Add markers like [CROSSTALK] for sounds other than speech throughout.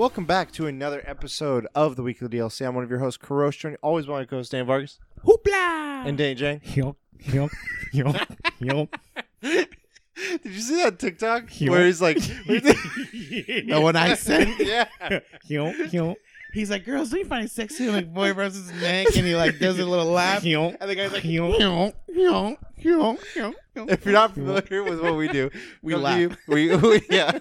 Welcome back to another episode of the Weekly DLC. I'm one of your hosts, Karosh, joining always of my co-hosts, Dan Vargas Hoopla! and Danny Jang. Yup, yup, yup, yup. Did you see that TikTok where he's like, [LAUGHS] [LAUGHS] The one I sent. [LAUGHS] yeah, Yup, yup, He's like, girls, do you find it sexy? when, Like boy [LAUGHS] rubs his neck and he like does a little laugh. And the guy's like, yup. "Yo, yo, yo, yo, yo." if you're not familiar with what we do, [LAUGHS] We laugh. you- we, [LAUGHS] we- yeah,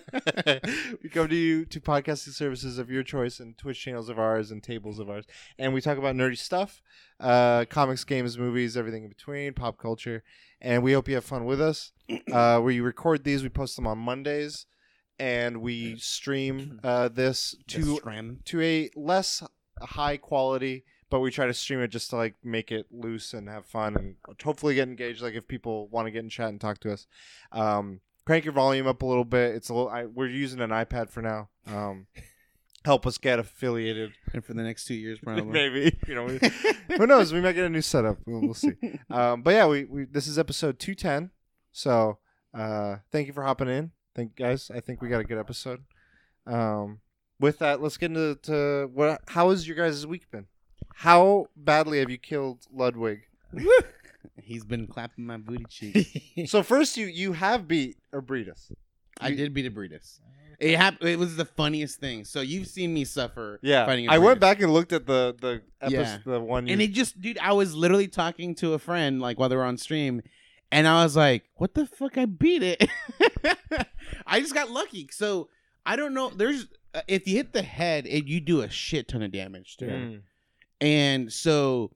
we come to you to podcasting services of your choice and Twitch channels of ours and tables of ours, and we talk about nerdy stuff, uh, comics, games, movies, everything in between, pop culture, and we hope you have fun with us. Uh, we record these, we post them on Mondays, and we stream [CLEARS THROAT] uh, this to Stram. to a less high quality but we try to stream it just to like make it loose and have fun and hopefully get engaged like if people want to get in chat and talk to us. Um crank your volume up a little bit. It's a little I, we're using an ipad for now. Um [LAUGHS] help us get affiliated. And for the next two years, [LAUGHS] probably. maybe you know we, who knows? We might get a new setup. We'll, we'll see. [LAUGHS] Um but yeah we, we this is episode 210 so uh thank you for hopping in thank guys i think we got a good episode um with that let's get into to what how has your guys' week been how badly have you killed ludwig [LAUGHS] He's been clapping my booty cheek. so first you you have beat Ebrietas. I did beat Ebrietas. It hap- It was the funniest thing. So you've seen me suffer. yeah fighting i went back and looked at the the episode Yeah. the one you And it just, dude, I was literally talking to a friend like while they were on stream, and I was like, "What the fuck? I beat it." [LAUGHS] I just got lucky. So I don't know. There's uh, if you hit the head, it, you do a shit ton of damage to. Mm. And so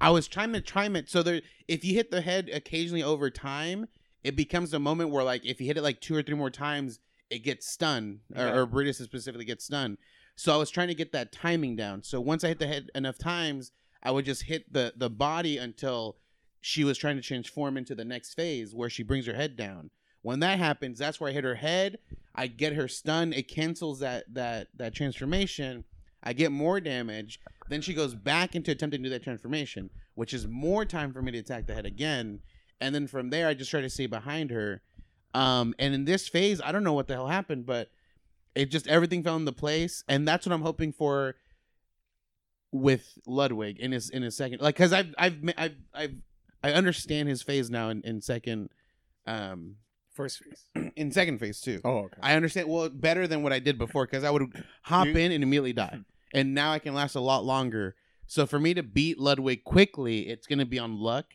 I was trying to time it. So there, if you hit the head occasionally over time, it becomes a moment where like if you hit it like two or three more times, it gets stunned, Okay. or, or Britus specifically gets stunned. So I was trying to get that timing down. So once I hit the head enough times, I would just hit the the body until she was trying to transform into the next phase where she brings her head down. When that happens, that's where I hit her head. I get her stunned. It cancels that that that transformation. I get more damage. Then she goes back into attempting to do that transformation, which is more time for me to attack the head again. And then from there, I just try to stay behind her. Um, and in this phase, I don't know what the hell happened, but it just everything fell into place, and that's what I'm hoping for with Ludwig in his in his second, like because I've I've I've I've I understand his phase now in, in second, um, First phase. [CLEARS THROAT] in second phase too. Oh, okay. I understand well better than what I did before because I would [CLEARS THROAT] hop in and immediately die, and now I can last a lot longer. So for me to beat Ludwig quickly, it's gonna be on luck,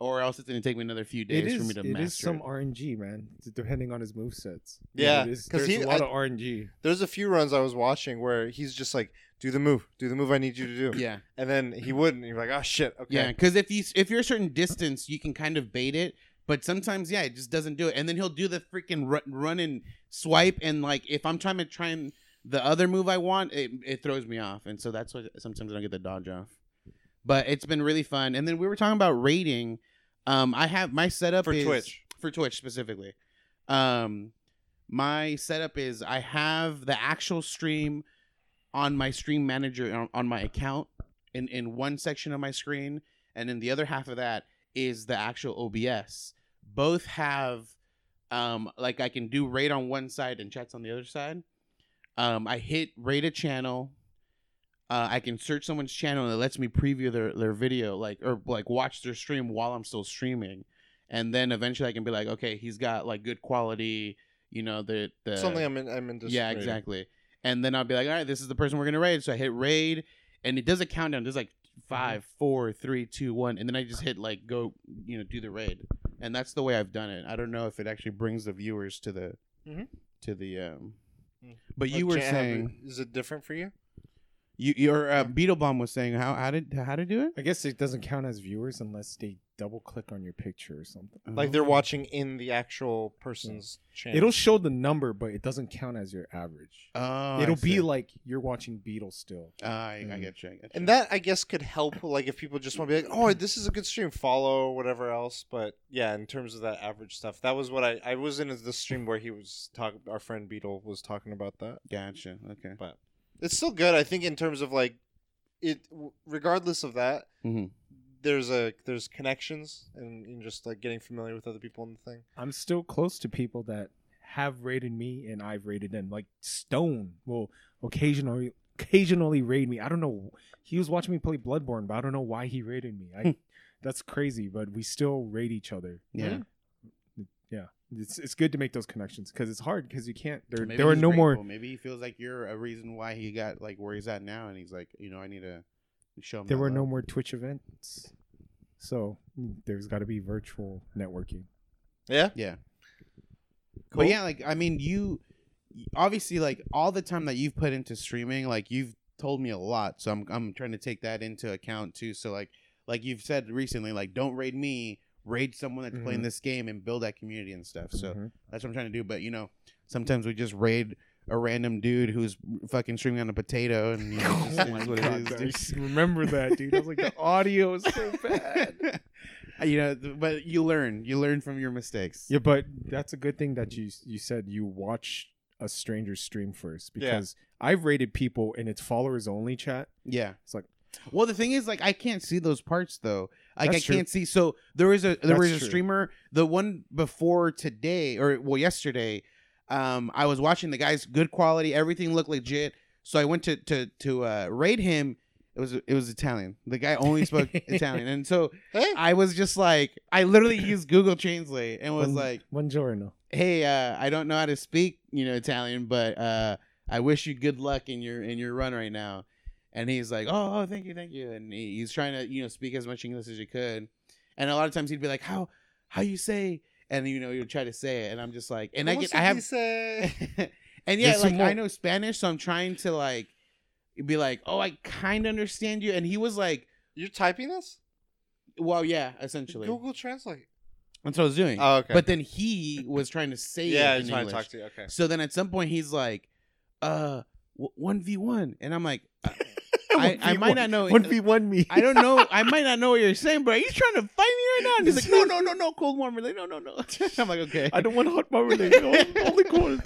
or else it's gonna take me another few days is, for me to it master is some it. RNG, man. Depending on his movesets. Yeah, it is, 'cause there's he- a lot I- of RNG. there's a few runs i was watching where he's just like do the move do the move i need you to do Yeah, and then he wouldn't you're like oh shit okay yeah. Because if you if you're a certain distance, you can kind of bait it, but sometimes yeah, it just doesn't do it. And then he'll do the freaking run, run and swipe, and like if I'm trying to try and the other move I want, it, it throws me off, and so that's what sometimes I don't get the dodge off. But it's been really fun. And then we were talking about rating. Um, I have my setup For is- Twitch. for Twitch specifically. Um, my setup is I have the actual stream on my stream manager on, on my account in in one section of my screen, and then the other half of that is the actual OBS. Both have um like I can do raid on one side and chats on the other side. Um, I hit rate a channel. Uh, I can search someone's channel and it lets me preview their, their video, like or like watch their stream while I'm still streaming, and then eventually I can be like, okay, he's got like good quality, you know, the the something i'm in i'm into yeah, exactly. And then I'll be like, all right, this is the person we're gonna raid. So I hit raid, and it does a countdown. There's like five, four, three, two, one, and then I just hit like go, you know, do the raid. And that's the way I've done it. I don't know if it actually brings the viewers to the Mhm. to the um. Mm. But you Like, were Jan- saying is it different for you you your uh, Beetlebomb was saying how how did how to do it? I guess it doesn't count as viewers unless they double click on your picture or something. like they're watching in the actual person's channel It'll show the number, but it doesn't count as your average. Oh, It'll I be like you're watching Beatles still. Ah, I, I Mm. get you. I get you. and that i guess could help like if people just want to be like oh this is a good stream follow or whatever else but yeah in terms of that average stuff that was what i i was in the stream where he was talking our friend beetle was talking about that gotcha. Okay. But it's still good i think in terms of like it regardless of that Mhm. There's a there's connections and, and just like getting familiar with other people in the thing I'm still close to people that have rated me and I've rated them. Like Stone will occasionally occasionally raid me. I don't know. He was watching me play Bloodborne, but I don't know why he rated me. I hmm. that's crazy, but we still rate each other. Yeah. Yeah. It's it's good to make those connections because it's hard because you can't. There Maybe there were he's no more. Maybe he feels like you're a reason why he got like where he's at now, and he's like, you know, I need to show him. There that were no more Twitch events, so there's got to be virtual networking. Yeah. Yeah. Cool. But yeah, like I mean, you obviously like all the time that you've put into streaming, like you've told me a lot. So I'm I'm trying to take that into account too. So like like you've said recently, like don't raid me, raid someone that's playing Mhm. this game and build that community and stuff. So Mhm. that's what I'm trying to do. But you know, sometimes we just raid a random dude who's fucking streaming on a potato, and you know, [LAUGHS] oh just, it is what God, is, I dude. just remember that, dude. I was like, the [LAUGHS] audio is so bad. [LAUGHS] you know, but you learn. You learn from your mistakes. Yeah, but that's a good thing that you you said you watch a stranger stream first Yeah. because I've rated people and it's followers only chat. Yeah. It's like Well, the thing is, like, I can't see those parts though. Like, I true. can't see. So there is a there That's was a true. streamer, the one before today, or well, yesterday. Um, I was watching the guy's good quality. Everything looked legit. So I went to to to uh, raid him. It was it was Italian. The guy only spoke [LAUGHS] Italian, and so. I was just like, I literally used Google Translate and was "Buon- like, buongiorno. hey, uh, I don't know how to speak, you know, Italian, but uh, I wish you good luck in your in your run right now. And he's like, oh, oh thank you, thank you. And he, he's trying to, you know, speak as much English as he could. And a lot of times he'd be like, how how you say? And you know, he would try to say it, and I'm just like, and I get, I have, dice? [LAUGHS] and yeah, There's like more- I know Spanish, so I'm trying to like be like, oh, I kind of understand you. And he was like, You're typing this? well, yeah, essentially, Google Translate. that's what I was doing. Oh, okay. But then he was trying to say yeah, it he's in trying to English. talk to you. Okay. So then at some point he's like, uh, one v one, and I'm like, I, I might not know. One v one me. I don't know. I might not know what you're saying, but are you trying to fight me right now? And he's like, no, [LAUGHS] no, no, no, cold warm relay, no, no, no. [LAUGHS] I'm like, okay. I don't want hot marmalade. No, only cold.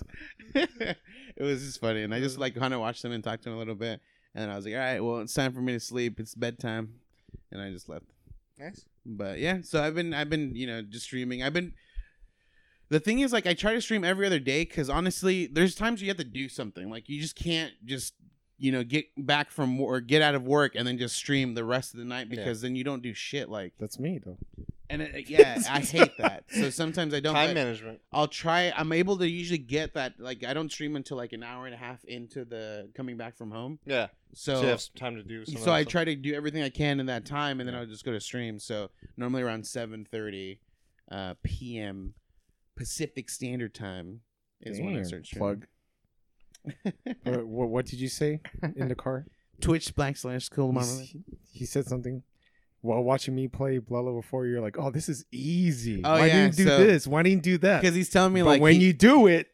it was just funny, and I just like kind of watched him and talked to him a little bit, and then I was like, all right, well, it's time for me to sleep. It's bedtime, and I just left. Nice. But yeah, so I've been I've been you know just streaming. I've been. The thing is, like, I try to stream every other day because honestly, there's times you have to do something. Like, you just can't just you know get back from or get out of work and then just stream the rest of the night Yeah. because then you don't do shit. Like, That's me though. and it, yeah, [LAUGHS] I hate that. So sometimes I don't. Time management. I'll try. I'm able to usually get that. Like, I don't stream until like an hour and a half into the coming back from home. Yeah. So, So you have some time to do. some so I other try to do everything I can in that time, and then I'll just go to stream. So normally around seven thirty uh, p.m. Pacific Standard Time is when I start streaming. plug. What, what, did you say in the car? [LAUGHS] Twitch backslash cool He, marmalade. he said something while watching me play Blood Level 4. You're like, oh, this is easy. Oh, Why yeah, didn't you do so- this? Why didn't you do that? Because he's telling me but like when he- you do it,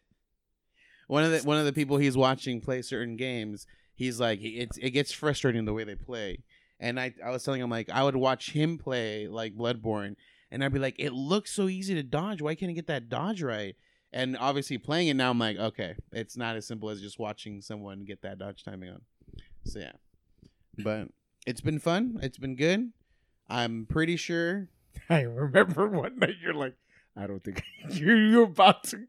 one of the one of the people he's watching play certain games, he's like it's it gets frustrating the way they play. And I I was telling him like I would watch him play like Bloodborne, and I'd be like, it looks so easy to dodge. Why can't I get that dodge right? And obviously playing it now, I'm like, okay, it's not as simple as just watching someone get that dodge timing on. So yeah, but it's been fun. It's been good. I'm pretty sure. [LAUGHS] I remember one night you're like, I don't think you're, you're about to.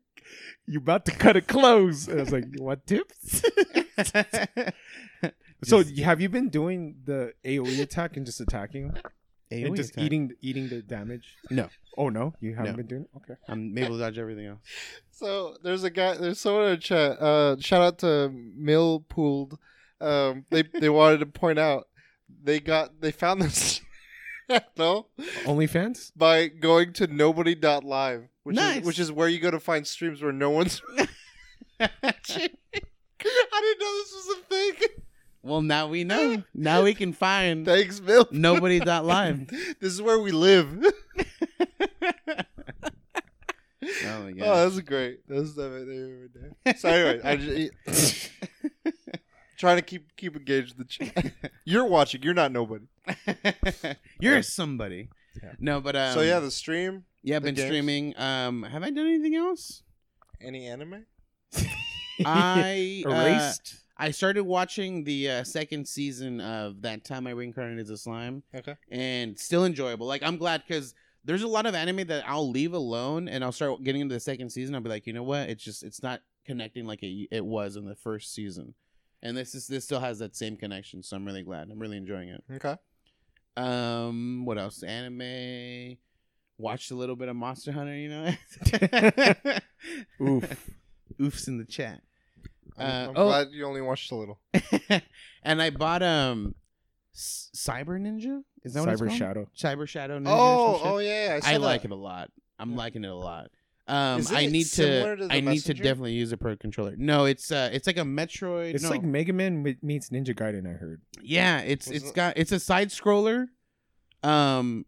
You're about to cut it close. And I was like, "What tips?" [LAUGHS] [LAUGHS] so, have you been doing the AOE attack and just attacking AoE just attack. eating eating the damage? No. Oh no, you haven't No. been doing it. Okay. I'm able to dodge everything else. [LAUGHS] So there's a guy. There's someone in the chat. Uh, shout out to Millpooled. Um, they they wanted to point out they got they found this. [LAUGHS] no, OnlyFans. by going to nobody.live, which Nice. is which is where you go to find streams where no one's. [LAUGHS] I didn't know this was a thing. Well, now we know. [LAUGHS] Now we can find Thanks, Bill. nobody dot live. [LAUGHS] this is where we live. [LAUGHS] Oh my god. Oh, god. that's great. That's the every day. So anyway, I just trying to keep keep engaged with the chat. You're watching. You're not nobody. You're somebody. Yeah. No, but um, so yeah, the stream. yeah, I've the been games. streaming. Um, have I done anything else? Any anime? I uh, erased. I started watching the uh, second season of that time I reincarnated as a slime, Okay. and still enjoyable. Like I'm glad because there's a lot of anime that I'll leave alone and I'll start getting into the second season. I'll be like, you know what? It's just it's not connecting like it, it was in the first season, and this is this still has that same connection. So I'm really glad. I'm really enjoying it. Okay. Um, what else? Anime. Watched a little bit of Monster Hunter. You know. [LAUGHS] Oof. [LAUGHS] Oofs in the chat. I'm, Uh, I'm oh. glad you only watched a little. [LAUGHS] and I bought um, S- Cyber Ninja. Is that what it's Cyber? Shadow. Cyber Shadow Ninja. Oh, or some shit? oh yeah, yeah, I, I, like it a lot. I'm Yeah. liking it a lot. Um, I need to. to the I need to definitely use a pro controller. No, it's uh, it's like a Metroid. It's no. like Mega Man meets Ninja Gaiden. I heard. yeah, it's Was it's it- got it's a side scroller. Um,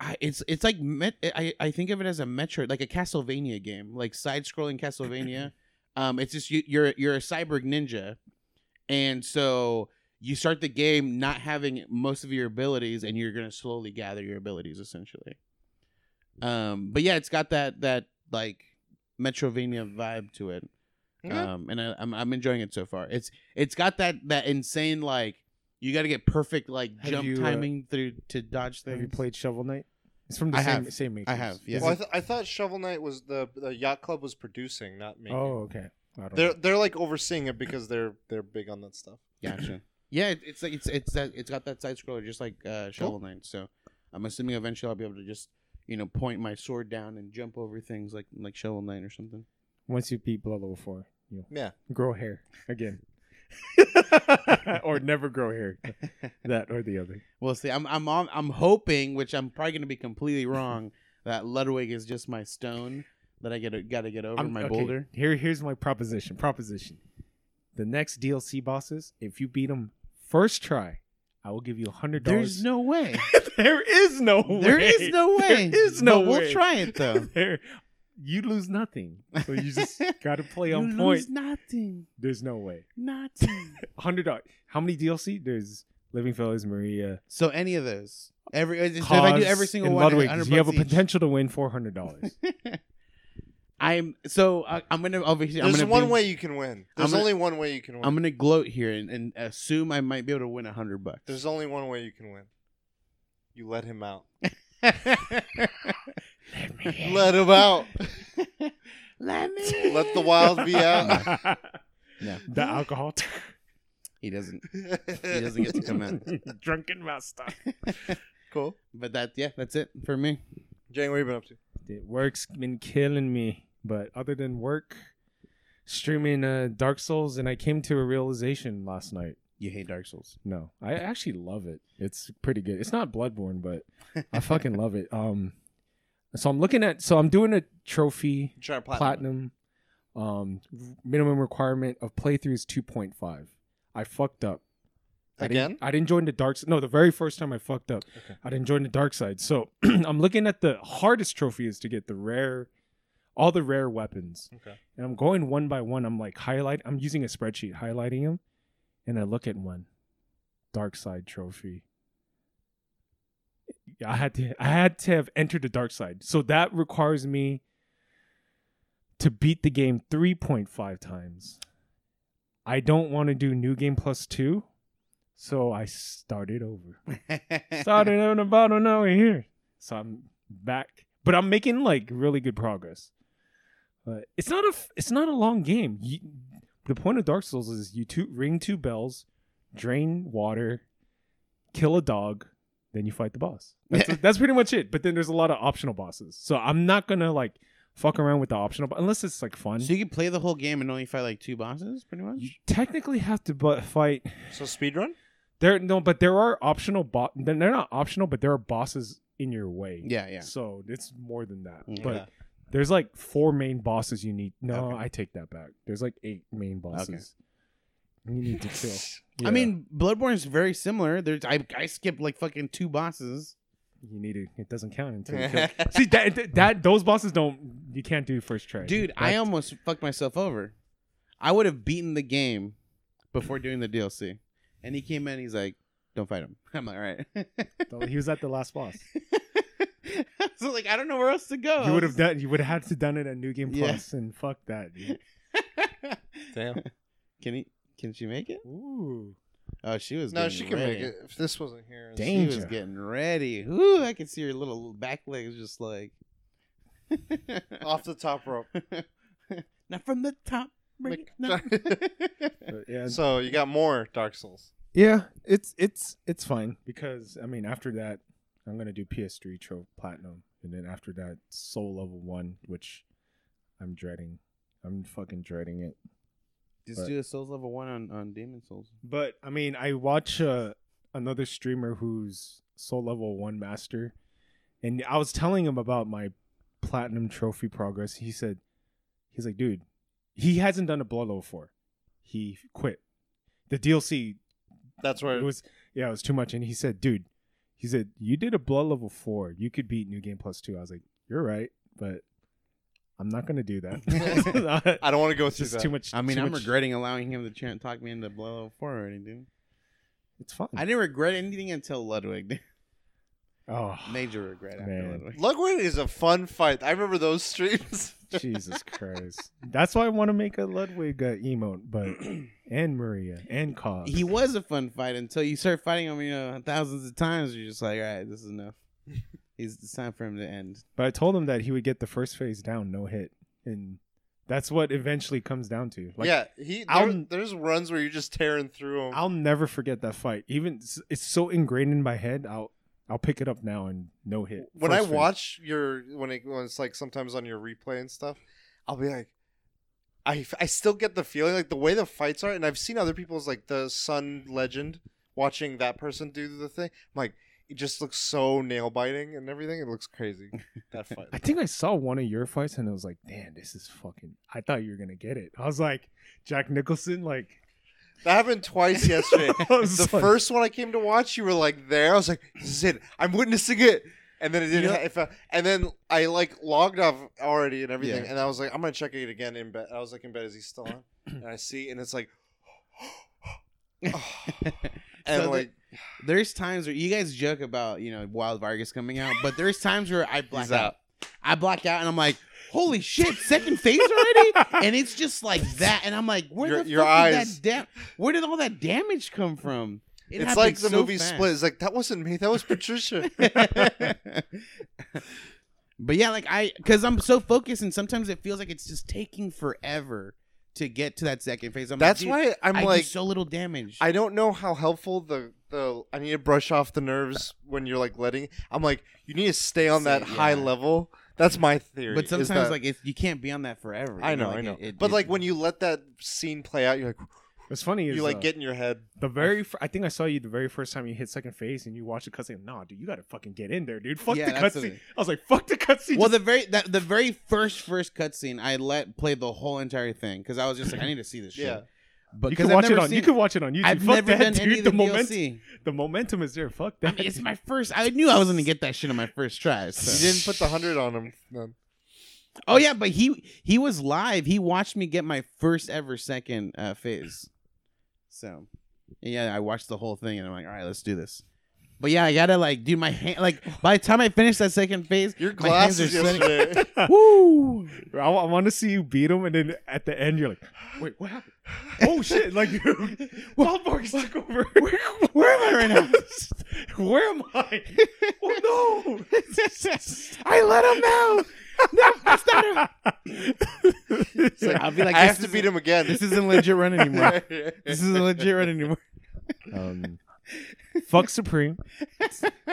I, it's it's like met, I I think of it as a Metroid, like a Castlevania game, like side scrolling Castlevania. [CLEARS THROAT] um, it's just you, you're you're a cyborg ninja, and so you start the game not having most of your abilities, and you're gonna slowly gather your abilities essentially. Um, but yeah, it's got that that like Metroidvania vibe to it. Okay. Um, and I, I'm I'm enjoying it so far. It's it's got that that insane like you got to get perfect like Have jump you, uh, timing through to dodge things. Have you played Shovel Knight? It's from the I same have. same makers. I have, yeah. Well, I, th- I thought Shovel Knight was the the yacht club was producing, not making. oh, okay. I don't They're know. they're like overseeing it because they're they're big on that stuff. [COUGHS] Gotcha. yeah, it, it's like it's it's that it's got that side scroller just like uh, Shovel Knight. So I'm assuming eventually I'll be able to just you know point my sword down and jump over things like like Shovel Knight or something. Once you beat blood level four, you Yeah. grow hair again, [LAUGHS] or never grow hair. [LAUGHS] That or the other. We'll see. I'm I'm on, I'm hoping, which I'm probably going to be completely wrong, [LAUGHS] that Ludwig is just my stone that I get got to get over I'm- my okay, boulder. Here, here's my proposition. Proposition. The next DLC bosses, if you beat them first try, I will give you a hundred dollars. There's no way. there is no way. There is no way. There is no But way. We'll try it though. there, you lose nothing. So you just [LAUGHS] got to play on you on lose point. nothing. There's no way. Nothing. [LAUGHS] Hundred dollars. How many DLC? There's Living Failures, Maria, so any of those, every if I do every Cause, single one, Ludwig, you have a bucks each. potential to win four hundred dollars. [LAUGHS] I'm so uh, I'm gonna obviously. I'm There's gonna one be- way you can win. There's gonna- only one way you can win. I'm gonna gloat here and, and assume I might be able to win a hundred bucks. There's only one way you can win. You let him out. Let Let him out. [LAUGHS] Let me. Let the wild be out. [LAUGHS] No, The alcohol. he doesn't. He doesn't get to come out. [LAUGHS] Drunken master. Cool. But that, yeah, that's it for me. Jane, what have you been up to? The work's been killing me, but other than work, streaming uh, Dark Souls, and I came to a realization last night. You hate Dark Souls. No, I actually love it. It's pretty good. It's not Bloodborne, but I fucking love it. Um, so I'm looking at. So I'm doing a trophy to platinum. Um, minimum requirement of playthrough is 2.5. I fucked up. I Again? didn't, I didn't join the dark side. No, the very first time I fucked up, Okay. I didn't join the dark side. So [CLEARS THROAT] I'm looking at the hardest trophy is to get the rare, all the rare weapons. Okay. And I'm going one by one. I'm like highlight. I'm using a spreadsheet highlighting them, and I look at one, dark side trophy. I had to. I had to have entered the dark side. So that requires me to beat the game 3.5 times. I don't want to do new game plus two, so I started over. [LAUGHS] Started on the bottom now we're here. So I'm back, but I'm making like really good progress. But it's not a it's not a long game. You, the point of Dark Souls is you two, ring two bells, drain water, kill a dog, then you fight the boss. [LAUGHS] That's, that's pretty much it. But then there's a lot of optional bosses. So I'm not gonna like fuck around with the optional bo- unless it's like fun. So you can play the whole game and only fight like two bosses, pretty much. You technically have to but fight So speedrun? there no, but there are optional bot. They're not optional, but there are bosses in your way. Yeah, yeah. So it's more than that. Mm. Yeah. But there's like four main bosses you need. No, Okay. I take that back. There's like eight main bosses. You need to kill. [LAUGHS] I mean, Bloodborne is very similar. There's I I skipped like fucking two bosses. you need to. It doesn't count until you kill. [LAUGHS] See that, that that those bosses don't. You can't do first try, Dude, I almost fucked myself over. I would have beaten the game before doing the DLC. And he came in, he's like, "Don't fight him." [LAUGHS] I'm like, "All right." He was at the last boss. [LAUGHS] so like, I don't know where else to go. You would have done. You would have had to done it at New Game Yeah. Plus, and fuck that. Dude. Damn. Can he? Can she make it? Ooh. Oh, she was. No, she can ready. make it. If this wasn't here, Dang. She was getting ready. Ooh, I could see her little back legs just like [LAUGHS] off the top rope. [LAUGHS] Not from the top. Bring it [LAUGHS] yeah, so you got more Dark Souls. yeah, it's it's it's fine because I mean after that I'm gonna do PS3 Trophy Platinum, and then after that Soul Level One, which I'm dreading. I'm fucking dreading it. Just But- do a Souls level one on on Demon Souls. But I mean, I watch uh, another streamer who's Soul Level One Master, and I was telling him about my platinum trophy progress. He said, "He's like, dude, he hasn't done a Blood Level Four. He quit. The DLC That's where it was yeah, it was too much." And he said, "Dude, he said you did a Blood Level Four. You could beat New Game Plus Two. I was like, "You're right, but." I'm not gonna do that. [LAUGHS] I don't want to go through just that. too much. I mean, I'm much- regretting allowing him to try talk me into Blood level four or anything. It's fun. I didn't regret anything until Ludwig. oh, Major regret after Man. Ludwig. Ludwig is a fun fight. I remember those streams. [LAUGHS] Jesus Christ. That's why I want to make a Ludwig uh, emote, but [CLEARS THROAT] and Maria and Cos. He was a fun fight until you start fighting him, you know, thousands of times. You're just like, all right, this is enough. [LAUGHS] He's, it's time for him to end. but I told him that he would get the first phase down, no hit, and that's what eventually comes down to. Like, yeah, he. There, there's runs where you're just tearing through them. I'll never forget that fight. Even it's- it's so ingrained in my head. I'll I'll pick it up now and no hit. when I phase. watch your when it when it's like sometimes on your replay and stuff, I'll be like, I I still get the feeling like the way the fights are, and I've seen other people's like the Sun Legend watching that person do the thing. I'm like, it just looks so nail biting and everything. It looks crazy [LAUGHS] that fight. I think I saw one of your fights and I was like, "Damn, this is fucking." I thought you were gonna get it. I was like, Jack Nicholson, like That happened twice yesterday. [LAUGHS] The like- first one I came to watch, you were like there. I was like, "This is it. I'm witnessing it." And then it didn't. You know- ha- I- uh, and then I like logged off already and everything, Yeah. and I was like, "I'm gonna check it again in bed." I was like, "In bed, is he still on?" [CLEARS THROAT] and I see, and it's like, [GASPS] [GASPS] [GASPS] [LAUGHS] [SIGHS] and So the- like, there's times where you guys joke about, you know, Wild Vargas coming out, but there's times where I black out. out. I black out and I'm like, holy shit, second phase already? [LAUGHS] and it's just like that. And I'm like, where Your- the your fuck did that da- where did all that damage come from? It it's like the so movie fast. Split. It's like that wasn't me. That was Patricia. [LAUGHS] [LAUGHS] but yeah, like I, because I'm so focused, and sometimes it feels like it's just taking forever to get to that second phase. I'm That's like, why I'm I do like, so little damage. I don't know how helpful the the I need to brush off the nerves when you're like letting. I'm like, you need to stay on that Stay- high level. That's my theory. but sometimes, that- like, if you can't be on that forever. I you know, like, I know. it- it- but it- like when you let that scene play out, you're like, what's funny is you like uh, get in your head. The very, fir- I think I saw you the very first time you hit second phase, and you watched the cutscene. Nah, dude, you gotta fucking get in there, dude. Fuck Yeah, the cutscene. I was like, fuck the cutscene. well, just- the very that the very first first cutscene, I let play the whole entire thing because I was just like, I need to see this shit. Yeah. but you can I've watch it on. You can watch it on YouTube. I've fuck never that, done dude. any of the the momentum, the momentum is there. Fuck I that. mean, it's my first. I knew I was gonna get that shit on my first try. You didn't put the hundred on him. Then. Oh yeah, but he he was live. He watched me get my first ever second uh, phase. So yeah, I watched the whole thing and I'm like, all right, let's do this. But yeah, I gotta like do my hand. Like by the time I finish that second phase, Your my hands are glasses yesterday. [LAUGHS] [LAUGHS] Woo! I, want to see you beat him, and then at the end, you're like, "Wait, what happened? [LAUGHS] Oh shit!" Like, Wild Vargas took over. Where, where am I right now? Where am I? Oh no! I let him know. No, that's not him. It's like, I'll be like, I have to beat him again. This isn't legit run anymore. [LAUGHS] this isn't legit run anymore. um, fuck Supreme.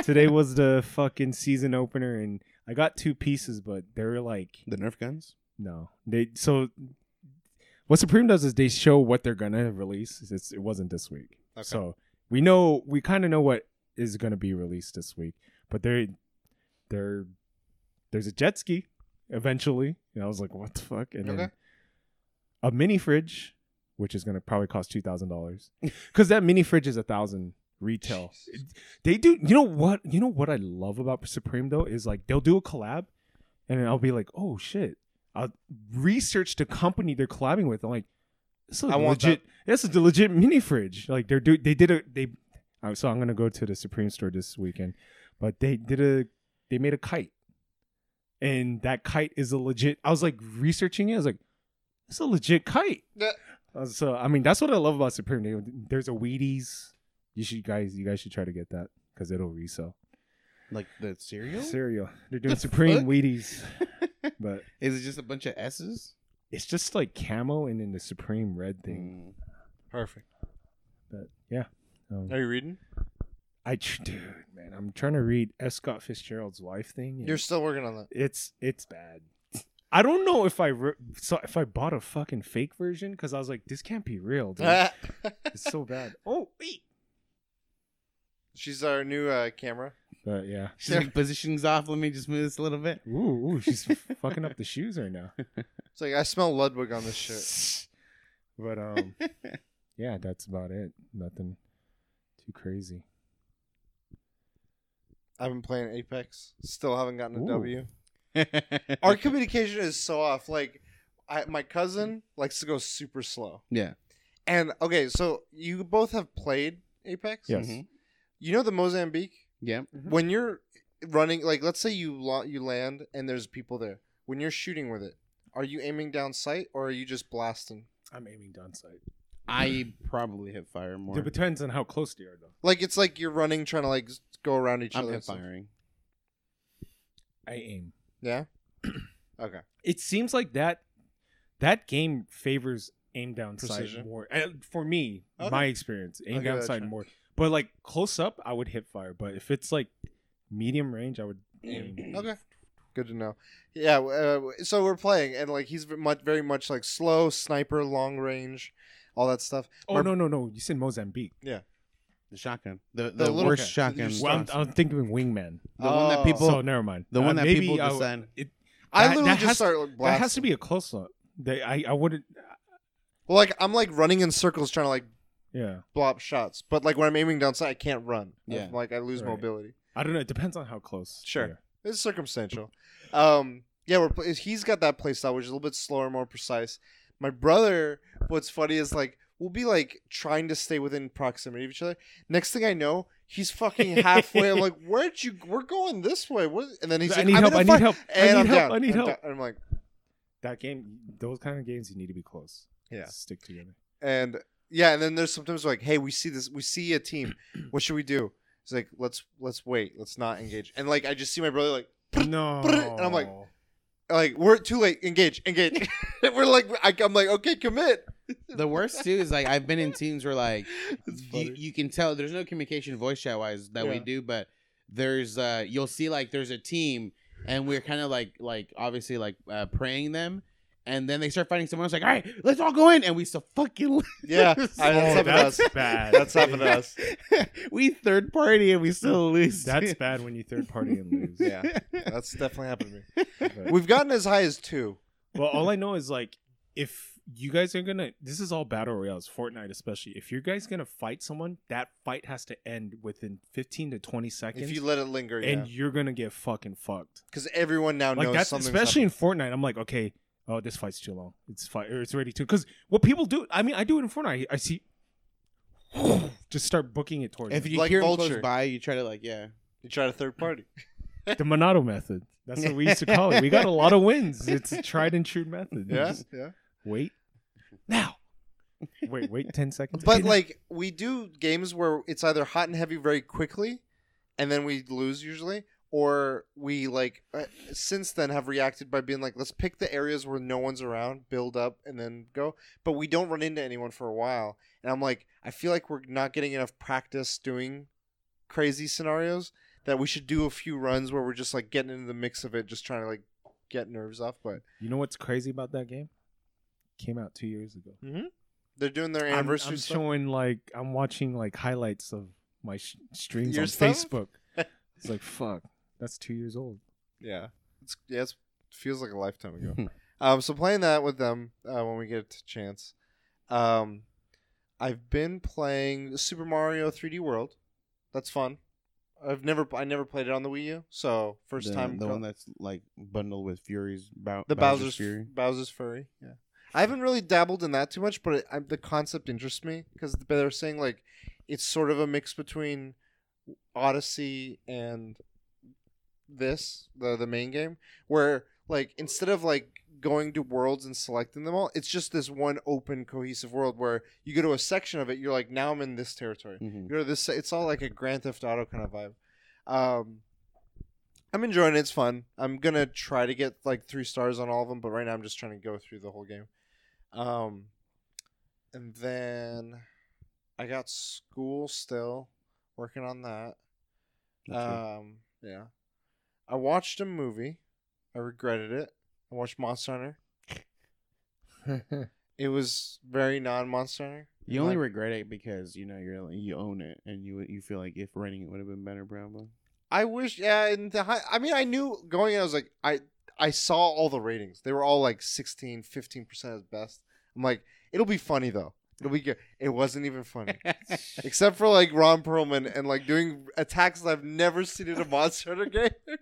Today was the fucking season opener, and I got two pieces, but they were like, The Nerf guns. no. They so what Supreme does is they show what they're gonna release. It's, it wasn't this week, Okay. so we know we kind of know what is gonna be released this week. But they're they're there's a jet ski eventually. And I was like, what the fuck? And then a mini fridge, which is gonna probably cost two thousand dollars, [LAUGHS] because that mini fridge is a thousand retail. They do. You know what? You know what I love about Supreme though is like they'll do a collab, and then I'll be like, oh shit. I'll research the company they're collabing with. I'm like, this is I legit. This is the legit mini fridge. Like they're do. They did a they. So I'm gonna go to the Supreme store this weekend, but they did a. They made a kite, and that kite is a legit. I was like researching it. I was like, it's a legit kite. Yeah. Uh, so I mean, that's what I love about Supreme. They, there's a Wheaties You should guys, you guys should try to get that because it'll resell. Like the cereal? Cereal. They're doing The Supreme fuck? Wheaties, [LAUGHS] but Is it just a bunch of S's? it's just like camo and then the Supreme red thing. Mm. Perfect. But yeah, um, Are you reading? I dude, man, I'm trying to read F. Scott Fitzgerald's wife thing. You're still working on that. it's it's bad. I don't know if I re- so if I bought a fucking fake version because I was like, this can't be real, dude. [LAUGHS] it's so bad. Oh wait, She's our new uh, camera. but yeah. She's like positions off. Let me just move this a little bit. Ooh, ooh she's fucking up the shoes right now. [LAUGHS] It's like I smell Ludwig on this shit. But um, yeah, that's about it. Nothing too crazy. I've been playing Apex. Still haven't gotten a Ooh. W. [LAUGHS] Our communication is so off. Like, I, my cousin likes to go super slow. yeah. And okay, so you both have played Apex. Yes. Mhm. You know the Mozambique Yeah. when you're running. Like, let's say you lo- you land and there's people there. When you're shooting with it, are you aiming down sight or are you just blasting? I'm aiming down sight. I probably hit fire more. It depends on how close they are, though. Like it's like you're running, trying to like s- go around each I'm other. hip and stuff. firing. I aim. Yeah. [CLEARS THROAT] okay. It seems like that that game favors aim down Precision. sight more. Uh, for me, Okay. my experience, aim give down that sight more. But like close up, I would hip fire. But if it's like medium range, I would [CLEARS THROAT] aim. Okay. Good to know. Yeah. Uh, so we're playing, and like he's much, very much like slow sniper, long range, all that stuff. Oh My- no no no! You said Mozambique. The shotgun. The The the, little worst guy. shotgun. Well, I'm, response. I'm thinking Wingman. the one that Oh. people. so never mind. the one that maybe people I would- decide- It, I that- literally that just has- start like, that has to be a close up. They, I I wouldn't. Well, like I'm like running in circles trying to like Yeah, blow up shots, but like when I'm aiming down sight, I can't run. Yeah. I'm, like I lose Right. mobility. I don't know. It depends on how close. Sure. Yeah. It's circumstantial. Um, yeah, we're pl- he's got that play style which is a little bit slower, more precise. My brother, what's funny is like we'll be like trying to stay within proximity of each other. Next thing I know, he's fucking halfway. I'm like, [LAUGHS] where'd you? We're going this way. What? And then he's I like, need I'm help. in a I need help. And I need I'm help. down. I need I'm help. down. And I'm like, That game, those kind of games, you need to be close. Yeah. stick together. and yeah, and then there's sometimes like, hey, we see this, we see a team. [CLEARS THROAT] What should we do? It's like, let's let's wait, let's not engage. And like, I just see my brother like. No, And I'm like, Like we're too late. Engage, engage. [LAUGHS] [LAUGHS] we're like, I, I'm like, okay, commit. The worst too is like I've been in teams where like [LAUGHS] you, you can tell there's no communication voice chat wise that we do, but there's uh you'll see like there's a team and we're kind of like like obviously like uh, praying them. And then they start fighting someone else, like, all right, let's all go in. And we still fucking lose. Yeah, I- [LAUGHS] that's oh, happened us. that's bad. That's happened to us. [LAUGHS] we third party and we still lose. That's bad when you third party and lose. Yeah, that's definitely happened to me. But- We've gotten as high as two. well, all I know is like if you guys are gonna, this is all battle royales, Fortnite especially. If you guys gonna fight someone, that fight has to end within 15 to 20 seconds, If you let it linger, and yeah, you're gonna get fucking fucked. because everyone now Like knows that's something's especially happening. in Fortnite. I'm like, okay, oh, this fight's too long. It's fight, or it's ready to. Because what people do, I mean, I do it in Fortnite. I, I see, [SIGHS] just start booking it towards If you Like hear him Vulture. close by, you try to like, yeah. You try to third party. [LAUGHS] the Monado method. That's what we used to call it. We got a lot of wins. It's a tried and true method. Yeah, Just yeah. wait now. Wait, wait ten seconds. But like we do games where it's either hot and heavy very quickly, and then we lose usually, or we like uh, since then have reacted by being like, let's pick the areas where no one's around, build up, and then go. But we don't run into anyone for a while, and I'm like, I feel like we're not getting enough practice doing crazy scenarios. That we should do a few runs where we're just like getting into the mix of it, just trying to like get nerves off. But you know what's crazy about that game? Came out two years ago. they're doing their I'm, anniversary I'm stuff. showing like I'm watching like highlights of my sh- streams Your on stuff? Facebook. [LAUGHS] it's like fuck, that's two years old. Yeah, it's yeah, it's, it feels like a lifetime ago. [LAUGHS] Um, so playing that with them uh, when we get a chance. Um, I've been playing Super Mario 3D World. That's fun. I've never I never played it on the Wii U, so first the, time. the go- one that's like bundled with Fury's Bow- the Bowser's, Bowser's Fury. Bowser's Fury. Yeah, I haven't really dabbled in that too much, but it, I, the concept interests me because they're saying like it's sort of a mix between Odyssey and this the the main game, where like instead of like going to worlds and selecting them all. It's just this one open, cohesive world where you go to a section of it. You're like, now I'm in this territory. Mhm. You to this. It's all like a Grand Theft Auto kind of vibe. Um, I'm enjoying it. It's fun. I'm gonna try to get like three stars on all of them, but right now I'm just trying to go through the whole game. Um, and then I got school still working on that. Um, yeah. I watched a movie. I regretted it. I watched Monster Hunter. [LAUGHS] It was very non Monster Hunter. you only Like- regret it because you know you're you own it and you you feel like if renting it would have been better, probably. I wish, yeah. And the high, I mean, I knew going in, I was like, I I saw all the ratings. They were all like 16, 15 percent at best. I'm like, it'll be funny though. It'll be good. It wasn't even funny, [LAUGHS] except for like Ron Perlman and like doing attacks I've never seen in a Monster Hunter game.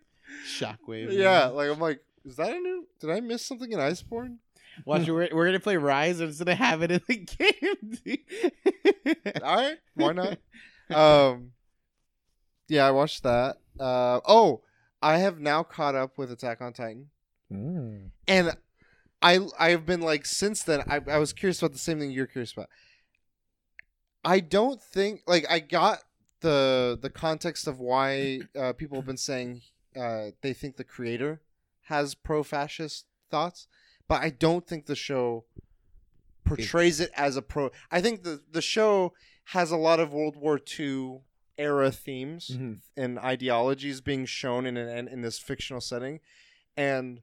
Shockwave. yeah, like I'm like, is that a new? Did I miss something in Iceborne? Watch, we're, we're gonna play Rise and instead of have it in the [LAUGHS] game. All right, why not? um, yeah, I watched that. Uh, oh, I have now caught up with Attack on Titan. Mm. and I I've been like since then I, I was curious about the same thing you're curious about. I don't think like I got the the context of why uh, people have been saying uh, they think the creator has pro fascist thoughts, but I don't think the show portrays it as a pro. I think the the show has a lot of World War II era themes Mhm. and ideologies being shown in an in this fictional setting, and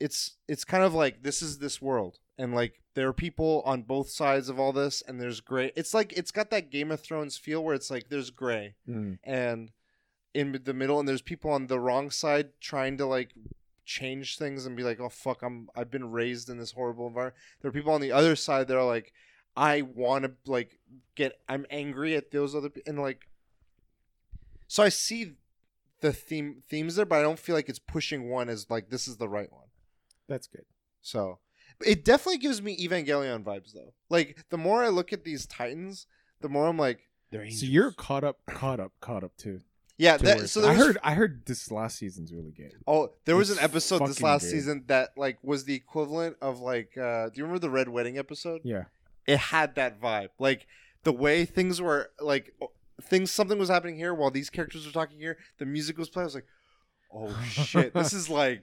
it's it's kind of like this is this world and like there are people on both sides of all this and there's gray it's like it's got that game of thrones feel where it's like there's gray Mm. and in the middle and there's people on the wrong side trying to like change things and be like oh fuck i'm i've been raised in this horrible environment there are people on the other side that are like i want to like get i'm angry at those other people and like so i see the theme themes there but i don't feel like it's pushing one as like this is the right one That's good. so it definitely gives me Evangelion vibes though. Like the more I look at these Titans, the more I'm like, They're angels. So you're caught up, caught up, caught up too. yeah. That, so I was, heard, I heard this last season's really good. Oh, there was an episode this last good. season that like was the equivalent of like. uh Do you remember the Red Wedding episode? Yeah. It had that vibe, like the way things were, like o- things. Something was happening here while these characters were talking here. The music was playing. I was like, oh shit, this is [LAUGHS] like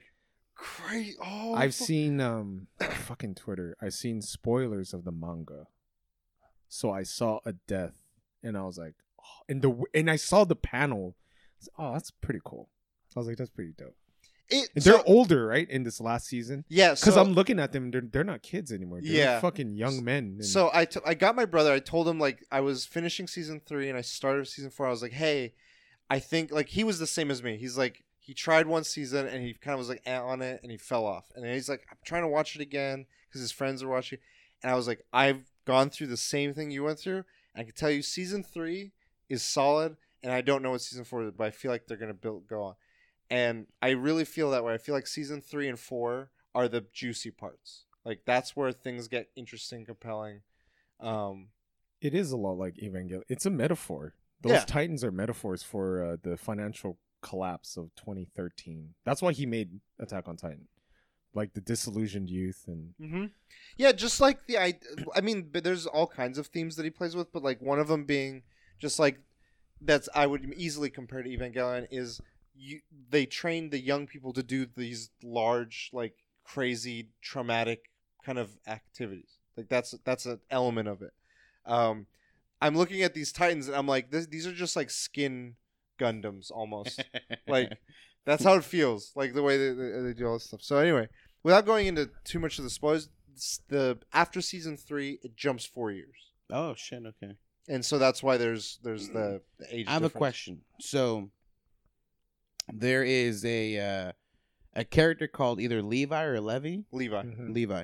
crazy. Oh, I've fu- seen um fucking Twitter. I've seen spoilers of the manga. So I saw a death and I was like, oh, and the and I saw the panel. Oh, that's pretty cool. I was like, that's pretty dope. It. They're older, right? In this last season, yeah, because so- I'm looking at them, they're they're not kids anymore. They're Yeah. fucking young men. and- So I, t- I got my brother. I told him like I was finishing season three and I started season four. I was like, hey, I think like he was the same as me. He's like he tried one season and he kind of was like eh, on it and he fell off. And then he's like, I'm trying to watch it again because his friends are watching. And I was like, I've gone through the same thing you went through. I can tell you, season three is solid. And I don't know what season four is, but I feel like they're gonna build go on. And I really feel that way. I feel like season three and four are the juicy parts. Like that's where things get interesting, compelling. Um, it is a lot like Evangelion. It's a metaphor. Those Yeah. titans are metaphors for uh, the financial collapse of 2013. That's why he made Attack on Titan, like the disillusioned youth and mm-hmm. yeah, just like the I, I mean, but there's all kinds of themes that he plays with, but like one of them being just like that's I would easily compare to Evangelion is you they train the young people to do these large like crazy traumatic kind of activities. Like that's that's an element of it. Um, I'm looking at these Titans and I'm like, this, these are just like skin Gundams almost. like [LAUGHS] that's how it feels like the way they, they, they do all this stuff so anyway without going into too much of the spoilers the after season three it jumps four years oh shit. Okay. and so that's why there's there's the, the age I have a question. So there is a uh, a character called either Levi or Levi. levi Mhm. Levi.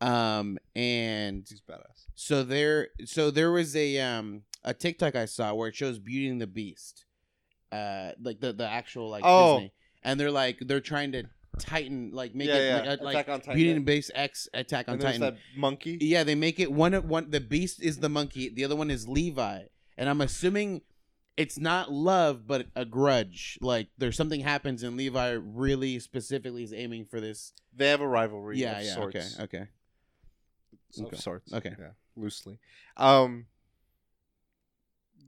Um and he's badass so there so there was a um a TikTok I saw where it shows Beauty and the Beast. Uh like the the actual like Oh. Disney. And they're like they're trying to tighten like make Yeah, it yeah. like, uh, like on Titan, Beauty yeah. and the Beast X Attack on and Titan. that monkey Yeah, they make it one one the beast is the monkey, the other one is Levi. And I'm assuming it's not love, but a grudge. Like there's something happens, and Levi really specifically is aiming for this. They have a rivalry. Yeah, yeah. sorts. Okay, okay. of Okay. sorts. Okay. Yeah, loosely. Um.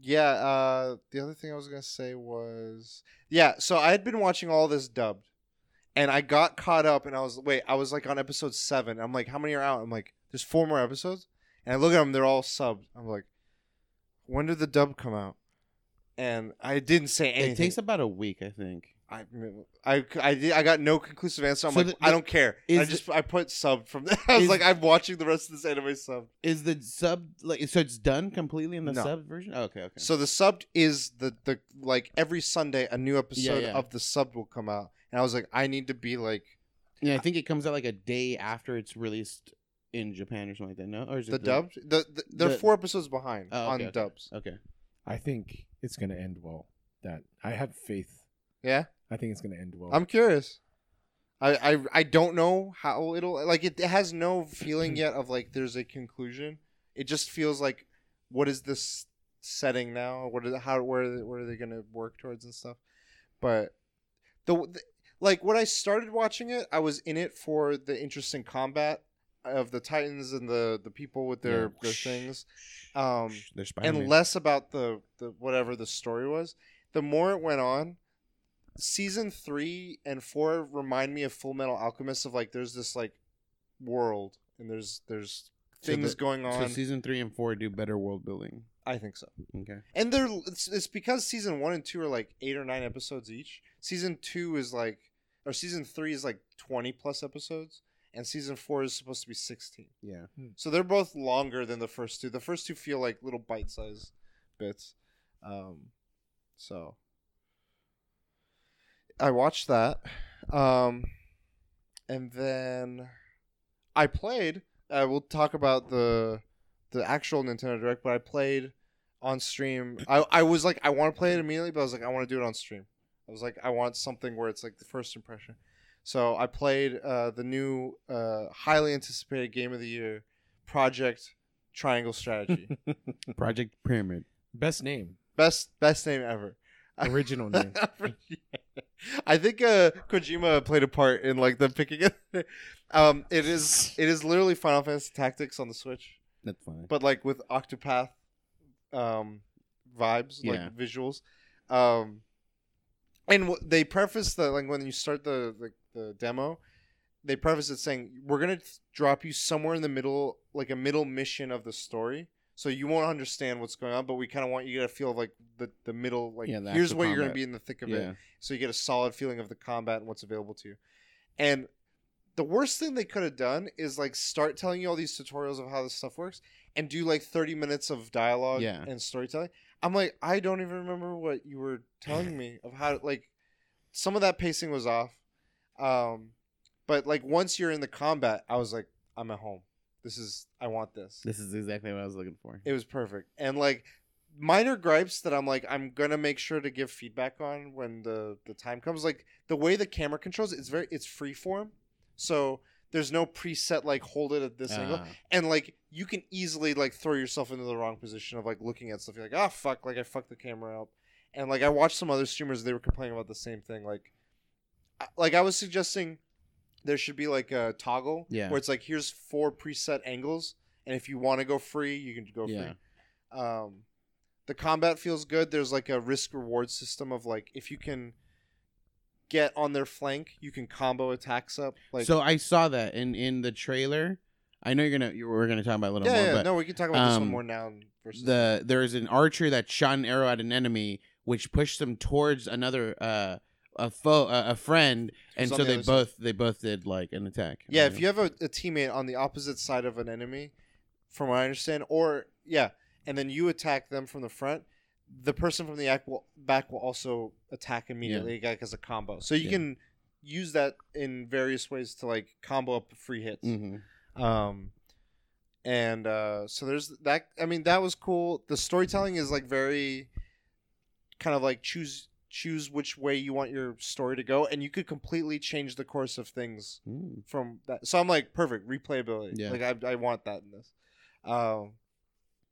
Yeah. Uh. The other thing I was gonna say was yeah. So I had been watching all this dubbed, and I got caught up, and I was wait. I was like on episode seven. I'm like, how many are out? I'm like, there's four more episodes, and I look at them. They're all subbed. I'm like, when did the dub come out? And I didn't say anything. It takes about a week, I think. I, I, I, did- I got no conclusive answer. I'm So like, the- I don't care. I just I put sub from there. [LAUGHS] I was is- like, I'm watching the rest of this anime sub. Is the sub like so? It's done completely in the No. sub version. Oh, okay, okay. So the sub is the the like every Sunday a new episode yeah. of the sub will come out, and I was like, I need to be like yeah, I think it comes out like a day after it's released in Japan or something like that. No, or is it the dubbed. The, the they're the- four episodes behind Oh, on okay, okay. dubs. Okay. I think it's gonna end well. That I have faith. Yeah, I think it's gonna end well. I'm curious. I, I I don't know how it'll like it, it has no feeling hmm. yet of like there's a conclusion. It just feels like what is this setting now? What is how where are they, where are they gonna work towards and stuff? But the, the like when I started watching it, I was in it for the interesting combat of the Titans and the the people with their Yeah. their things. Um, and less about the, the whatever the story was. The more it went on, season three and four remind me of Fullmetal Alchemist. Of like, there's this like world and there's there's So things the- going on. So season three and four do better world building. I think so. Okay. And they're it's, it's because season one and two are like eight or nine episodes each. Season two is like, or season three is like twenty plus episodes, and season four is supposed to be sixteen. Yeah. So they're both longer than the first two. The first two feel like little bite-sized bits. Um, so I watched that, um, and then I played. Uh, we'll talk about the the actual Nintendo Direct, but I played on stream. I I was like, I want to play it immediately, but I was like, I want to do it on stream. I was like, I want something where it's like the first impression. So I played uh, the new, uh, highly anticipated game of the year, Project Triangle Strategy. [LAUGHS] Project Pyramid. Best name, best best name ever. original [LAUGHS] name. I think uh, Kojima played a part in like the picking it. [LAUGHS] um, it is it is literally Final Fantasy Tactics on the Switch, That's fine. but like with Octopath um, vibes, Yeah. like visuals. Um, and w- they preface the like when you start the, the the demo, they preface it saying we're gonna drop you somewhere in the middle, like a middle mission of the story. So you won't understand what's going on, but we kind of want you to feel like the the middle, like Yeah, here's where you're gonna be in the thick of yeah. it, so you get a solid feeling of the combat and what's available to you. And the worst thing they could have done is like start telling you all these tutorials of how this stuff works and do like 30 minutes of dialogue Yeah. and storytelling. I'm like, I don't even remember what you were telling me of how like some of that pacing was off. Um but like once you're in the combat, I was like, I'm at home. This is I want this. This is exactly what I was looking for. It was perfect. And like minor gripes that I'm like I'm gonna make sure to give feedback on when the the time comes. Like the way the camera controls it's very it's freeform, so there's no preset like hold it at this angle, Ah. and like you can easily like throw yourself into the wrong position of like looking at stuff. You're like, ah, fuck, like I fucked the camera up, and like I watched some other streamers, they were complaining about the same thing. Like, like I was suggesting there should be like a toggle, Yeah. where it's like here's four preset angles, and if you want to go free, you can go Yeah. free. Um, the combat feels good. There's like a risk reward system of like if you can get on their flank, you can combo attacks up. Like so I saw that in in the trailer. I know you're gonna you we're gonna talk about it a little yeah, more, yeah. but no, we can talk about this one um, more now versus the there is an archer that shot an arrow at an enemy, which pushed them towards another uh a foe a, a friend, and so the they other side. both they both did like an attack. Yeah, if you have a, a teammate on the opposite side of an enemy, from what I understand, or yeah, and then you attack them from the front, the person from the act will, back will also attack immediately, like as a combo. So you Yeah. can use that in various ways to like combo up free hits. hmm Um, and uh, so there's that. I mean, that was cool. The storytelling is like very kind of like choose choose which way you want your story to go, and you could completely change the course of things Mm. from that. So I'm like, perfect replayability. Yeah. Like I, I want that in this. Um,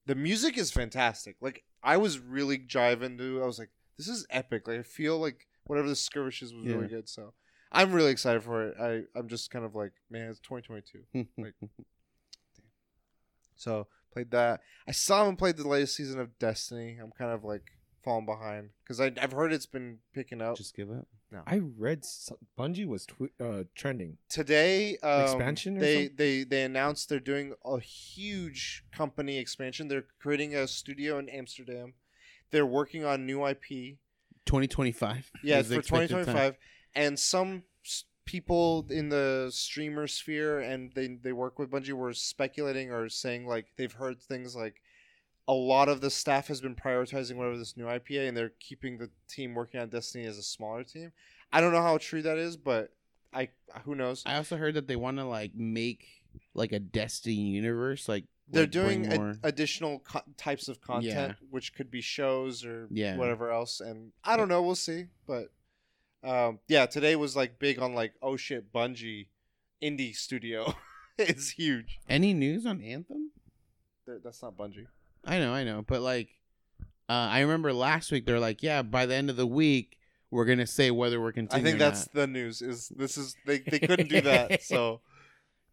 the music is fantastic. Like I was really driving to. I was like, this is epic. Like I feel like whatever the skirmishes was really good. So I'm really excited for it. I I'm just kind of like, man, it's 2022. [LAUGHS] Like- So played that. I still haven't played the latest season of Destiny. I'm kind of like falling behind because I've heard it's been picking up. Just give up. No, I read some, Bungie was tw- uh, trending. Today, um, Expansion or they something? they they announced they're doing a huge company expansion. They're creating a studio in Amsterdam. They're working on new IP. 2025. Yeah, for expected time. 2025. And some s- people in the streamer sphere and they they work with Bungie were speculating or saying like they've heard things like a lot of the staff has been prioritizing whatever this new IPA and they're keeping the team working on Destiny as a smaller team. I don't know how true that is, but I who knows. I also heard that they want to like make like a Destiny universe. Like They're like, doing additional co- types of content, which could be shows or Yeah. whatever else. And I don't know. We'll see. But um, yeah, today was like big on like oh shit, Bungie indie studio. [LAUGHS] it's huge. Any news on Anthem? That's not Bungie. I know, I know, but like, uh, I remember last week they're like, yeah, by the end of the week we're gonna say whether we're continuing. I continuing. think or that's not. the news. Is this is they they couldn't do that. [LAUGHS] So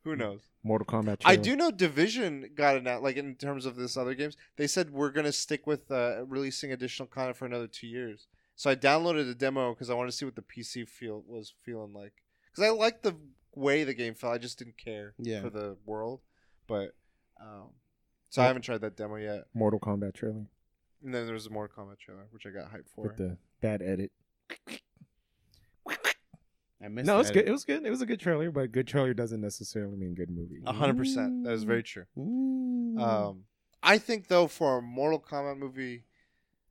who knows? Mortal Kombat. I trailer. do know Division got it out. Like in terms of this other games, they said we're gonna stick with uh, releasing additional content for another two years. So I downloaded the demo because I wanted to see what the PC feel was feeling like. Because I liked the way the game felt. I just didn't care Yeah. for the world. But um, so I haven't tried that demo yet. Mortal Kombat trailer And then there's was a Mortal Kombat trailer, which I got hyped for. with the bad edit. I missed. No, it's that. good. It was good. It was a good trailer, but good trailer doesn't necessarily mean good movie. A hundred percent. That is very true. Ooh. Um, I think though for a Mortal Kombat movie,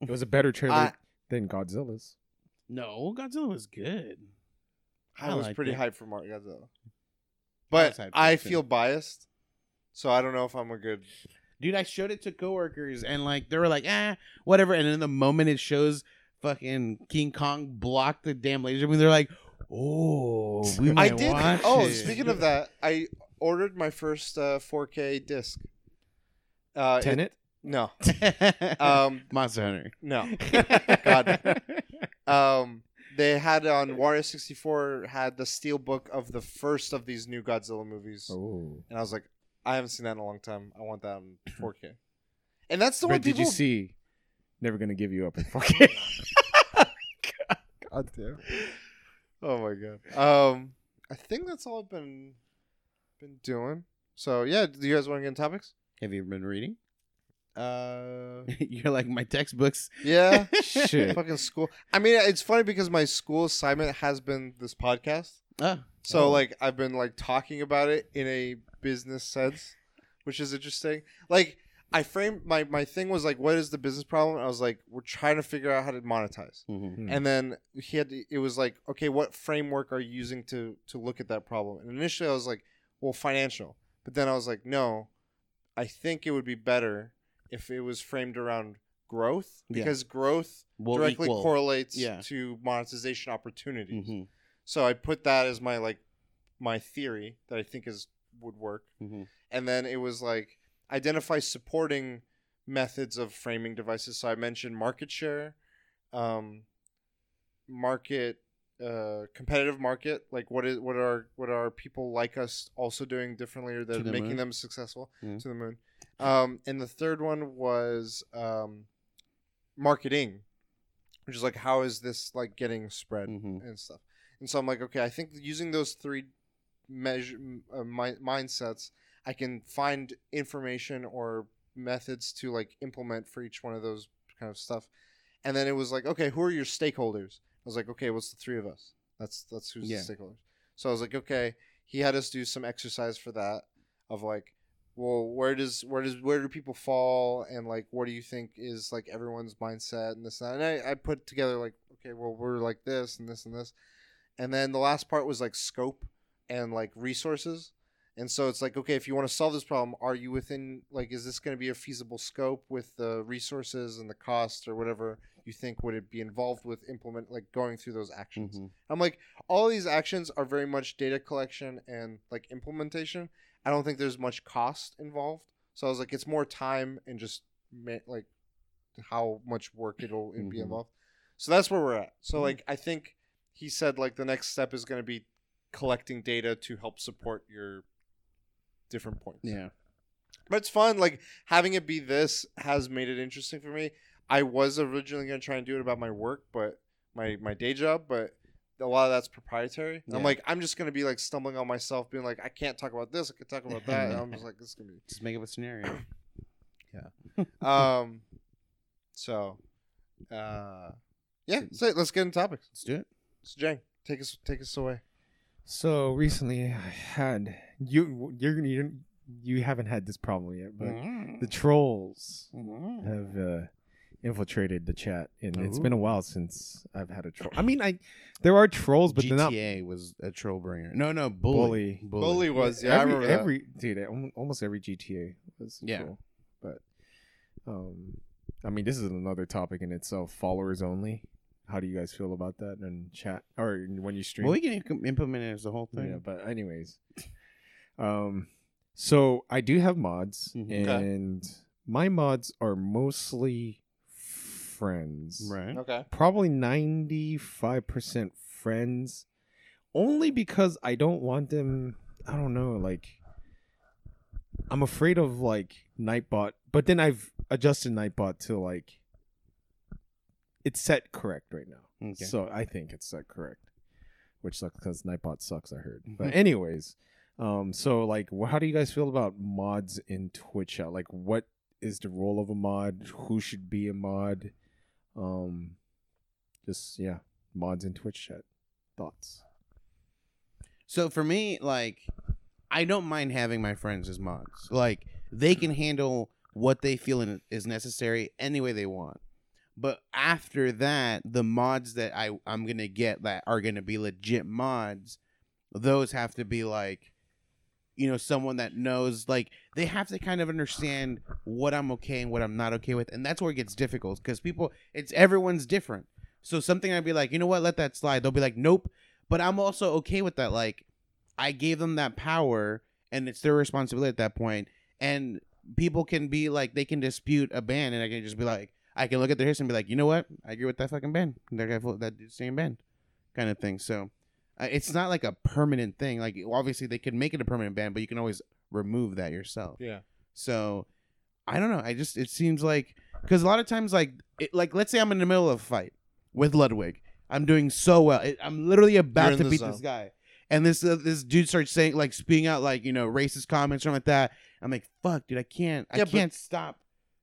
It was a better trailer I- than Godzilla's. no, Godzilla was good. I, I was liked pretty it. hyped for Mark Godzilla. was But hyped I for it, feel biased, so I don't know if I'm a good. Dude, I showed it to coworkers and like they were like, ah, whatever. And then the moment it shows fucking King Kong block the damn laser beam, they're like, oh, we I did. watch Oh, it. speaking of that, I ordered my first uh, 4K disc. Uh, it- Tenet. no, [LAUGHS] um, Monster Hunter. no. [LAUGHS] God. Um, they had on Wario 64 had the steel book of the first of these new Godzilla movies, Oh. and I was like, I haven't seen that in a long time. I want that on [CLEARS THROAT] 4K. And that's the one But did people. you see? Never gonna give you up in 4K. [LAUGHS] God damn. Oh my god. Um, I think that's all I've been been doing. So yeah, do you guys want to get in topics? Have you been reading? Uh, [LAUGHS] You're like my textbooks. yeah. [LAUGHS] Shit. Fucking school. I mean, it's funny because my school assignment has been this podcast. Ah, So Oh. like I've been like talking about it in a business sense, which is interesting. Like I framed my my thing was like, what is the business problem? I was like, we're trying to figure out how to monetize. mhm. Hmm. and then he had to, it was like okay what framework are you using to to look at that problem and initially i was like well financial but then i was like no i think it would be better if it was framed around growth Yeah. because growth Will directly equal- correlates Yeah. to monetization opportunities Mhm. so i put that as my like my theory that i think is would work Mhm. and then it was like identify supporting methods of framing devices so i mentioned market share um, market uh, competitive market like what is what are what are people like us also doing differently or that are the making moon. them successful Yeah. to the moon um, and the third one was um, marketing which is like how is this like getting spread Mhm. and stuff and so i'm like okay i think using those three measure uh, mi- mindsets i can find information or methods to like implement for each one of those kind of stuff. And then it was like okay who are your stakeholders? I was like okay what's the three of us? That's that's who's Yeah. the stakeholders. So i was like okay. He had us do some exercise for that of like well where does where does where do people fall? And like what do you think is like everyone's mindset and this and that? And i, I put together like okay well we're like this and this and this. And then the last part was like scope and like resources and so it's like okay if you want to solve this problem are you within like is this going to be a feasible scope with the resources and the cost or whatever you think would it be involved with implement like going through those actions Mhm. i'm like all these actions are very much data collection and like implementation i don't think there's much cost involved So I was like, it's more time and just ma- like how much work it'll be Mhm. involved. So that's where we're at. So like I think he said like the next step is going to be collecting data to help support your different points. Yeah. But it's fun. Like having it be this has made it interesting for me. I was originally going to try and do it about my work, but my my day job, but a lot of that's proprietary. I'm like, I'm just gonna be like stumbling on myself, being like, I can't talk about this, I can talk about that. And [LAUGHS] I'm just like, this is gonna be Just make up a scenario. [COUGHS] yeah. [LAUGHS] Um, so, uh, yeah. So let's get into topics. Let's do it. So Jang, take us take us away. So recently, I had you. You're you. You haven't had this problem yet, but Mm-hmm. the trolls have uh, infiltrated the chat, and it's been a while since I've had a troll. I mean, I there are trolls, but they're not GTA was a troll bringer. No, no, bully. bully. Bully was yeah, I every, that. every dude, almost every GTA was Yeah. troll. But um, I mean, this is another topic in itself. Followers only. How do you guys feel about that in chat or when you stream? Well, we can im- implement it as the whole thing. Yeah, thing. but anyways, um, so I do have mods, Mhm. Okay. and my mods are mostly friends. Right. Okay. Probably ninety five percent friends, only because I don't want them. I don't know, like. I'm afraid of like Nightbot, but then I've adjusted Nightbot to like it's set correct right now. Okay. So I think it's set correct, which sucks because Nightbot sucks. I heard. But anyways, um, so like, how do you guys feel about mods in Twitch chat? Like, what is the role of a mod? Who should be a mod? Um, just yeah, mods in Twitch chat. Thoughts? So for me, like, I don't mind having my friends as mods. Like, they can handle what they feel in- is necessary any way they want. But after that, the mods that I I'm gonna get that are gonna be legit mods, those have to be like, you know, someone that knows. Like, they have to kind of understand what I'm okay and what I'm not okay with, and that's where it gets difficult because people, it's everyone's different. So something I'd be like, you know what, let that slide. They'll be like, nope. But I'm also okay with that. Like, I gave them that power, and it's their responsibility at that point. And people can be like, they can dispute a ban, and I can just be like, I can look at their history and be like, you know what, I agree with that fucking ban. That guy, that same band, kind of thing. So, uh, it's not like a permanent thing. Like, obviously, they can make it a permanent band, but you can always remove that yourself. Yeah. So I don't know. I just it seems like because a lot of times like it, like let's say I'm in the middle of a fight with Ludwig. I'm doing so well. It, I'm literally about to beat zone. this guy, and this uh, this dude starts saying like spewing out like you know racist comments or something like that. I'm like, fuck, dude, I can't, I Yeah, but- can't stop.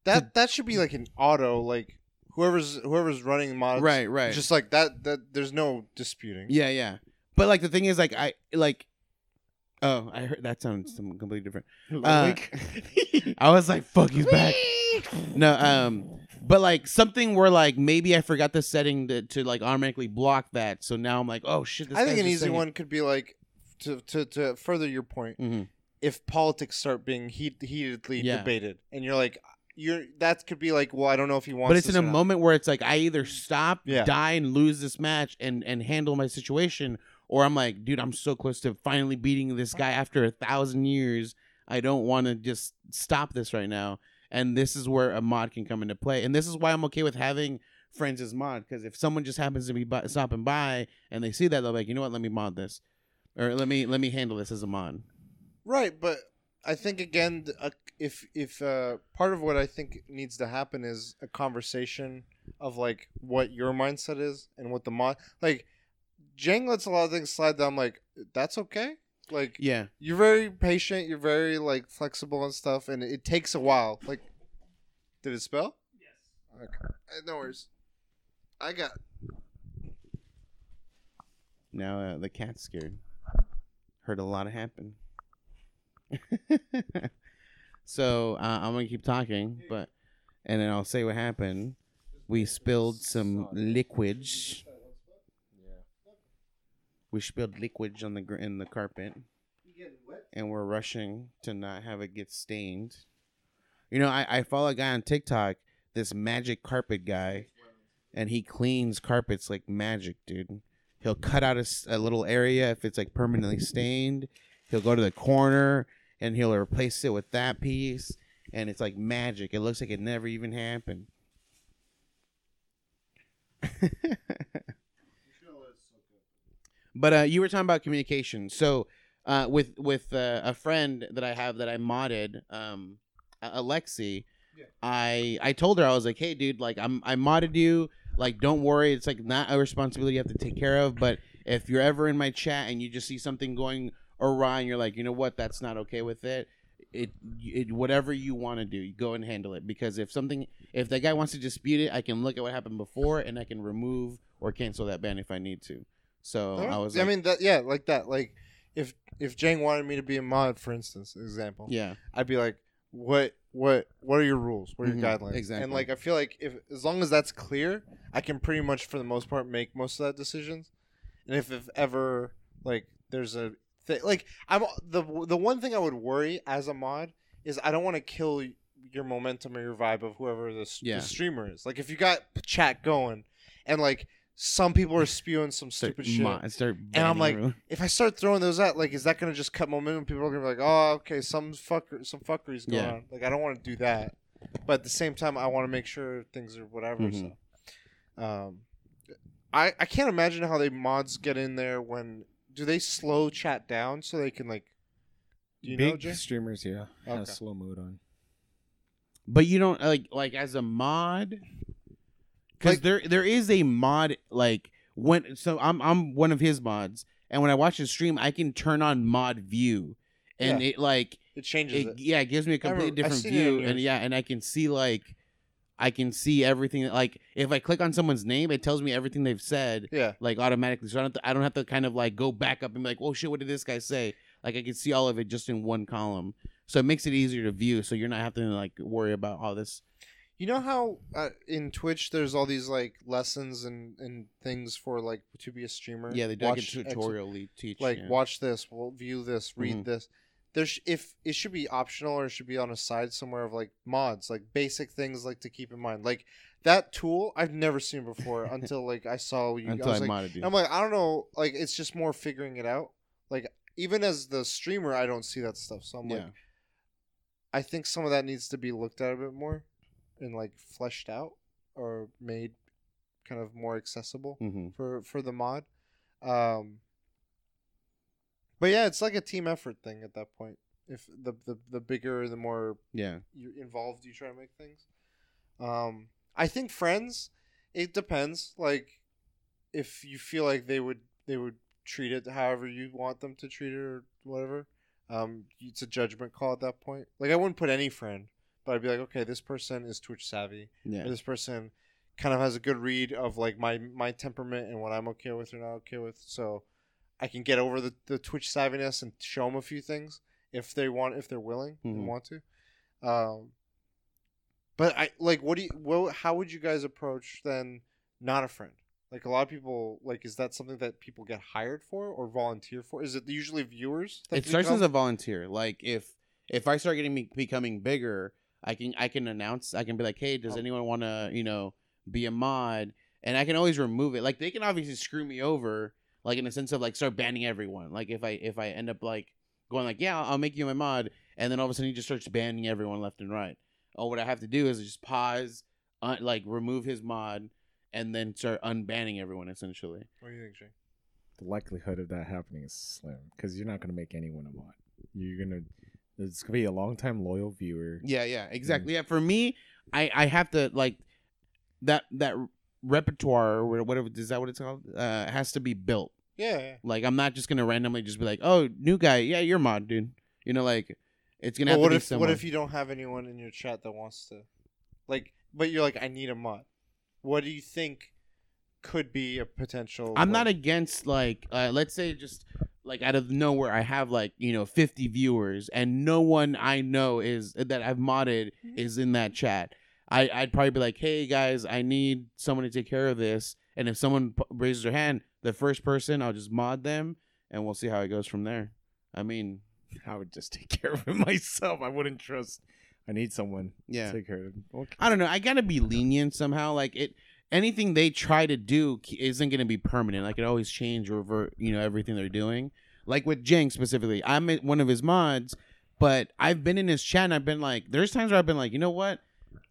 That that should be like an auto like whoever's whoever's running mods. Right, right. Just like that that there's no disputing. Yeah, yeah. But like the thing is, like I like. Oh, I heard that sounds something completely different. Uh, [LAUGHS] I was like, "Fuck, he's back." No, um, but like something where like maybe I forgot the setting to, to like automatically block that. So now I'm like, "Oh shit!" This I think an easy one could be like to to to further your point. Mhm. If politics start being heat, heatedly Yeah. debated, and you're like, you're that could be like, well, I don't know if he wants. But it's in a moment where it's like I either stop, Yeah. die, and lose this match, and and handle my situation, or I'm like, dude, I'm so close to finally beating this guy after a thousand years. I don't want to just stop this right now. And this is where a mod can come into play. And this is why I'm okay with having friends as mod because if someone just happens to be by, stopping by and they see that, they're like, you know what, let me mod this, or let me let me handle this as a mod. Right, but I think again, uh, if if uh, part of what I think needs to happen is a conversation of like what your mindset is and what the mod like. Jang lets a lot of things slide. That I'm like, that's okay. Like Yeah, you're very patient. You're very like flexible and stuff, and it takes a while. Like, did it spell? Yes. Okay. Uh, No worries. I got. now uh, the cat's scared. Heard a lot of happen. [LAUGHS] so uh, I'm gonna keep talking, but and then I'll say what happened. We spilled some liquid. We spilled liquid on the gr- in the carpet, and we're rushing to not have it get stained. You know, I, I follow a guy on TikTok, this magic carpet guy, and he cleans carpets like magic, dude. He'll cut out a little area if it's like permanently stained. He'll go to the corner and he'll replace it with that piece. and it's like magic. It looks like it never even happened. but uh, you were talking about communication. So uh, with with uh, a friend that I have that I modded, um, Alexi, Yeah. I I told her I was like, hey, dude, like I'm I modded you. Like, don't worry, it's like not a responsibility you have to take care of. But if you're ever in my chat and you just see something going awry, Ryan, you're like, you know what, that's not okay with it. It, it whatever you want to do, you go and handle it. Because if something, if that guy wants to dispute it, I can look at what happened before and I can remove or cancel that ban if I need to. So I was, I like, mean that yeah, like that. Like if if Jang wanted me to be a mod, for instance, example, yeah, I'd be like, what what what are your rules? What are your Mhm, guidelines? exactly. And like I feel like if as long as that's clear, I can pretty much for the most part make most of that decisions. And if, if ever like there's a thing like I'm the the one thing I would worry as a mod is I don't want to kill your momentum or your vibe of whoever the, Yeah. the streamer is. Like if you got chat going and like some people are spewing some start, stupid shit mo- start And I'm like, everyone. if I start throwing those out, like, is that gonna just cut momentum? People are gonna be like, "Oh, okay, some fucker, some fuckery's going Yeah. on." Like, I don't want to do that, but at the same time, I want to make sure things are whatever. Mhm. So, um, I I can't imagine how they mods get in there when do they slow chat down so they can like, do you Big know, Jay? streamers, yeah, Okay. has slow mode on. But you don't like like as a mod because Like- there there is a mod like when so I'm I'm one of his mods and when I watch his stream I can turn on mod view and Yeah. it like It changes it, it. yeah it gives me a completely remember- different seen it on view and yeah and I can see like I can see everything like if I click on someone's name it tells me everything they've said Yeah, like automatically so I don't have to, I don't have to kind of like go back up and be like oh shit what did this guy say like I can see all of it just in one column so it makes it easier to view so you're not having to like worry about all this you know how uh, in Twitch there's all these like lessons and and things for like to be a streamer. Yeah, they do like a Watch X- tutorial lead teach. like yeah. watch this we'll view this read Mhm. this there's if it should be optional or it should be on a side somewhere of like mods like basic things like to keep in mind. Like that tool i've never seen before [LAUGHS] until like i saw you until I I, like, modded you. i'm like i don't know like it's just more figuring it out. Like even as the streamer i don't see that stuff. So i'm yeah, like i think some of that needs to be looked at a bit more and like fleshed out or made kind of more accessible hmm for for the mod. Um, but yeah, it's like a team effort thing at that point. If the the, the bigger, the more yeah, you're involved you try to make things. Um, I think friends. It depends. Like, if you feel like they would they would treat it however you want them to treat it or whatever. Um, it's a judgment call at that point. Like, I wouldn't put any friend, but I'd be like, okay, this person is Twitch savvy yeah. this person kind of has a good read of like my my temperament and what I'm okay with or not okay with. So I can get over the, the Twitch savviness and show them a few things if they want if they're willing Mhm. and want to. Um, but I like what do you well how would you guys approach then not a friend? Like a lot of people like is that something that people get hired for or volunteer for? Is it usually viewers? that It starts as a volunteer. Like if if I start getting me becoming bigger, I can I can announce. I can be like, hey, does Oh. anyone want to you know be a mod? And I can always remove it. Like they can obviously screw me over, like in a sense of like start banning everyone. Like if I if I end up like going like, yeah, I'll make you my mod, and then all of a sudden he just starts banning everyone left and right. Oh, what I have to do is just pause, uh, like remove his mod, and then start unbanning everyone essentially. What do you think, Jay? The likelihood of that happening is slim because you're not gonna make anyone a mod. You're gonna. It's gonna be a long time loyal viewer. Yeah, yeah, exactly. Yeah, for me, I I have to like that that repertoire or whatever is that what it's called uh has to be built. Yeah. Like I'm not just gonna randomly just be like, oh, new guy, yeah, you're mod, dude. You know, like it's gonna But have what to be if someone. what if you don't have anyone in your chat that wants to, like, but you're like, I need a mod. What do you think could be a potential? I'm not against like uh, let's say just like out of nowhere I have like you know 50 viewers and no one I know is that I've modded Mhm. is in that chat. I I'd probably be like, hey guys, I need someone to take care of this, and if someone p- raises their hand, the first person I'll just mod them, and we'll see how it goes from there. I mean, [LAUGHS] I would just take care of it [LAUGHS] myself. I wouldn't trust. I need someone yeah. to take care of it. Okay. I don't know. I gotta be lenient somehow. Like it, anything they try to do isn't gonna be permanent. Like it always change or revert. You know everything they're doing. Like with Jang specifically, I'm one of his mods, But I've been in his chat and I've been like, there's times where I've been like, you know what?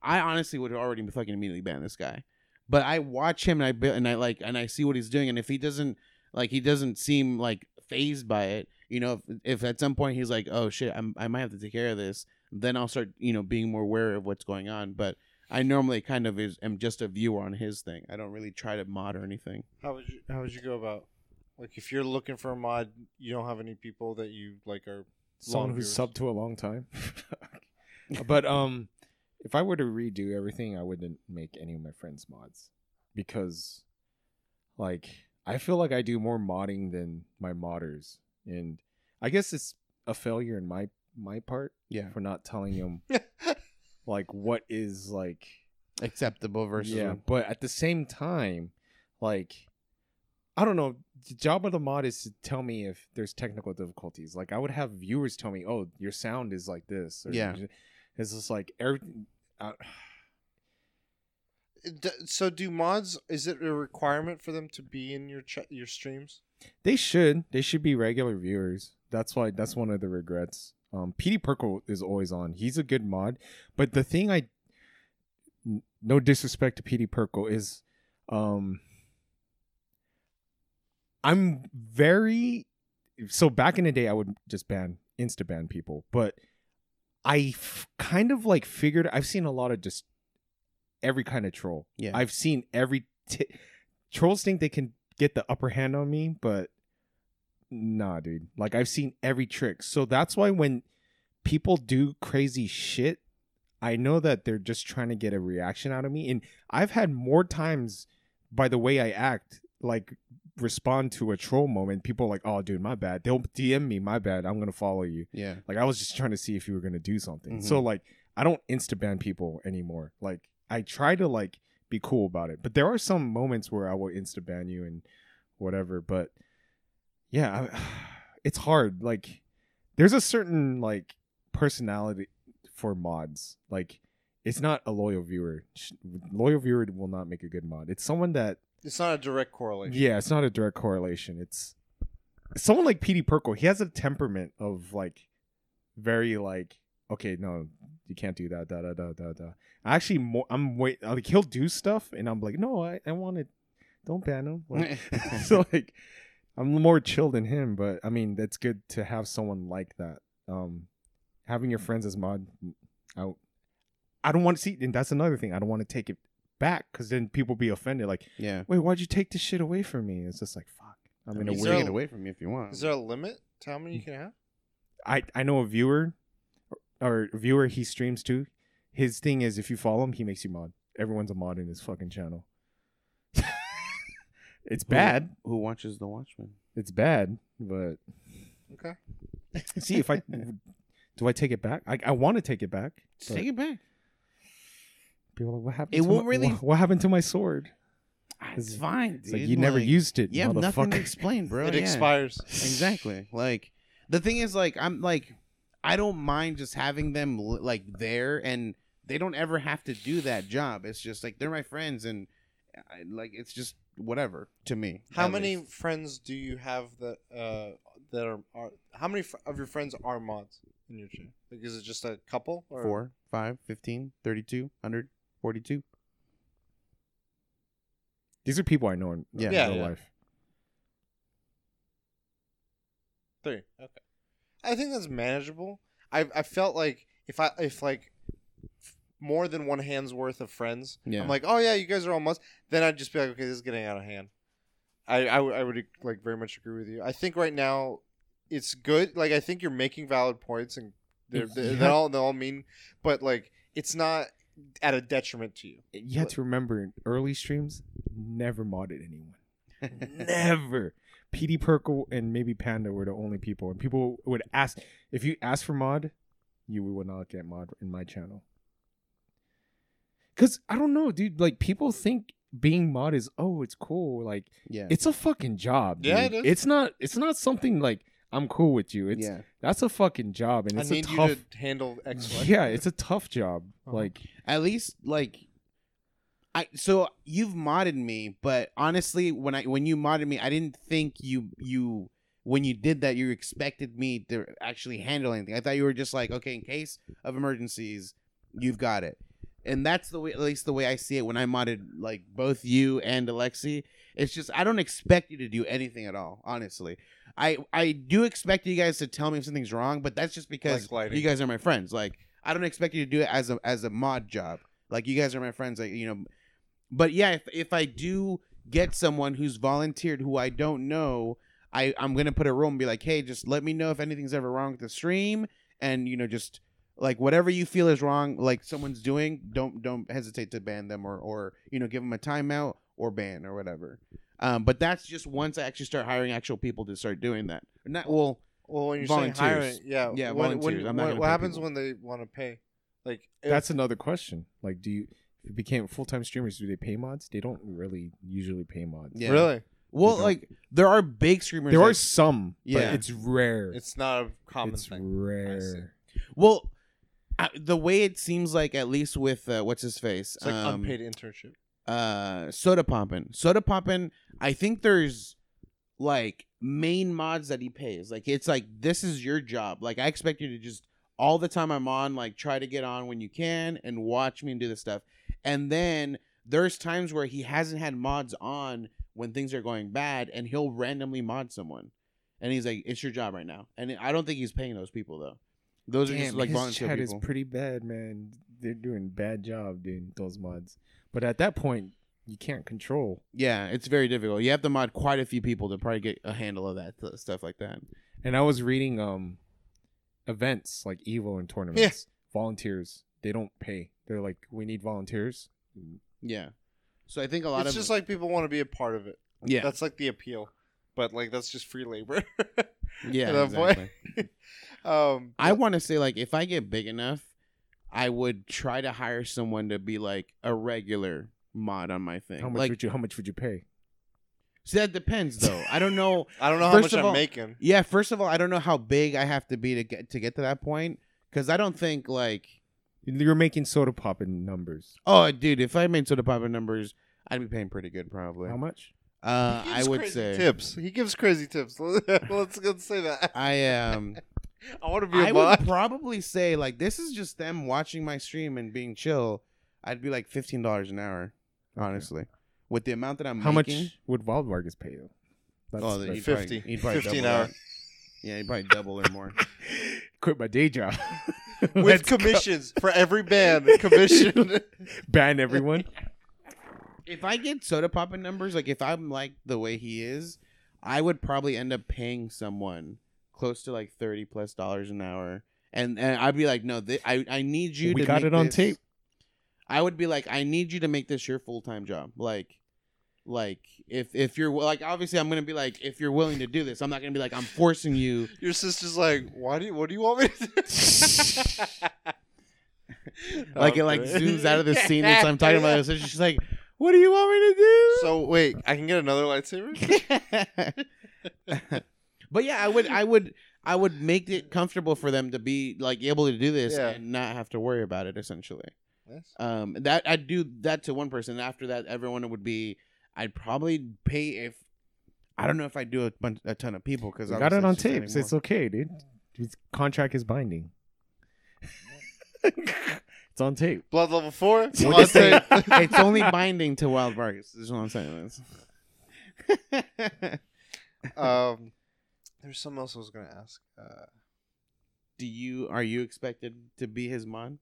I honestly would have already fucking immediately ban this guy. But I watch him and I and I like and I see what he's doing and if he doesn't like he doesn't seem like phased by it, you know, if, if at some point he's like, oh shit, I'm, I might have to take care of this, then I'll start you know being more aware of what's going on. But I normally kind of is am just a viewer on his thing. I don't really try to mod or anything. How would you How would you go about like if you're looking for a mod, you don't have any people that you like are Someone long who's viewers. subbed to a long time. [LAUGHS] but um, if I were to redo everything, I wouldn't make any of my friends mods because, like, I feel like I do more modding than my modders, and I guess it's a failure in my my part Yeah, for not telling them [LAUGHS] like what is like acceptable versus yeah but at the same time like i don't know. The job of the mod is to tell me if there's technical difficulties. Like i would have viewers tell me oh your sound is like this or Yeah. it's just like everything uh, so do mods? Is it a requirement for them to be in your ch- your streams? they should. They should be regular viewers. That's why that's one of the regrets. Um pd perkle is always on. He's a good mod. But the thing i no disrespect to pd perkle is um i'm very so back in the day i would just ban insta ban people. But i f- kind of like figured i've seen a lot of just every kind of troll. Yeah. i've seen every t- trolls think they can get the upper hand on me but nah dude. Like i've seen every trick. So that's why when people do crazy shit i know that they're just trying to get a reaction out of me and i've had more times by the way i act like respond to a troll moment people are like oh dude my bad they'll dm me my bad i'm gonna follow you yeah like I was just trying to see if you were gonna do something. Mhm. So like I don't insta ban people anymore. Like I try to like be cool about it. But there are some moments where I will insta ban you and whatever. But yeah, I, [SIGHS] it's hard. Like there's a certain like personality for mods. Like it's not a loyal viewer. Loyal viewer will not make a good mod. It's someone that It's not a direct correlation. yeah, it's not a direct correlation. It's someone like PD Perkle. He has a temperament of like very like okay, no, you can't do that. Da da da da da. Actually, more, I'm wait like he'll do stuff, and I'm like, no, I I want to. Don't ban him. Like, [LAUGHS] [LAUGHS] so like, I'm more chill than him. But I mean, that's good to have someone like that. Um, having your friends as mod, out. I don't want to see, and that's another thing. I don't want to take it back because then people be offended. Like yeah. wait, why'd you take this shit away from me? It's just like fuck. I'm I in mean, take it away from me if you want. Is there a limit to how many you mm. can have? I I know a viewer, or a viewer he streams to. His thing is if you follow him, he makes you mod. Everyone's a mod in his fucking channel. [LAUGHS] it's Who- bad. Who watches The Watchmen? It's bad, but Okay. [LAUGHS] see if I [LAUGHS] do I take it back. I I want to take it back. But take it back. People are like, what happened? It to won't my, really- what, [LAUGHS] what happened to my sword? It's It's- fine, It's like dude. you never Like, used it. You have nothing to explain, bro. it Yeah. expires. Exactly. Like the thing is, like I'm like I don't mind just having them like there, and they don't ever have to do that job. It's just like they're my friends, and I, like it's just whatever to me. How many least. friends do you have that uh that are, are how many fr- of your friends are mods in your channel? Like, is it just a couple or Four, five, 15, 32, 100, 42. These are people I know in Yeah. Yeah, real yeah. life. Three. Okay. I think that's manageable. I I felt like if I if like more than one hand's worth of friends, Yeah. I'm like, oh yeah, you guys are all must. Then I'd just be like, okay, this is getting out of hand. I I, would- I would like very much agree with you. I think right now it's good. Like I think you're making valid points and they're, [LAUGHS] they Yeah. they all they all mean, but like it's not at a detriment to you. you have to remember early streams, never modded anyone. [LAUGHS] never. PD Perkle and maybe Panda were the only people, and people would ask if you ask for mod, you would not get mod in my channel. Cause I don't know, dude. Like people think being mod is oh, it's cool. Like yeah. it's a fucking job. Yeah, it is. It's not. It's not something like I'm cool with you. It's yeah. that's a fucking job, and I it's need a tough. you to handle X Y. [LAUGHS] yeah, it's a tough job. Uh-huh. Like At least like I so you've modded me, but honestly, when I when you modded me, I didn't think you you when you did that, you expected me to actually handle anything. I thought you were just like, okay, in case of emergencies, you've got it. And that's the way, at least the way I see it when I modded like both you and Alexi. It's just I don't expect you to do anything at all. Honestly, I I do expect you guys to tell me if something's wrong, but that's just because Like lighting. you guys are my friends. Like I don't expect you to do it as a as a mod job. Like you guys are my friends. Like you know, but yeah, if if I do get someone who's volunteered who I don't know, I I'm gonna put a rule and be like, hey, just let me know if anything's ever wrong with the stream, and you know, just like whatever you feel is wrong, like someone's doing, don't don't hesitate to ban them or or you know give them a timeout or ban or whatever. Um, but that's just once I actually start hiring actual people to start doing that. Not well. Well, when you're Volunteers. saying hiring, yeah, Yeah, when, volunteers. When, I'm not when- what happens people. when they want to pay? Like if- That's another question. Like, do you if you became full time streamers? Do they pay mods? They don't really usually pay mods. Yeah. really. Well, like there are big streamers. There that- are some, Yeah. but it's rare. It's not a common it's thing. rare. Well, I, the way it seems like, at least with uh, what's his face, It's like um, unpaid internship. uh, Sodapoppin. Soda poppin'. I think there's like main mods that he pays. Like it's like this is your job. Like I expect you to just all the time I'm on, like try to get on when you can and watch me and do this stuff. And then there's times where he hasn't had mods on when things are going bad, and he'll randomly mod someone, and he's like, "It's your job right now." And I don't think he's paying those people though. Those are just Damn, like his volunteer chat people. is pretty bad, man. They're doing bad job doing those mods. But at that point, you can't control. Yeah, it's very difficult. You have to mod quite a few people to probably get a handle of that th- stuff like that. And I was reading um events like Evo and tournaments. Volunteers, they don't pay. They're like, we need volunteers. Yeah. So I think a lot of It's of just like people want to be a part of it. yeah, That's like the appeal. But like that's just free labor. [LAUGHS] yeah. at point. Exactly. [LAUGHS] um, I want to say like if I get big enough, I would try to hire someone to be like a regular mod on my thing. How much like, would you? How much would you pay? see that depends though. I don't know. [LAUGHS] I don't know how much of I'm making. Yeah, first of all, I don't know how big I have to be to get to get to that point because I don't think like You're making Sodapoppin numbers. oh dude, if I made Sodapoppin numbers, I'd be paying pretty good probably. How much? Uh, I would say tips. He gives crazy tips. [LAUGHS] let's let's say that. I um. [LAUGHS] I want to be a I mod. would probably say like this is just them watching my stream and being chill. I'd be like fifteen dollars an hour, honestly, with the amount that I'm How making. much would Wild Vargas pay you? That's, Oh, that's- he'd 50. Probably, probably 15 double hour. that. Yeah, he'd probably double or more. [LAUGHS] quit my day job With Let's go. commissions for every band. Commission. ban everyone. If I get Sodapoppin numbers, like if I'm like the way he is, I would probably end up paying someone close to like thirty plus dollars an hour, and and I'd be like, no, thi- I I need you. We to got make it on this- tape. I would be like, I need you to make this your full time job. Like, like if if you're like, obviously, I'm gonna be like, if you're willing to do this, I'm not gonna be like, I'm forcing you. [LAUGHS] Your sister's like, why do you? What do you want me to do? [LAUGHS] Like it like zooms out of the scene that I'm talking about. So she's like, what do you want me to do? So wait, I can get another lightsaber. [LAUGHS] [LAUGHS] but yeah, I would, I would, I would make it comfortable for them to be like able to do this Yeah. and not have to worry about it. Essentially, Yes. um, that I'd do that to one person. After that, everyone would be. I'd probably pay if. I don't know if I do a bunch, a ton of people because I got it on tape. So it's okay, dude. His contract is binding. [LAUGHS] it's on tape. Blood level four. We'll On just say tape. [LAUGHS] it's only binding to Wild Vargas. This is what I'm saying. [LAUGHS] um, there's something else I was gonna ask. Uh, do you are you expected to be his mod?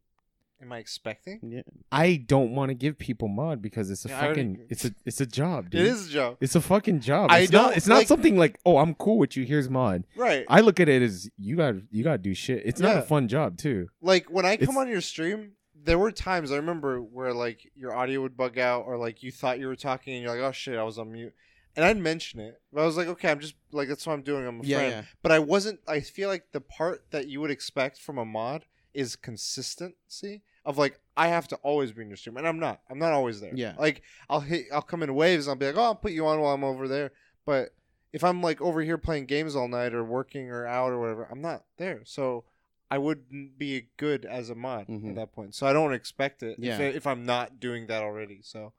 am I expecting? Yeah. I don't want to give people mod because it's a Yeah, I already- fucking it's a it's a job, dude. It is a joke, It's a fucking job. I It's not don't, it's not like- something like, "Oh, I'm cool with you. Here's mod." right? I look at it as you got you got to do shit. It's not Yeah. a fun job, too. like when I come It's- on your stream, there were times I remember where like your audio would bug out, or like you thought you were talking and you're like, "Oh shit, I was on mute," and I'd mention it. But I was like, "Okay, I'm just like that's what I'm doing. I'm a Yeah, friend." yeah. But I wasn't. I feel like the part that you would expect from a mod is consistency of like I have to always be in your stream, and I'm not. I'm not always there. Yeah. Like I'll hit. I'll come in waves. I'll be like, "Oh, I'll put you on while I'm over there," but if I'm like over here playing games all night or working or out or whatever, I'm not there. So I wouldn't be good as a mod Mhm. at that point. So I don't expect it Yeah. if, if I'm not doing that already. So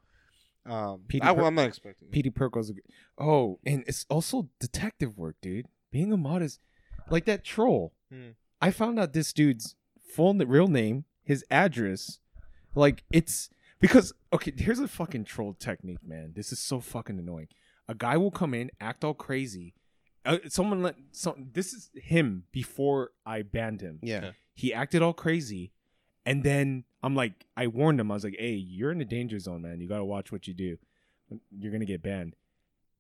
um, PD I, Per- am not expecting. it. PD Perkle's a Oh, and it's also detective work, dude. being a mod is like that troll. Hmm. I found out this dude's full real name, his address. Like it's because okay, here's a fucking troll technique, man. This is so fucking annoying. A guy will come in, act all crazy. Uh, someone let some. This is him before I banned him. Yeah. Okay. He acted all crazy, and then I'm like, I warned him. I was like, "Hey, you're in the danger zone, man. You gotta watch what you do. You're gonna get banned."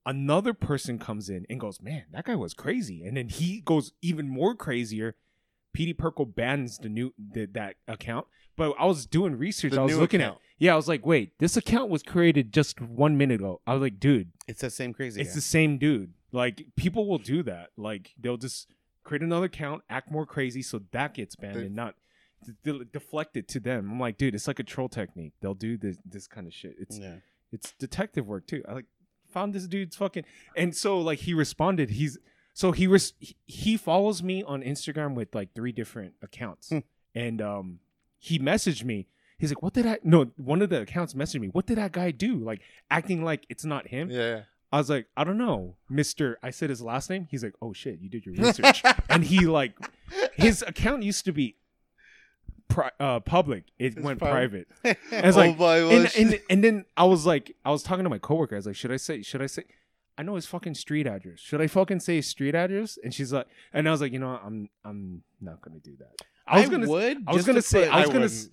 Another person comes in and goes, "Man, that guy was crazy," and then he goes even more crazier. PD Purple bans the new the, that account, but I was doing research. The I was new looking account. at, yeah, I was like, "Wait, this account was created just one minute ago." I was like, "Dude, It's the same crazy. it's guy. the same dude. Like people will do that. Like they'll just create another account, act more crazy, so that gets banned They- and not de- deflect it to them. I'm like, dude, it's like a troll technique. They'll do this this kind of shit. It's yeah. it's detective work too. I like found this dude's fucking and so like he responded. He's so he res- he- he follows me on Instagram with like three different accounts, Hmm. and um he messaged me. He's like, "What did I?" No, one of the accounts messaged me. What did that guy do? Like acting like it's not him. Yeah. I was like, I don't know, Mister. I said his last name. He's like, Oh shit, you did your research. and he like, his account used to be pri- uh, public. It It's went private. private. I was like, oh my and, and and then I was like, I was talking to my coworker. I was like, should I say? Should I say? I know his fucking street address. Should I fucking say his street address? And she's like, and I was like, you know, what? I'm I'm not gonna do that. I was gonna, would. I was gonna say, I was gonna, s-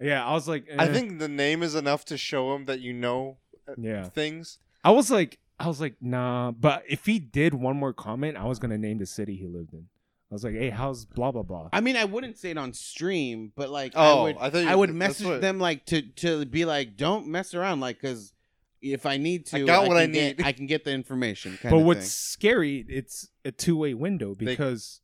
yeah, I was like, I eh, think the name is enough to show him that you know uh, yeah. things. I was like, I was like, nah. But if he did one more comment, I was gonna name the city he lived in. I was like, hey, how's blah blah blah. I mean, I wouldn't say it on stream, but like, Oh, I would, I thought you- I would that's message what- them like to to be like, don't mess around, like, because if I need to, I got what can I get- need. I can get the information. Kind but of what's thing. scary, it's a two way window They- because,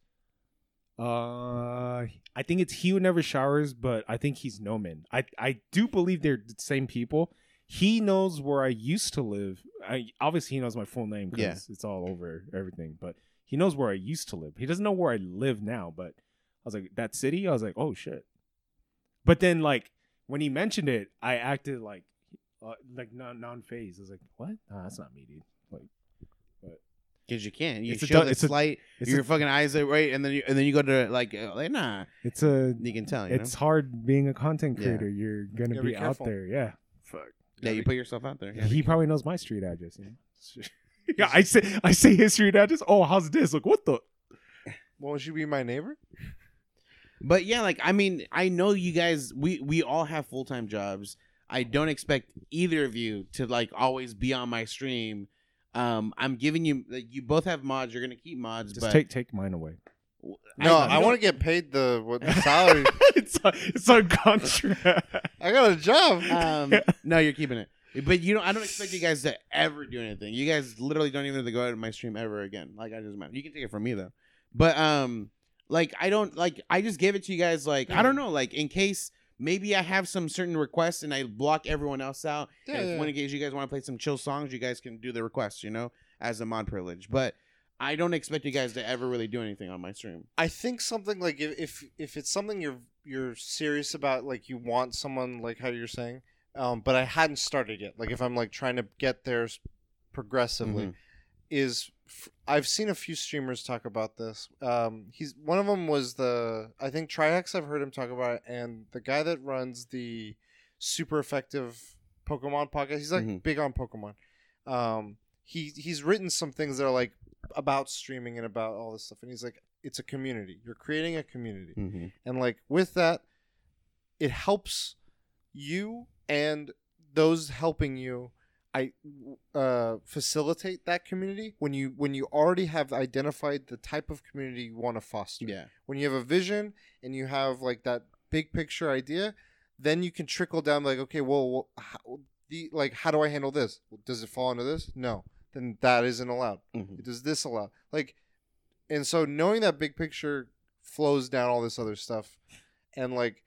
uh, I think it's he who never showers, but I think he's Noman. I I do believe they're the same people. He knows where I used to live. I obviously he knows my full name because Yeah. it's all over everything. But he knows where I used to live. He doesn't know where I live now. But I was like that city. I was like, oh shit. But then like when he mentioned it, I acted like uh, like non non phased. I was like, what? Nah, that's not me, dude. Like Because you can't. you It's a show du- the it's a- slight, it's your a- fucking eyes are right, and then you, and then you go to like, uh, like nah, it's a you can tell. You it's know? hard being a content Yeah. creator. You're gonna Gotta be, be out there. Yeah. Fuck. Yeah, you put yourself out there. he probably knows my street address. You know? [LAUGHS] yeah, I say I say his street address. Oh, how's this? Like what the? Won't you be my neighbor? But yeah, like I mean, I know you guys. We we all have full time jobs. I don't expect either of you to like always be on my stream. Um, I'm giving you. Like, you both have mods. You're gonna keep mods, Just but take take mine away. No, I- I, want to get paid the what the [LAUGHS] salary. it's on, it's on contract. I got a job. um, [LAUGHS] no, you're keeping it. But you know, I don't expect you guys to ever do anything. You guys literally don't even have to go out of my stream ever again. Like I just meant you can take it from me though. But um, like I don't like I just gave it to you guys. Like I don't know, like in case maybe I have some certain requests and I block everyone else out. Yeah, and if yeah. one of you guys want to play some chill songs, you guys can do the requests. You know, as a mod privilege. But I don't expect you guys to ever really do anything on my stream. I think something like if, if if it's something you're you're serious about, like you want someone like how you're saying, um, but I hadn't started yet. Like if I'm like trying to get there progressively, Mhm. is f- I've seen a few streamers talk about this. Um, he's one of them was the I think Trihex. I've heard him talk about it, and the guy that runs the super effective Pokemon podcast. He's like Mhm. big on Pokemon. Um, he he's written some things that are like about streaming and about all this stuff, and he's like, it's a community. You're creating a community, Mhm. and like with that, it helps you and those helping you I uh, facilitate that community when you when you already have identified the type of community you want to foster. Yeah. When you have a vision and you have like that big picture idea, then you can trickle down like, okay, well, how, the like how do I handle this? Does it fall into this? No. Then that isn't allowed. Mhm. Does this allow? Like, and so knowing that big picture flows down all this other stuff, and like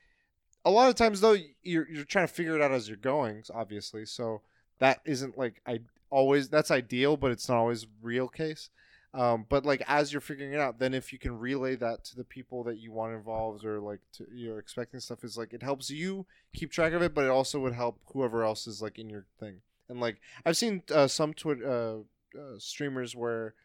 a lot of times though you're you're trying to figure it out as you're going, obviously. So that isn't like I always that's ideal, but it's not always real case. Um, but like as you're figuring it out, then if you can relay that to the people that you want involved or like to, you're expecting stuff, is like it helps you keep track of it, but it also would help whoever else is like in your thing. And like I've seen uh, some Twitter uh, uh, streamers where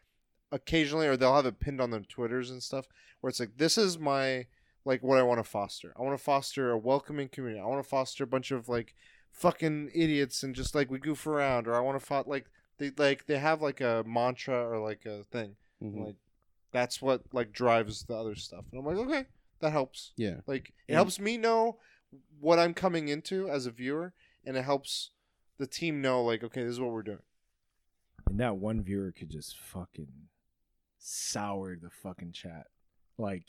occasionally, or they'll have it pinned on their Twitters and stuff, where it's like, this is my like what I want to foster. I want to foster a welcoming community. I want to foster a bunch of like fucking idiots and just like we goof around, or I want to fo- like they like they have like a mantra or like a thing. Mhm. Like that's what like drives the other stuff. And I'm like, okay, that helps. yeah. Like it Yeah. helps me know what I'm coming into as a viewer, and it helps the team know like, okay, this is what we're doing. and that one viewer could just fucking sour the fucking chat. Like,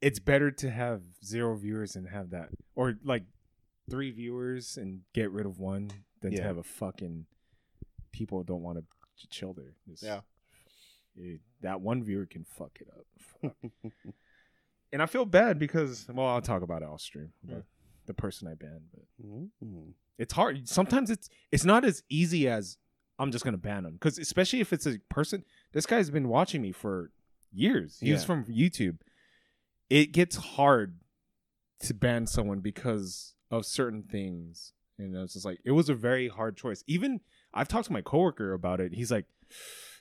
it's better to have zero viewers and have that, or like three viewers and get rid of one than to Yeah. have a fucking people don't want to chill there. It's- Yeah. it- that one viewer can fuck it up. Fuck. and I feel bad because, well, I'll talk about it off stream. About Yeah. the person I banned, but Mhm. it's hard. Sometimes it's it's not as easy as I'm just gonna ban him because especially if it's a person. This guy's been watching me for years. He's Yeah. from YouTube. It gets hard to ban someone because of certain things, and it's just like it was a very hard choice. Even I've talked to my coworker about it. He's like,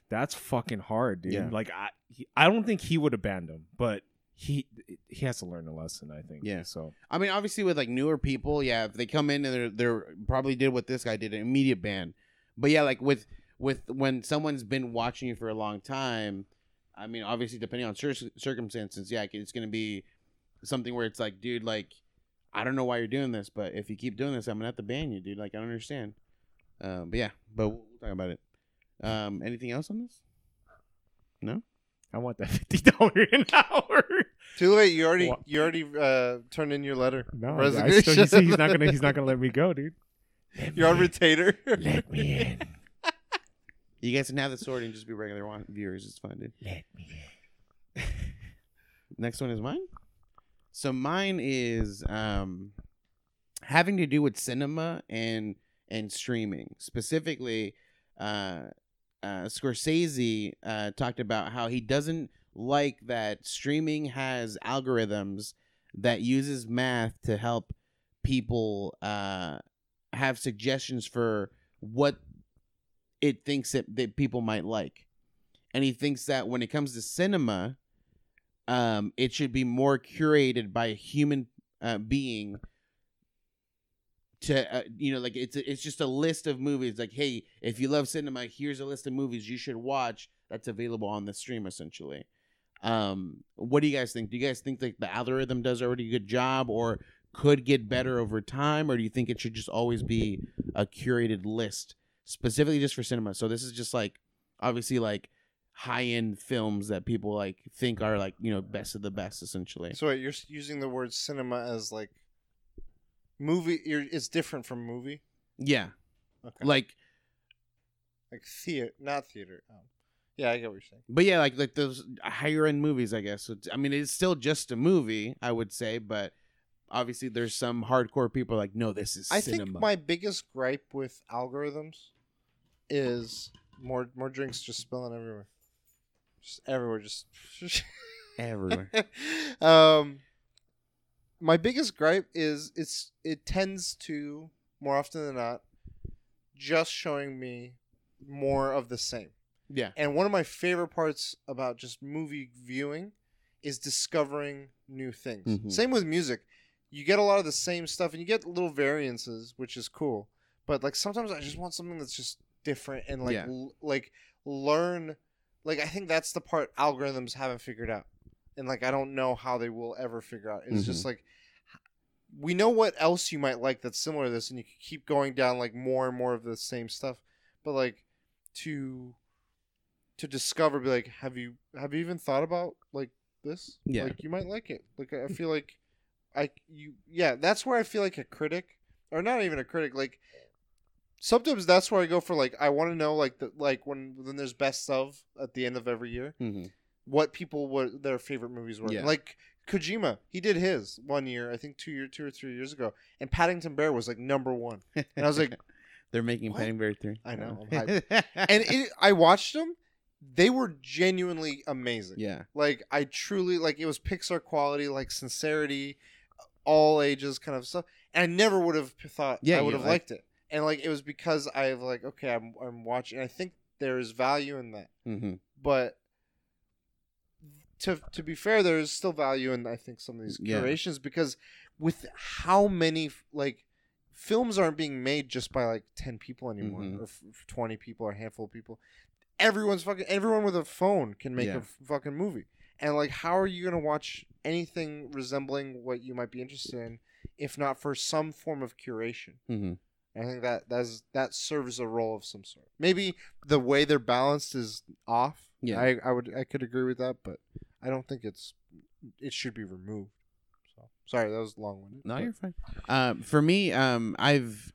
"That's fucking hard, dude." Yeah. Like I, he, I don't think he would have banned him, but he he has to learn a lesson. I think. Yeah. So I mean, obviously, with like newer people, yeah, if they come in and they're they're probably did what this guy did, an immediate ban. But yeah, like with with when someone's been watching you for a long time, I mean, obviously, depending on cir- circumstances, yeah, it's gonna be something where it's like, dude, like, I don't know why you're doing this, but if you keep doing this, I'm gonna have to ban you, dude. Like, I don't understand. Um, but yeah, but we'll talk about it. Um, anything else on this? No. I want that [LAUGHS] fifty dollar an hour. Too late. You already What? you already uh, turned in your letter. No, I Resignation. still, he's, he's not gonna he's not [LAUGHS] gonna let me go, dude. You're on retainer. Let me in. You guys can have the sword and just be regular wa- viewers. It's fine, dude. Let me in. [LAUGHS] Next one is mine. So mine is um, having to do with cinema and and streaming. Specifically, uh, uh, Scorsese uh, talked about how he doesn't like that streaming has algorithms that uses math to help people uh, have suggestions for what it thinks that, that people might like. And he thinks that when it comes to cinema, um, it should be more curated by a human uh, being to uh, you know like it's it's just a list of movies. Like hey if you love cinema here's a list of movies you should watch that's available on the stream essentially. Um what do you guys think? Do you guys think like the algorithm does already a good job or could get better over time or do you think it should just always be a curated list specifically just for cinema so this is just like obviously like high end films that people like think are like you know best of the best essentially. So wait, you're using the word cinema as like movie. You're, it's different from movie. Yeah, Okay. like like theater, not theater. Um, yeah, I get what you're saying. but yeah, like like those higher end movies, I guess. I mean, it's still just a movie, I would say, but obviously there's some hardcore people like, no, this is I cinema. think my biggest gripe with algorithms is more more drinks just spilling everywhere, just everywhere, just. [LAUGHS] everywhere. um, my biggest gripe is it's it tends to more often than not just showing me more of the same. Yeah, And one of my favorite parts about just movie viewing is discovering new things. Mhm. Same with music. You get a lot of the same stuff and you get little variances, which is cool. But like sometimes I just want something that's just different and like Yeah. l- like learn like I think that's the part algorithms haven't figured out. And like I don't know how they will ever figure out. It's just mm-hmm. like we know what else you might like that's similar to this and you can keep going down like more and more of the same stuff. But like to to discover be like have you have you even thought about like this Yeah. like you might like it like i mm. feel like i you yeah that's where i feel like a critic or not even a critic like sometimes that's where i go for like i want to know like the like when when there's best of at the end of every year hmm what people what their favorite movies were. Yeah. like kojima he did his one year i think two year two or three years ago and paddington bear was like number one. And i was like [LAUGHS] they're making What? Paddington Bear three. I know, [LAUGHS] and it, i watched them they were genuinely amazing. Yeah, like I truly like it was Pixar quality, like sincerity, all ages kind of stuff. And I never would have thought Yeah, I would have liked it. And like it was because I like okay, I'm I'm watching. I think there is value in that, hmm but to to be fair, there is still value in I think some of these Yeah. curations because with how many like films aren't being made just by like ten people anymore Mhm. or f- twenty people or a handful of people. Everyone's fucking everyone with a phone can make Yeah. a f- fucking movie. And like, how are you gonna watch anything resembling what you might be interested in, if not for some form of curation? Mhm. I think that that's that serves a role of some sort. Maybe the way they're balanced is off. Yeah. I, I would I could agree with that, but I don't think it's it should be removed. So sorry, that was long winded. No, you're fine. Um, for me, um, I've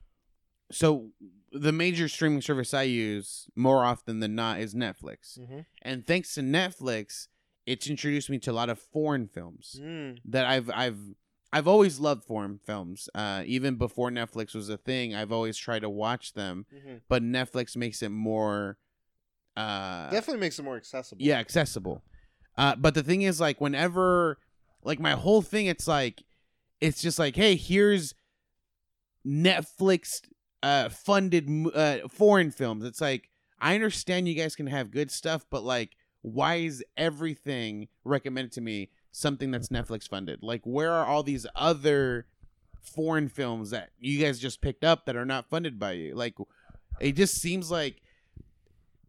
so the major streaming service I use more often than not is Netflix, mm-hmm. and thanks to Netflix, it's introduced me to a lot of foreign films mm. that I've I've I've always loved foreign films. Uh, even before Netflix was a thing, I've always tried to watch them, mm-hmm. but Netflix makes it more. Uh, definitely makes it more accessible. yeah, accessible. Uh, but the thing is, like, whenever, like, my whole thing, it's like, it's just like, hey, here's Netflix uh, funded uh, foreign films. It's like, I understand you guys can have good stuff, but like, why is everything recommended to me something that's Netflix funded? Like, where are all these other foreign films that you guys just picked up that are not funded by you? Like, it just seems like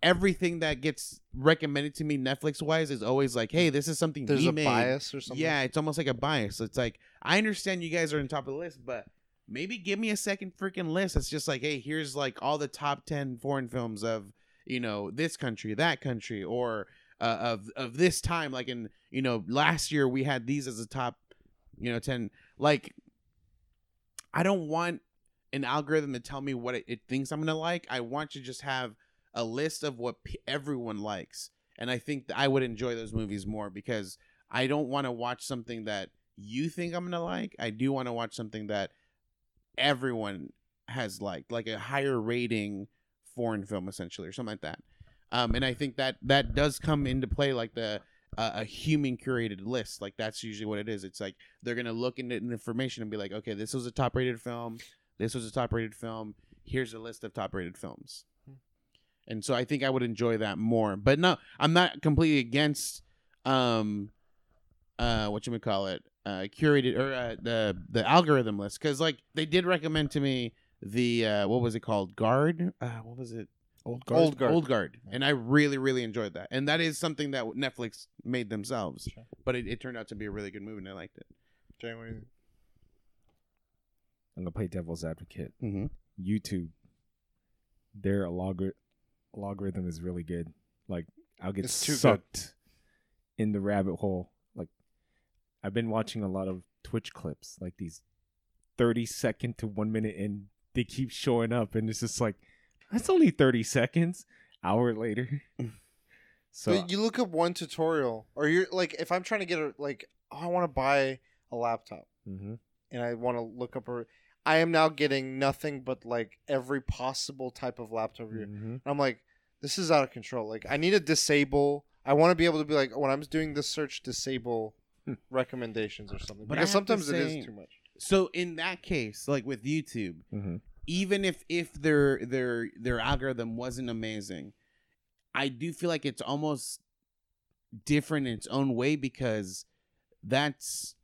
everything that gets recommended to me Netflix wise is always like, hey, this is something there's a made. bias or something. Yeah, it's almost like a bias. It's like I understand you guys are on top of the list, but maybe give me a second freaking list. It's just like, hey, here's like all the top ten foreign films of you know this country, that country, or uh, of of this time. Like in you know last year we had these as a top you know ten. Like I don't want an algorithm to tell me what it, it thinks I'm gonna like. I want to just have a list of what p- everyone likes, and I think I would enjoy those movies more because I don't want to watch something that you think I'm gonna like. I do want to watch something that everyone has liked, like a higher rating foreign film, essentially, or something like that. Um, and I think that that does come into play, like the uh, a human curated list. Like that's usually what it is. It's like they're gonna look into information and be like, okay, this was a top rated film. This was a top rated film. Here's a list of top rated films. And so I think I would enjoy that more. But no, I'm not completely against um uh what you would call it uh curated or uh, the the algorithm list because like they did recommend to me the uh what was it called guard uh what was it Old Old Guard. old guard and i really really enjoyed that and that is something that netflix made themselves Sure. but it, it turned out to be a really good movie and i liked it Jay, what do you think? I'm gonna play devil's advocate. mm-hmm. YouTube, their algor- algorithm is really good. Like I'll get It's too good. sucked in the rabbit hole. Like I've been watching a lot of Twitch clips, like these thirty second to one minute, and they keep showing up, and it's just like that's only thirty seconds. Hour later, [LAUGHS] so But you look up one tutorial, or you're like, if I'm trying to get a like, oh, I want to buy a laptop, Mhm. and I want to look up a. I am now getting nothing but like every possible type of laptop review. Mhm. I'm like, this is out of control. Like, I need to disable. I want to be able to be like, when I'm doing this search, disable recommendations or something. But because sometimes it say- is too much. so in that case like with youtube Mhm. Even if if their their their algorithm wasn't amazing i do feel like it's almost different in its own way because that's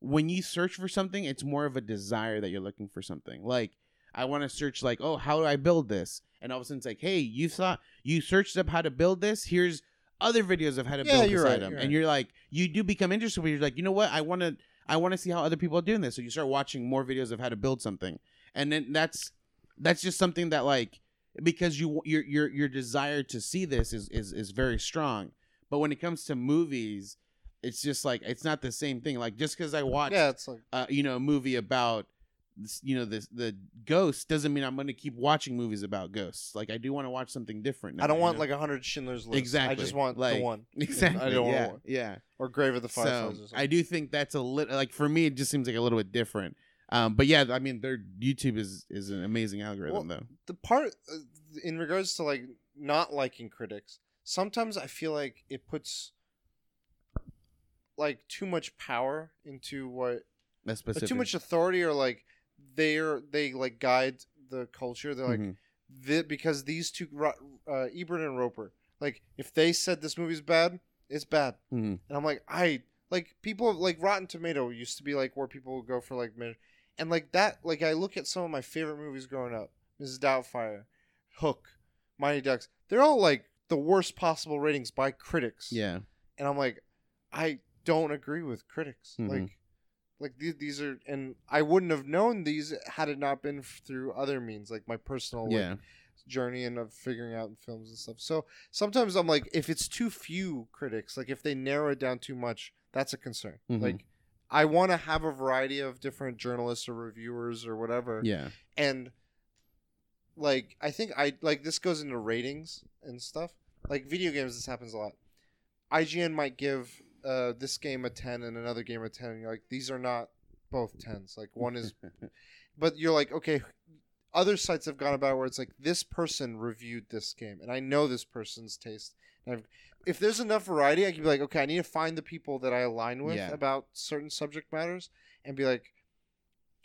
when you search for something it's more of a desire that you're looking for something. Like i want to search like oh how do i build this? And all of a sudden it's like hey you thought you searched up how to build this? Here's other videos of how to Yeah, build this right, item. you're and you're like you do become interested but you're like you know what? I want to i want to see how other people are doing this. So you start watching more videos of how to build something and then that's that's just something that like because you your your your desire to see this is is is very strong but when it comes to movies it's just like it's not the same thing like just because i watched Yeah, it's like uh, you know a movie about you know this the ghosts doesn't mean i'm going to keep watching movies about ghosts like i do want to watch something different Now, I don't you want know? like a hundred Schindler's List. Exactly. I just want Like, the one. exactly [LAUGHS] I don't yeah want one. yeah or Grave of the so Fireflies. or something. I do think that's a little like for me it just seems like a little bit different. Um, but yeah, I mean their YouTube is is an amazing algorithm though. the part uh, in regards to like not liking critics sometimes i feel like it puts like too much power into what That's specific. too much authority or like they're they like guide the culture they're like Mhm. thi- because these two uh, ebert and roeper like if they said this movie's bad It's bad. Mhm. And I'm like, I like people like Rotten Tomato used to be like where people would go for like and like that like I look at some of my favorite movies growing up, Mrs. Doubtfire, Hook, Mighty Ducks. They're all like the worst possible ratings by critics. Yeah. And I'm like, I don't agree with critics. Mhm. Like like these, these are and I wouldn't have known these had it not been f- through other means like my personal like, Yeah. journey and of figuring out films and stuff. So sometimes I'm like, if it's too few critics, like if they narrow it down too much, that's a concern. Mhm. Like I want to have a variety of different journalists or reviewers or whatever, Yeah. and like I think I like this goes into ratings and stuff. Like video games, this happens a lot. IGN might give uh, this game a ten and another game a ten. And you're like, these are not both tens. Like one is [LAUGHS] but you're like, okay, other sites have gone about where it's like this person reviewed this game, and I know this person's taste. And I've, if there's enough variety, I can be like, okay, I need to find the people that I align with Yeah. about certain subject matters, and be like,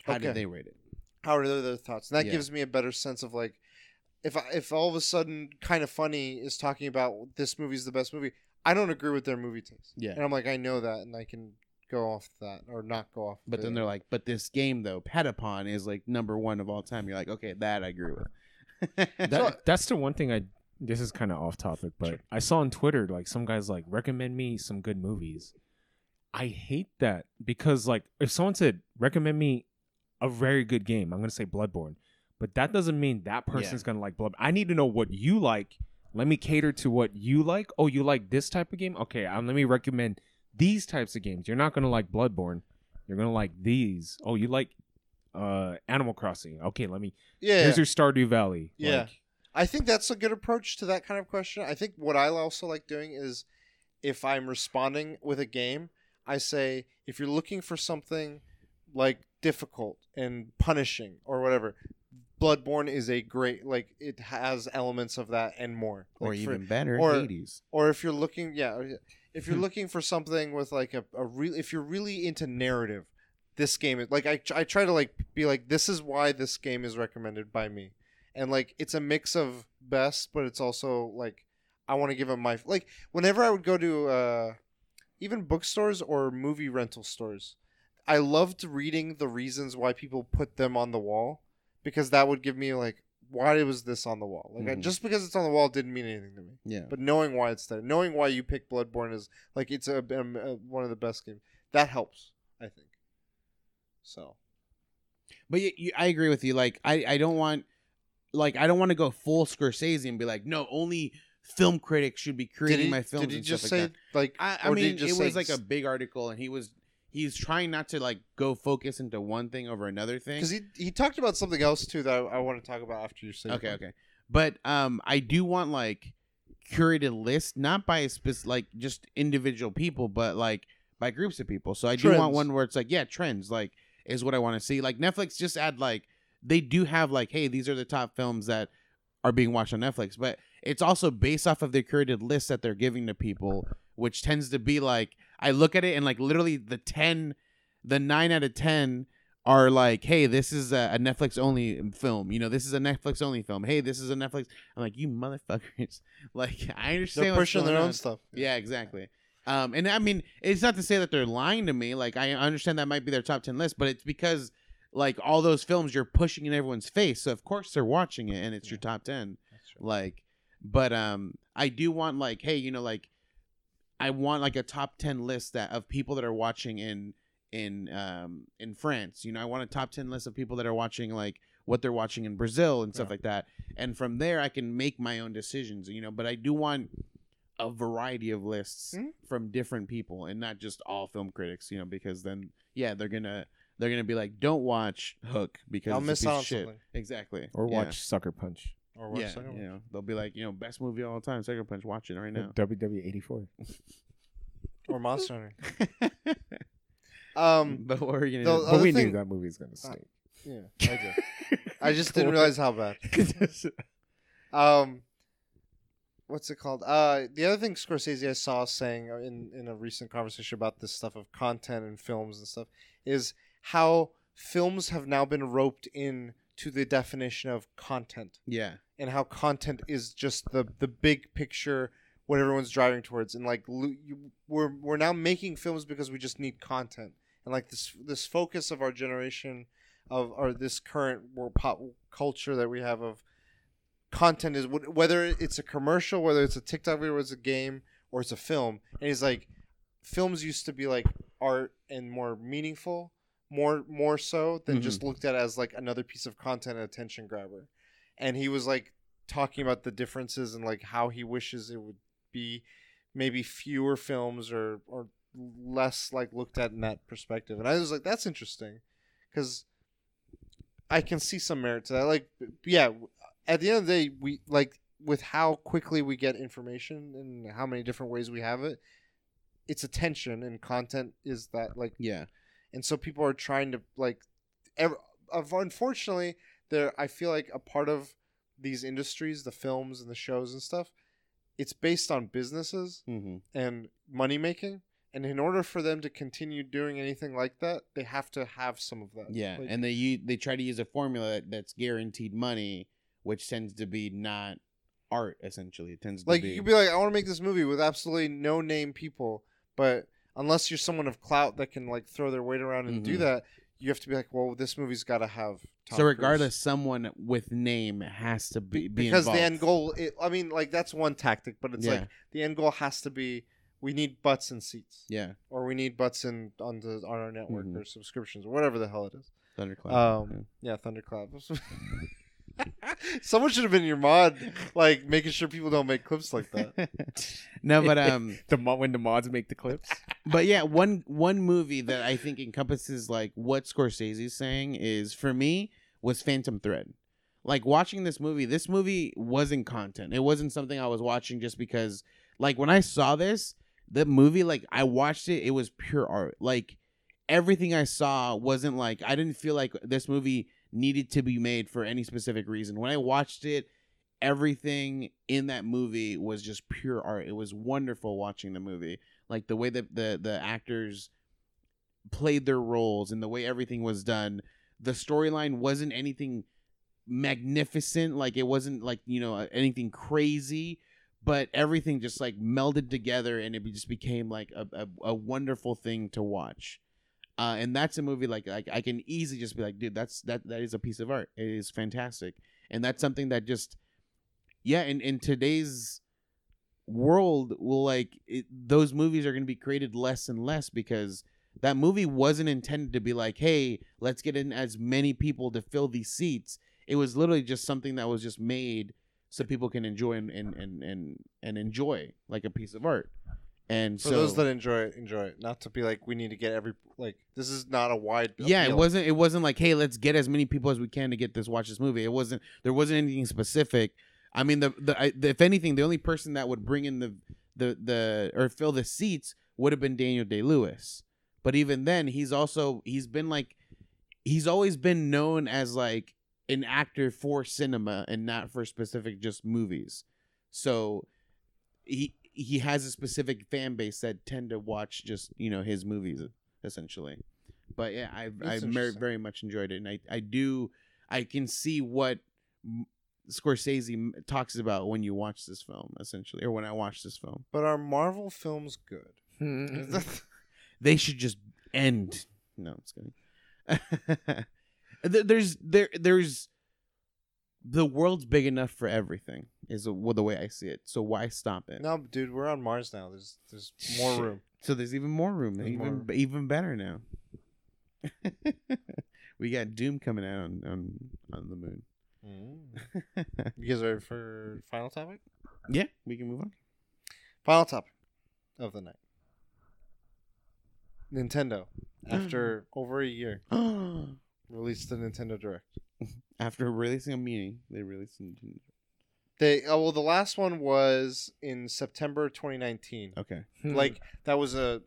How Okay. did they rate it? how are their thoughts? And that Yeah. gives me a better sense of like, if I, if all of a sudden, Kinda Funny is talking about this movie's the best movie, I don't agree with their movie taste, Yeah. and I'm like, I know that, and I can go off that or not go off. But of then they're like, but this game though, Patapon is like number one of all time. You're like, okay, that I agree with. [LAUGHS] That, that's the one thing I. This is kind of off topic, but I saw on Twitter like some guys like recommend me some good movies. I hate that because like if someone said recommend me a very good game, I'm gonna say Bloodborne, but that doesn't mean that person's gonna like Blood. I need to know what you like. Let me cater to what you like. Oh, you like this type of game? Okay, um, let me recommend these types of games. You're not gonna like Bloodborne. You're gonna like these. Oh, you like uh Animal Crossing? Okay, let me. yeah, Here's your Stardew Valley. Yeah. Like, I think that's a good approach to that kind of question. I think what I also like doing is if I'm responding with a game, I say if you're looking for something like difficult and punishing or whatever, Bloodborne is a great like it has elements of that and more. or Like, for- even better, or- Hades. or if you're looking yeah, if Hmm. you're looking for something with like a, a real if you're really into narrative, this game is like I I try to like be like this is why this game is recommended by me. And like it's a mix of best, but it's also like I want to give them my like whenever I would go to uh even bookstores or movie rental stores, I loved reading the reasons why people put them on the wall because that would give me like why was this on the wall? Like I, Mhm. just because it's on the wall didn't mean anything to me. Yeah. But knowing why it's there, knowing why you pick Bloodborne is like it's a, um, uh one of the best games. That helps, I think. So But you, you, I agree with you. Like, I, I don't want, like, I don't want to go full Scorsese and be like, no, only film critics should be creating he, my films did he and just say like that. like? I, I or did he mean, it was like a big article, and he was he's trying not to like go focus into one thing over another thing. because he he talked about something else too that I, I want to talk about after you say. Okay, okay. But um, I do want like curated list, not by spec- like just individual people, but like by groups of people. So I do want one where it's like, yeah, trends, like is what I want to see. Like Netflix just add like they do have like, hey, these are the top films that are being watched on Netflix, but it's also based off of their curated list that they're giving to people, which tends to be like I look at it and like literally the ten, the nine out of ten are like, hey, this is a, a Netflix only film. You know, this is a Netflix only film. Hey, this is a Netflix. I'm like, you motherfuckers. [LAUGHS] Like, I understand. They're pushing their going own stuff. Yeah, exactly. Um, and I mean, it's not to say that they're lying to me. Like, I understand that might be their top ten list, but it's because like all those films you're pushing in everyone's face. So of course they're watching it, and it's your top ten. Like, but um, I do want like, hey, you know, like, I want like a top ten list that of people that are watching in in um in France. You know, I want a top ten list of people that are watching like what they're watching in Brazil and stuff Yeah. like that. And from there, I can make my own decisions. You know, but I do want a variety of lists Mhm. from different people and not just all film critics. You know, because then yeah, they're gonna they're gonna be like, don't watch Hook because I'll it's a miss piece out of shit. something. Exactly. or Yeah. watch Sucker Punch. Or watch Yeah, second you know, they'll be like, you know, best movie of all time, Sucker Punch. Watch it right now. WW eighty four. [LAUGHS] or Monster Hunter. [LAUGHS] Um, [LAUGHS] but what are you gonna do? But Other we thing- knew that movie movie's gonna stink. yeah, I did. I just didn't realize how bad. Um, what's it called? Uh, the other thing Scorsese I saw saying in in a recent conversation about this stuff of content and films and stuff is how films have now been roped in to the definition of content. Yeah. and how content is just the the big picture what everyone's driving towards, and like you, we're we're now making films because we just need content, and like this this focus of our generation of or this current world pop culture that we have of content is whether it's a commercial, whether it's a TikTok video, it's a game, or it's a film, and he's like, films used to be like art and more meaningful, more more so than Mhm. just looked at as like another piece of content and attention grabber, and he was like talking about the differences and like how he wishes it would be maybe fewer films or or less like looked at in that perspective and i was like that's interesting because i can see some merit to that like yeah at the end of the day we like with how quickly we get information and how many different ways we have it it's attention and content is that like Yeah. And so people are trying to like ev- unfortunately there i feel like a part of these industries the films and the shows and stuff it's based on businesses Mm-hmm. and money making and in order for them to continue doing anything like that they have to have some of that Yeah, Like, and they u- they try to use a formula that's guaranteed money, which tends to be not art. Essentially, it tends to like be. you could be like i want to make this movie with absolutely no name people but unless you're someone of clout that can like throw their weight around and do Mhm. that you have to be like well this movie's got to have Tom so Cruise. regardless, someone with name has to be, be because the end goal it, i mean like that's one tactic but it's Yeah. like the end goal has to be we need butts and seats Yeah, or we need butts in on the on our network Mhm. or subscriptions or whatever the hell it is thunderclap. um yeah thunderclap [LAUGHS] [LAUGHS] someone should have been your mod like making sure people don't make clips like that [LAUGHS] no, but um, [LAUGHS] the mo- when the mods make the clips. but yeah, one one movie that I think encompasses like what Scorsese's saying is for me was Phantom Thread. Like watching this movie, this movie wasn't content. It wasn't something I was watching just because like when I saw this, the movie like I watched it, it was pure art. Like everything I saw wasn't like I didn't feel like this movie needed to be made for any specific reason. When I watched it, everything in that movie was just pure art. It was wonderful watching the movie. Like the way that the the actors played their roles and the way everything was done. The storyline wasn't anything magnificent, like it wasn't like, you know, anything crazy, but everything just like melded together and it just became like a, a, a wonderful thing to watch. Uh, and that's a movie like like I can easily just be like, dude, that's that that is a piece of art. It is fantastic, and that's something that just, yeah, in in today's world, will like it, those movies are going to be created less and less because that movie wasn't intended to be like, hey, let's get in as many people to fill these seats. It was literally just something that was just made so people can enjoy and and and and, and enjoy like a piece of art. And for so those that enjoy it enjoy it. Not to be like we need to get every like this is not a wide yeah it wasn't it wasn't like hey let's get as many people as we can to get this watch this movie. It wasn't there wasn't anything specific. I mean the, the, I, the if anything the only person that would bring in the the the or fill the seats would have been daniel day lewis but even then he's also he's been like he's always been known as like an actor for cinema and not for specific just movies. So he he has a specific fan base that tend to watch just you know his movies essentially. But yeah i i very, very much enjoyed it and i i do i can see what scorsese talks about when you watch this film essentially or when i watch this film. But are marvel films good? [LAUGHS] [LAUGHS] They should just end. No i'm just kidding. [LAUGHS] There's there there's the world's big enough for everything is the, way i see it so why stop it no dude we're on mars now there's there's more room So there's even more room. There's even more. even better now. [LAUGHS] we got Doom coming out on on, on the moon. Mm. you guys ready for final topic [LAUGHS] yeah, we can move on. final topic of the night nintendo after [GASPS] over a year [GASPS] released the nintendo direct [LAUGHS] After releasing a meeting, they released. a Nintendo- they oh well the last one was in september 2019 Okay. like that was a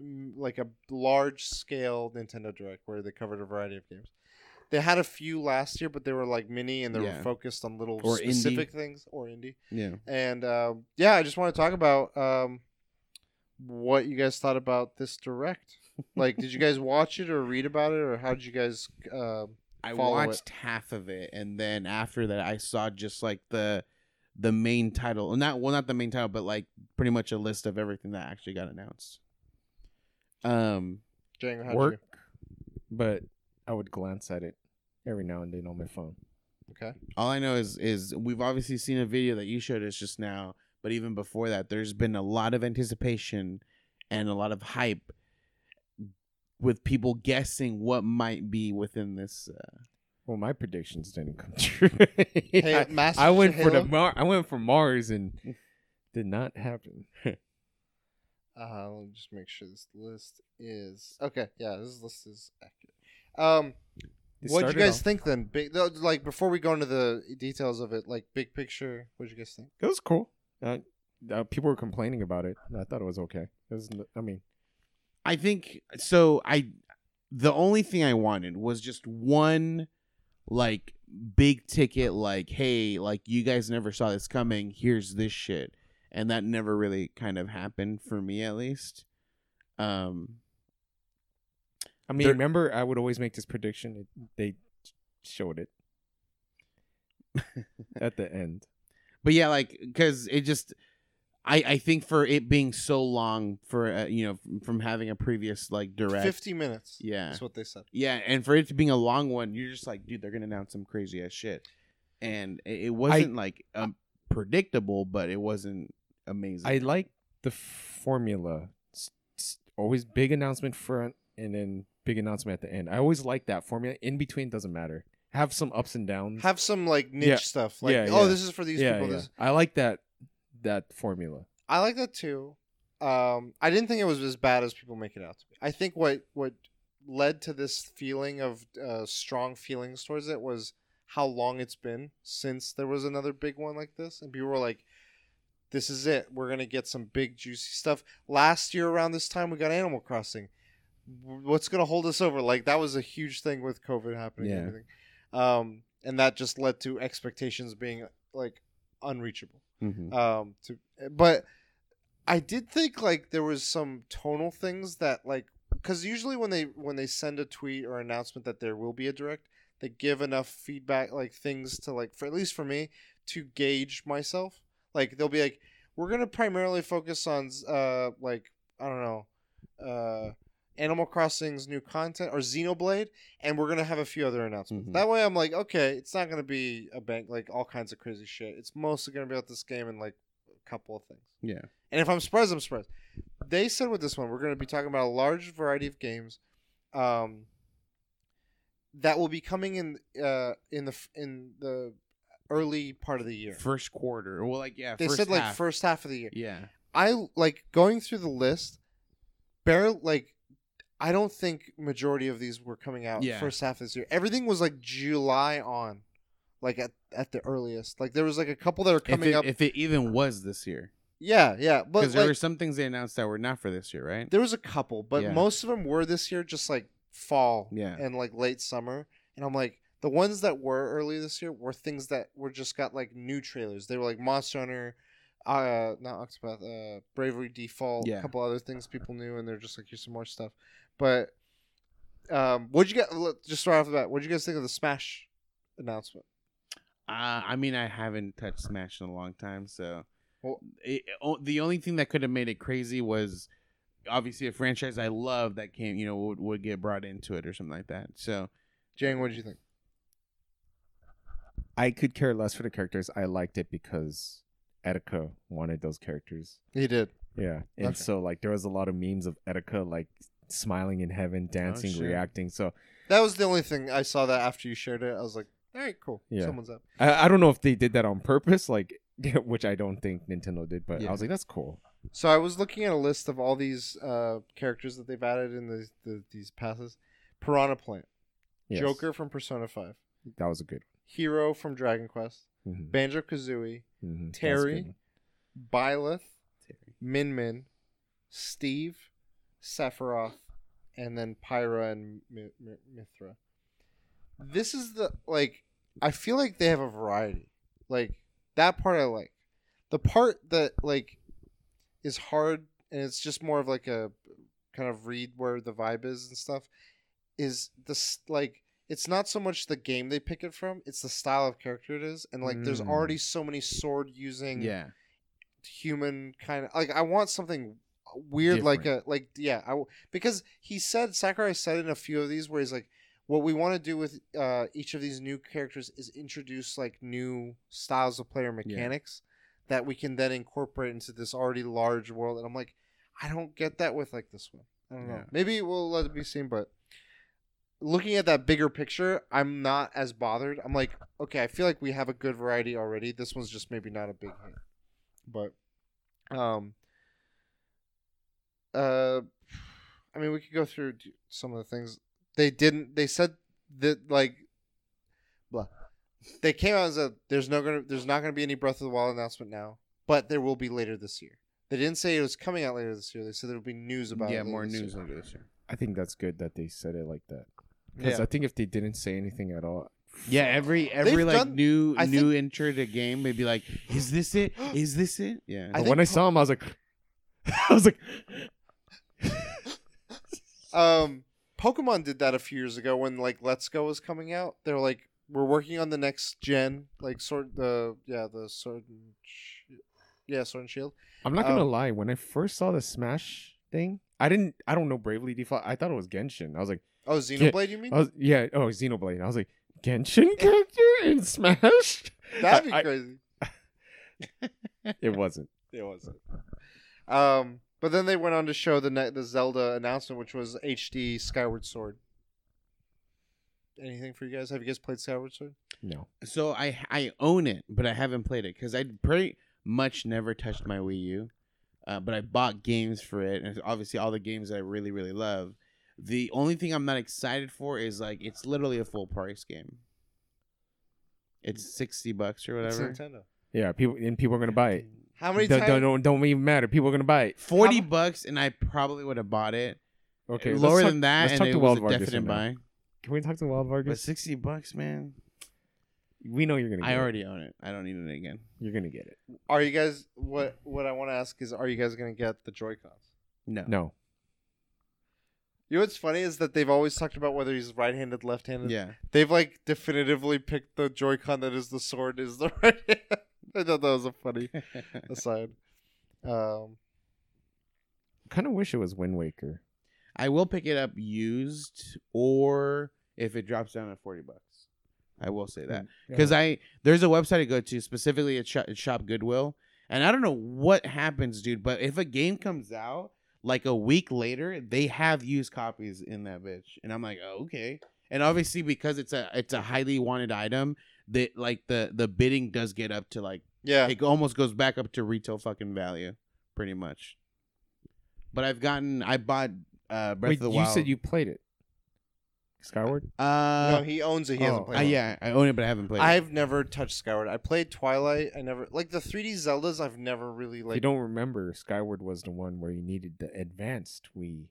mm, like a large scale Nintendo Direct where they covered a variety of games. They had a few last year, but they were like mini and they Yeah. were focused on little Or specific things or indie. Yeah. And um, yeah, I just want to talk about um, what you guys thought about this direct. [LAUGHS] like, did you guys watch it or read about it, or how did you guys? Uh, I follow it. watched half of it, and then after that, I saw just like the the main title. Not well, not the main title, but like pretty much a list of everything that actually got announced. Um, Django, how'd Work, but I would glance at it every now and then on my phone. Okay. all I know is is we've obviously seen a video that you showed us just now, but even before that, there's been a lot of anticipation and a lot of hype with people guessing what might be within this. Uh, Well, my predictions didn't come [LAUGHS] true. Hey, I, I of went for the Halo? Mar- I went for Mars and [LAUGHS] did not happen. Uh, let me just make sure this list is okay. Yeah, this list is accurate. Um, what did you guys off- think then? Big, like before we go into the details of it, like big picture. What did you guys think? It was cool. Uh, uh, people were complaining about it. I thought it was okay. It was. n- I mean, I think so. I the only thing I wanted was just one like big ticket, like hey, like you guys never saw this coming. Here's this shit, and that never really kind of happened for me at least. Um, I mean, remember I would always make this prediction. They showed it [LAUGHS] at the end. but yeah, like because it just. I, I think for it being so long for uh, you know from, from having a previous like direct Fifty minutes. yeah That's what they said. Yeah, and for it to being a long one, you're just like, dude, they're gonna announce some crazy ass shit, and it, it wasn't like um, predictable, but it wasn't amazing. I like the formula. S- s- Always big announcement front and then big announcement at the end. I always like that formula. In between doesn't matter. Have some ups and downs. Have some like niche Yeah. stuff. Like, Yeah, oh, yeah. this is for these yeah, people. yeah. This I like that that formula. I like that too. Um, I didn't think it was as bad as people make it out to be. I think what what led to this feeling of uh, strong feelings towards it was how long it's been since there was another big one like this, and people were like, "This is it. We're gonna get some big juicy stuff." Last year around this time, we got Animal Crossing. What's gonna hold us over? Like that was a huge thing with COVID happening and everything, um, and that just led to expectations being like unreachable Mhm. um to but i did think like there was some tonal things that like because usually when they when they send a tweet or announcement that there will be a direct they give enough feedback like things to like for at least for me to gauge myself like they'll be like we're gonna primarily focus on uh like i don't know uh animal crossing's new content or xenoblade and we're gonna have a few other announcements Mhm. that way i'm like okay it's not gonna be a bank like all kinds of crazy shit it's mostly gonna be about this game and like a couple of things yeah, and if I'm surprised, I'm surprised. They said with this one, we're going to be talking about a large variety of games, um, that will be coming in uh in the in the early part of the year. first quarter. Well, like yeah, they said like first half of the year. Yeah, I like going through the list. Bare like, I don't think majority of these were coming out Yeah. first half of this year. Everything was like July on, like at at the earliest. Like there was like a couple that are if coming it, up. if it even was this year, yeah, yeah, but because there like, were some things they announced that were not for this year, right? There was a couple, but Yeah. most of them were this year, just like fall Yeah. and like late summer. And I'm like, the ones that were early this year were things that were just got like new trailers. They were like Monster Hunter, uh, not Octopath, uh, Bravely Default, Yeah. a couple other things people knew, and they're just like, here's some more stuff. But, um, what'd you get? Just right off the bat, what'd you guys think of the Smash announcement? Uh, I mean, I haven't touched Smash in a long time, so Well- it, o- the only thing that could have made it crazy was obviously a franchise I love that came, you know, would, would get brought into it or something like that. So Jane, what did you think? I could care less for the characters. I liked it because Etika wanted those characters. He did. Yeah, and Okay. so like there was a lot of memes of Etika like smiling in heaven, dancing, shit. reacting. So That was the only thing I saw that after you shared it. I was like, all right, cool. Yeah. Someone's up. I, I don't know if they did that on purpose, like [LAUGHS] which I don't think Nintendo did, but Yeah. I was like, that's cool. So I was looking at a list of all these uh, characters that they've added in the, the, these passes. Piranha Plant, Yes. Joker from Persona Five, that was a good. One. Hero from Dragon Quest, Mm-hmm. Banjo Kazooie, Mm-hmm. Terry. Byleth, Min Min, Steve, Sephiroth, and then Pyra and Mi- Mi- Mythra. This is the like I feel like they have a variety. Like that part I like. The part that like is hard and it's just more of like a kind of read where the vibe is and stuff is this like it's not so much the game they pick it from; it's the style of character it is, and like there's Mm. already so many sword using Yeah. human kind of like I want something weird like a like yeah I because he said Sakurai said in a few of these where he's like what we want to do with uh, each of these new characters is introduce like new styles of player mechanics that we can then incorporate into this already large world. And I'm like I don't get that with like this one. I don't know. Maybe we'll let it be seen but looking at that bigger picture I'm not as bothered. I'm like okay I feel like we have a good variety already. This one's just maybe not a big hit. But um uh i mean we could go through some of the things they didn't they said that like blah they came out and said there's no gonna there's not gonna be any breath of the wild announcement now but there will be later this year they didn't say it was coming out later this year they said there will be news about yeah, it later more news later this year. I think that's good that they said it like that. Because yeah I think if they didn't say anything at all, Yeah, every every They've like done- new I new intro to game, they'd be like, "Is this it? Is this it?" Yeah, I But think when I saw him, I was like, [LAUGHS] I was like, um pokemon did that a few years ago when like let's go was coming out They're like we're working on the next gen like sort the yeah the sword and Sh- yeah sword and shield I'm not gonna Um, lie. When I first saw the Smash thing, I didn't, I don't know Bravely Default. I thought it was Genshin. I was like, oh xenoblade you mean I was, yeah, oh Xenoblade. I was like, Genshin character in Smash? [LAUGHS] that'd be I- I- crazy [LAUGHS] It wasn't. It wasn't. Um, but then they went on to show the ne- the Zelda announcement, which was HD Skyward Sword. Anything for you guys? Have you guys played Skyward Sword? No. So I I own it, but I haven't played it because I pretty much never touched my Wii U. Uh, but I bought games for it, and it's obviously all the games that I really really love. The only thing I'm not excited for is like it's literally a full price game. It's sixty bucks or It's whatever. Nintendo. Yeah, people and people are gonna buy it. How many Don't, times? don't, don't, don't even matter. People are gonna buy it. Forty How bucks, and I probably would have bought it. Okay, let's lower talk- than that, let's and talk it to was Wild a Vargas definite right buy. Can we talk to Wild But Vargas? sixty bucks, man, we know you're gonna. Get I it. already own it. I don't need it again. You're gonna get it. Are you guys? What What I want to ask is, are you guys gonna get the Joy Cons? No, No. You know what's funny is that they've always talked about whether he's right-handed, left-handed. Yeah, They've like definitively picked the Joy-Con that is the sword is the [LAUGHS] right hand. [LAUGHS] I thought that was a funny [LAUGHS] aside. Um, Kind of wish it was Wind Waker. I will pick it up used, or if it drops down at forty bucks. I will say that because I there's a website I go to specifically at Shop, Shop Goodwill, and I don't know what happens, dude. But if a game comes out like a week later, they have used copies in that bitch, and I'm like, oh, okay. And obviously, because it's a it's a highly wanted item, that like the the bidding does get up to like yeah, it almost goes back up to retail fucking value, pretty much. But I've gotten I bought uh Breath Wait, of the you Wild. You said you played it. Skyward. uh, no, he owns it. He oh, hasn't uh, played it. yeah, I own it, but I haven't played. it. I've never touched Skyward. I played Twilight. I never like the 3D Zeldas. I've never really like you don't remember, Skyward was the one where you needed the advanced Wii.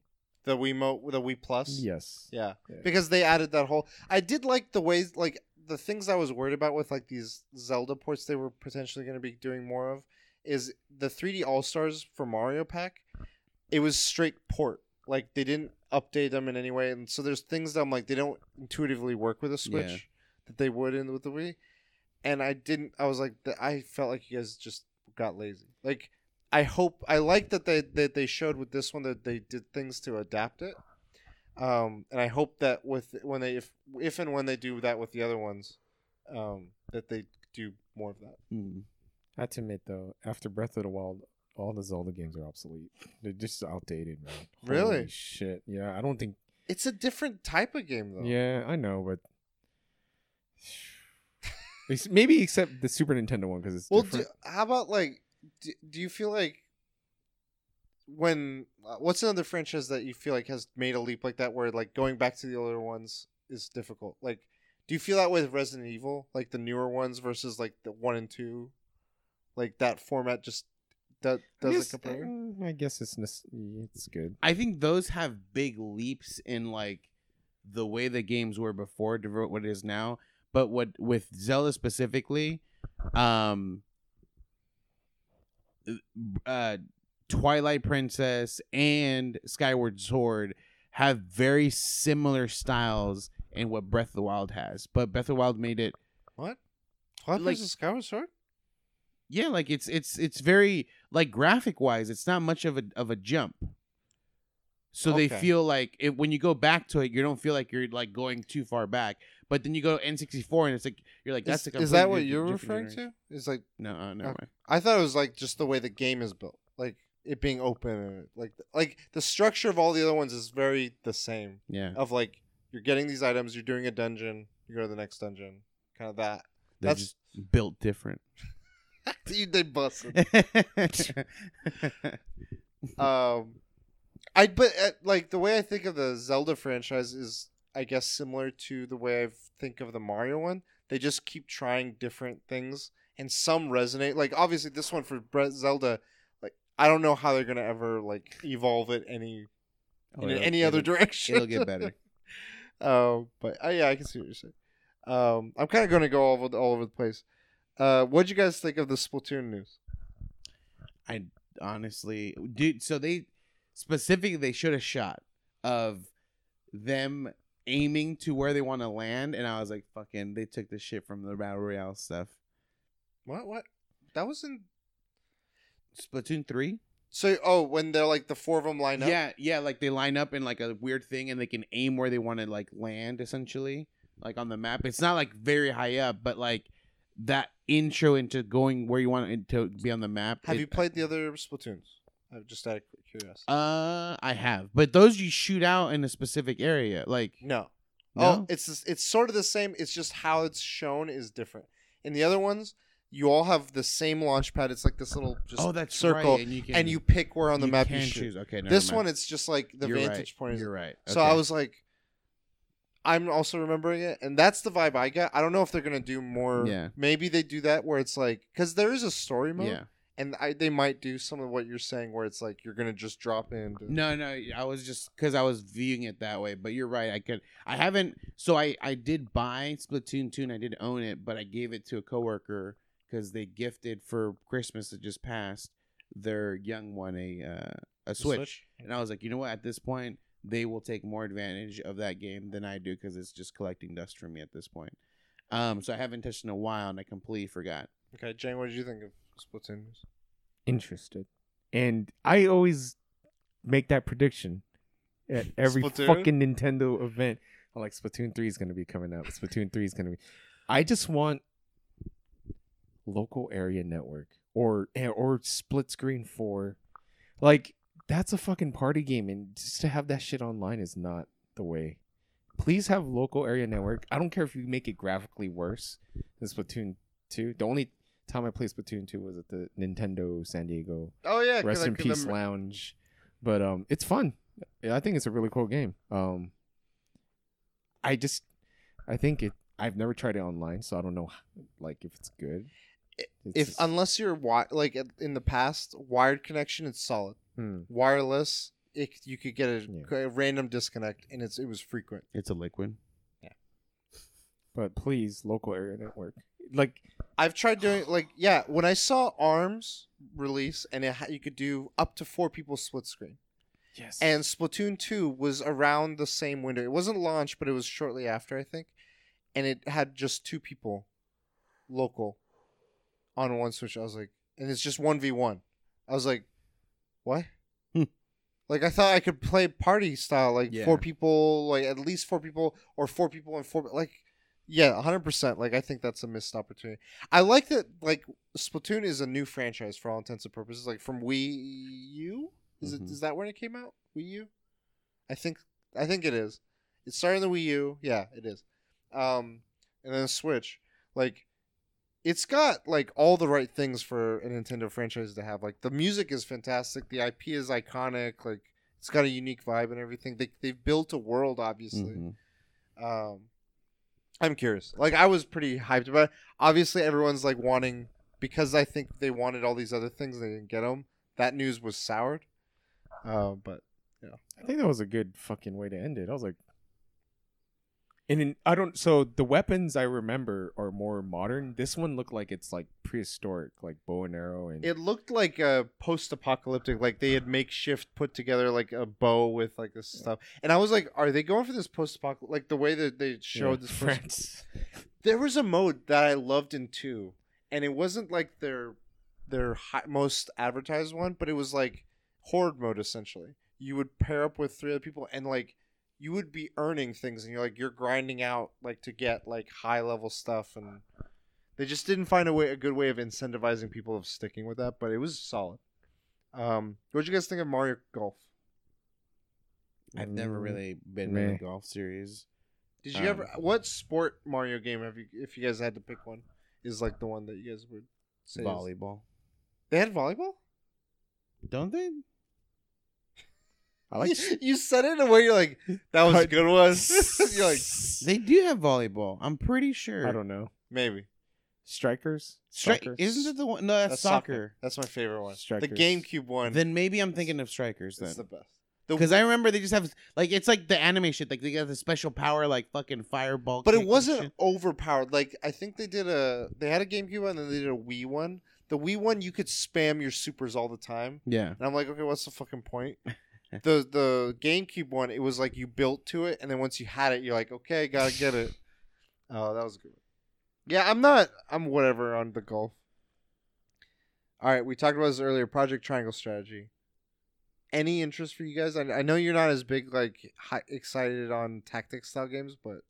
the Wii Wiimote, the Wii Plus. Yes. Yeah. Yeah. because they added that whole. I did like the ways, like the things I was worried about with like these Zelda ports they were potentially going to be doing more of is the 3D All Stars for Mario Pack. It was straight port. Like they didn't update them in any way, and so there's things that I'm like they don't intuitively work with a Switch Yeah. that they would in with the Wii. And I didn't. I was like, I felt like you guys just got lazy. Like I hope I like that they that they showed with this one that they did things to adapt it. Um, and I hope that with when they if if and when they do that with the other ones, um, that they do more of that. Hmm. I have to admit though, after Breath of the Wild, all the Zelda games are obsolete. They're just outdated, man. Really? Holy shit. Yeah, I don't think. It's a different type of game though. Yeah, I know, but [SIGHS] maybe except the Super Nintendo one because it's Well, do, how about like, do, do you feel like when uh, what's another franchise that you feel like has made a leap like that, where like going back to the older ones is difficult? Like, do you feel that with Resident Evil, like the newer ones versus like the one and two, like that format just that doesn't guess, compare? mm, I guess it's nes- it's good. I think those have big leaps in like the way the games were before to what it is now. But what with Zelda specifically, um, uh, Twilight Princess and Skyward Sword have very similar styles in what Breath of the Wild has. But Breath of the Wild made it What? What Like- versus Skyward Sword? yeah, like it's it's it's very like graphic wise, it's not much of a of a jump. So they feel like it, when you go back to it, you don't feel like you're like going too far back. But then you go to N64 and it's like you're like that's is, a is that what you're referring generation. to? Is like No, uh, never Okay. mind. I thought it was like just the way the game is built, like it being open, like like the structure of all the other ones is very the same. Yeah, Of like you're getting these items, you're doing a dungeon, you go to the next dungeon, kind of that. they're that's- just built different. [LAUGHS] Dude, they busted. [LAUGHS] um, I but uh, like the way I think of the Zelda franchise is, I guess, similar to the way I think of the Mario one. They just keep trying different things, and some resonate. Like obviously, this one for Zelda, I don't know how they're gonna ever like evolve it any Oh, in any other direction. It'll get better. [LAUGHS] Um, but uh, yeah, I can see what you're saying. Um, I'm kind of going to go all over, all over the place. Uh, what'd you guys think of the Splatoon news? I honestly, dude. So they specifically they showed a shot of them aiming to where they want to land, and I was like, "Fucking!" They took the shit from the battle royale stuff. What? What? That was in. Splatoon three. So, oh, when they're like the four of them line up. Yeah, yeah. Like they line up in like a weird thing, and they can aim where they want to like land, essentially, like on the map. It's not like very high up, but like that intro into going where you want it to be on the map. Have it- you played the other Splatoons? Uh, just out of curiosity. Uh, I have, but those you shoot out in a specific area, like no. no. Oh, it's it's sort of the same. It's just how it's shown is different. In the other ones, you all have the same launch pad. It's like this little just oh, that's circle, right. and you can and you pick where on the you map you shoot. choose. Okay, This mind. one, it's just like the You're vantage right. point. You're right. So I was like, I'm also remembering it, and that's the vibe I get. I don't know if they're gonna do more. Yeah. Maybe they do that where it's like, because there is a story mode, yeah. and I, they might do some of what you're saying, where it's like you're gonna just drop in. to- No, no, I was just because I was viewing it that way. But you're right. I could. I haven't. So I I did buy Splatoon two and I did own it, but I gave it to a coworker because they gifted for Christmas that just passed their young one a uh, a Switch. Switch? and I was like, you know what? At this point, they will take more advantage of that game than I do because it's just collecting dust for me at this point. Um, so I haven't touched in a while, and I completely forgot. Okay, Jane, what did you think of Splatoon? Interested, and I always make that prediction at [LAUGHS] every Splatoon? fucking Nintendo event. I'm like Splatoon three is gonna be coming out. Splatoon three is gonna be. I just want local area network or eh, or split screen four, like that's a fucking party game, and just to have that shit online is not the way. Please have local area network. I don't care if you make it graphically worse than Splatoon two. The only time I played Splatoon two was at the Nintendo San Diego Oh yeah, Rest in Peace remember- Lounge, but um, it's fun. Yeah, I think it's a really cool game. Um, I just, I think it. I've never tried it online, so I don't know, like if it's good. It's If just- unless you're wi- like in the past, wired connection, it's solid. Hmm. Wireless, it, you could get a, Yeah. a random disconnect, and it's it was frequent. It's a liquid. Yeah, [LAUGHS] but please, local area network. Like, I've tried doing [SIGHS] like yeah. When I saw Arms release, and it ha- you could do up to four people split screen, yes, and Splatoon two was around the same window. It wasn't launched, but it was shortly after, I think, and it had just two people, local, on one Switch. I was like, and it's just one v one. I was like, what? Hmm. Like I thought I could play party style, like Yeah. four people, like at least four people, or four people and four. Like, yeah, hundred percent. Like I think that's a missed opportunity. I like that. Like Splatoon is a new franchise for all intents and purposes. Like from Wii U, is Mhm. it? Is that when it came out? Wii U. I think. I think it is. It started in the Wii U. Yeah, it is. Um, and then Switch. Like, it's got like all the right things for a Nintendo franchise to have. Like the music is fantastic. The IP is iconic. Like it's got a unique vibe and everything. They they've built a world, obviously. Mhm. Um, I'm curious. Like I was pretty hyped about. It. Obviously, everyone's like wanting because I think they wanted all these other things. They didn't get them. That news was soured. Uh, but yeah. I think that was a good fucking way to end it. I was like, And in, I don't. So the weapons I remember are more modern. This one looked like it's like prehistoric, like bow and arrow, and It looked like a post-apocalyptic, like they had makeshift put together like a bow with like this stuff. And I was like, are they going for this post-apocalyptic? Like the way that they showed this. post- France. [LAUGHS] there was a mode that I loved in two, and it wasn't like their their hi- most advertised one, but it was like horde mode essentially. You would pair up with three other people, and like you would be earning things, and you're like you're grinding out like to get like high level stuff, and they just didn't find a way a good way of incentivizing people of sticking with that, but it was solid. Um, what did you guys think of Mario Golf? I've never Mm, really been in meh. a golf series. Did you Um, ever? What sport Mario game have you? If you guys had to pick one, is like the one that you guys would say is- Volleyball, They had volleyball. don't they? I like you, you said it in a way you're like that was a good one. [LAUGHS] you're like [LAUGHS] They do have volleyball. I'm pretty sure. I don't know. maybe Strikers. Strike Soccer? isn't it the one? No, that's, soccer. That's my favorite one. Strikers. The GameCube one. Then maybe I'm thinking of strikers is then. the best. The- Because I remember they just have like it's like the anime shit. Like they got the special power, like fucking fireball. but kick it and wasn't overpowered. Like I think they did a they had a GameCube one and then they did a Wii one. The Wii one you could spam your supers all the time. Yeah. And I'm like, okay, what's the fucking point? [LAUGHS] the the GameCube one, it was like you built to it, and then once you had it, you're like, okay, gotta get it. Oh, that was good. Yeah, I'm not. I'm whatever on the golf. All right, we talked about this earlier. Project Triangle Strategy. Any interest for you guys? I, I know you're not as big, like hi, excited on tactics style games, but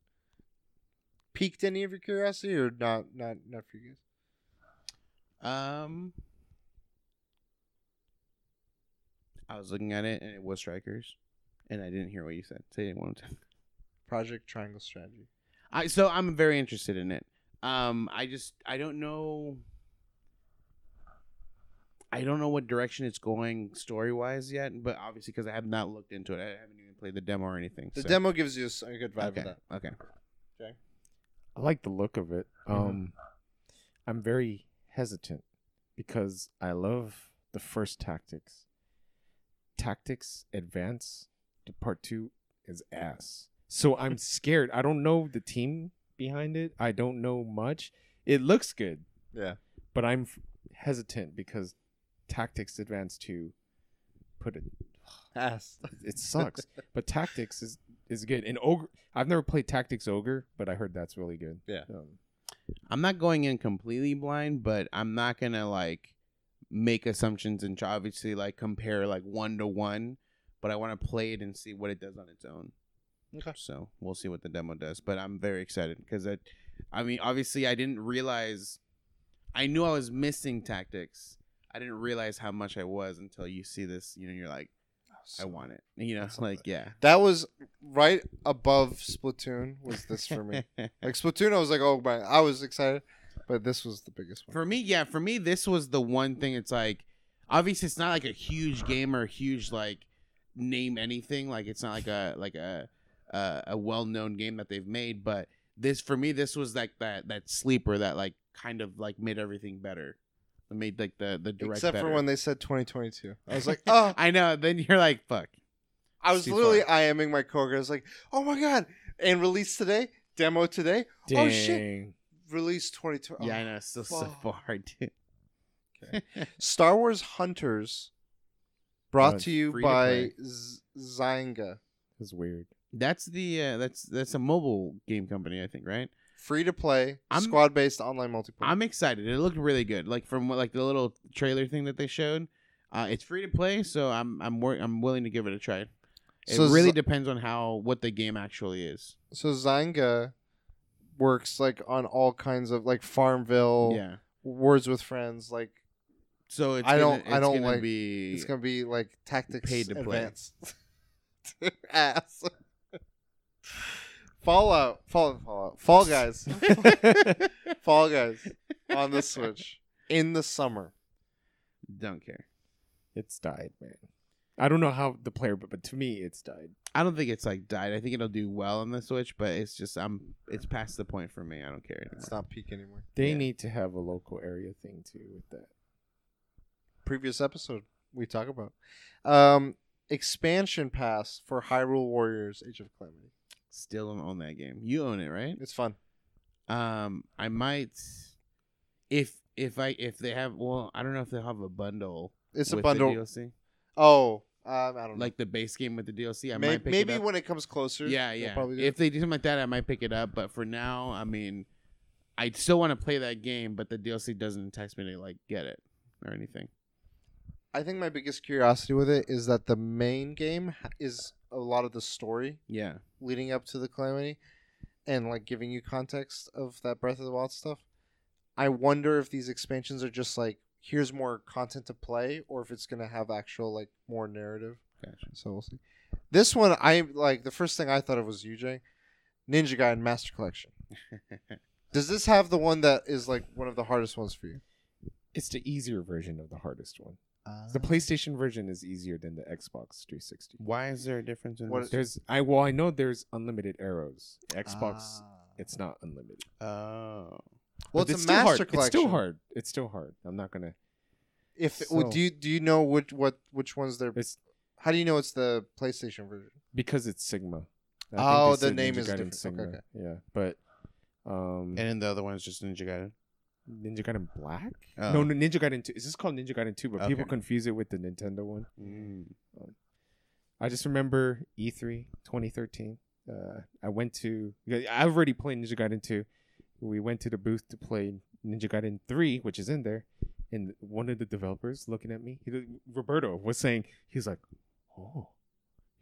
piqued any of your curiosity, or not? Not not for you guys. Um, I was looking at it and it was strikers, and I didn't hear what you said. Say it one more time. Project Triangle Strategy. I so I'm very interested in it. Um, I just I don't know. I don't know what direction it's going story wise yet, but obviously because I have not looked into it, I haven't even played the demo or anything. The so- demo gives you a good vibe Okay. of that. Okay. I like the look of it. Mhm. Um, I'm very hesitant because I love the first tactics. Tactics Advance, the part two is ass. So I'm scared. I don't know the team behind it. I don't know much. It looks good, Yeah. but I'm f- hesitant because Tactics Advance two put it [SIGHS] Ass. it sucks. but Tactics is is good. And Ogre, I've never played Tactics Ogre, but I heard that's really good. Yeah. Um, I'm not going in completely blind, but I'm not gonna like make assumptions and try, obviously like compare like one to one. But I want to play it and see what it does on its own. Okay. So we'll see what the demo does. But I'm very excited because I, I mean, obviously I didn't realize, I knew I was missing tactics. I didn't realize how much I was until you see this. You know, you're like, oh, I want it. You know, That's [LAUGHS] like yeah. That was right above Splatoon. Was this for me? [LAUGHS] like Splatoon, I was like, oh my, I was excited, but this was the biggest one. For me, yeah, for me, this was the one thing. It's like, obviously, it's not like a huge game or a huge like name anything. Like it's not like a like a a, a well known game that they've made. But this, for me, this was like that that sleeper that like kind of like made everything better. It made like the the direct Except better. for when they said 2022, I was like, oh, [LAUGHS] I know. Then you're like, fuck. I was literally far. IMing my coworker. I was like, oh my god, and release today, demo today, oh shit, Dang. release 22. Yeah, I know. It's still so far, [LAUGHS] dude. Okay. Star Wars Hunters, brought Uh, to you free to by play. Z- Zynga, It's weird. That's the uh, that's that's a mobile game company, I think, right? free to play, I'm- squad based online multiplayer. I'm excited. It looked really good. Like from what like the little trailer thing that they showed. Uh, it's free to play, so I'm I'm wor- I'm willing to give it a try. It So really Z- depends on how what the game actually is. so Zynga works like on all kinds of like Farmville, Yeah. Words with Friends, like So it's I gonna, don't- I don't gonna like- be It's gonna be like tactics Paid to play. [LAUGHS] Ass. Fallout, Fall, Fallout, Fall Guys, [LAUGHS] Fall Guys on the Switch in the summer. don't care. It's died, man. I don't know how the player, but, but to me, it's died. I don't think it's like died. I think it'll do well on the Switch, but it's just I'm it's past the point for me. I don't care anymore. It's not peak anymore. They Yeah. need to have a local area thing too with that. Previous episode we talk about um expansion pass for Hyrule Warriors: Age of Calamity. Still don't own that game. You own it, right? It's fun. Um, I might if if I if they have well, I don't know if they'll have a bundle. It's a with bundle. the DLC, Oh, um, I don't know. like the base game with the DLC. I May- might pick maybe it up. when it comes closer. yeah, they'll yeah. Probably do If they do something like that, I might pick it up. But for now, I mean, I still want to play that game, but the DLC doesn't entice me to like get it or anything. I think my biggest curiosity with it is that the main game ha- is a lot of the story Yeah, leading up to the calamity, and like giving you context of that Breath of the Wild stuff. I wonder if these expansions are just like here's more content to play, or if it's gonna have actual like more narrative. gotcha. So we'll see. This one, I like the first thing I thought of was UJ, Ninja Gaiden Master Collection. [LAUGHS] Does this have the one that is like one of the hardest ones for you? It's the easier version of the hardest one. Uh, The PlayStation version is easier than the Xbox 360. Why is there a difference in What- this? There's I well I know there's unlimited arrows. Xbox Ah. it's not unlimited. Oh, well, But it's, a still Master hard. Collection. It's still hard. It's still hard. I'm not gonna. If So- do you do you know which what which ones they're? It's How do you know it's the PlayStation version? because it's Sigma. I Oh, they the name Ninja is Gaiden different. Sigma. Okay, okay. Yeah, but um, and then the other one's just Ninja Gaiden. Ninja Gaiden Black. Oh. No, no, Ninja Gaiden Two. Is this called Ninja Gaiden Two? But people confuse it with the Nintendo one. Mm. I just remember E E3 2013. Uh, I went to. I've already played Ninja Gaiden 2. We went to the booth to play Ninja Gaiden 3, which is in there, and one of the developers looking at me, he, Roberto, was saying he's like, "Oh,"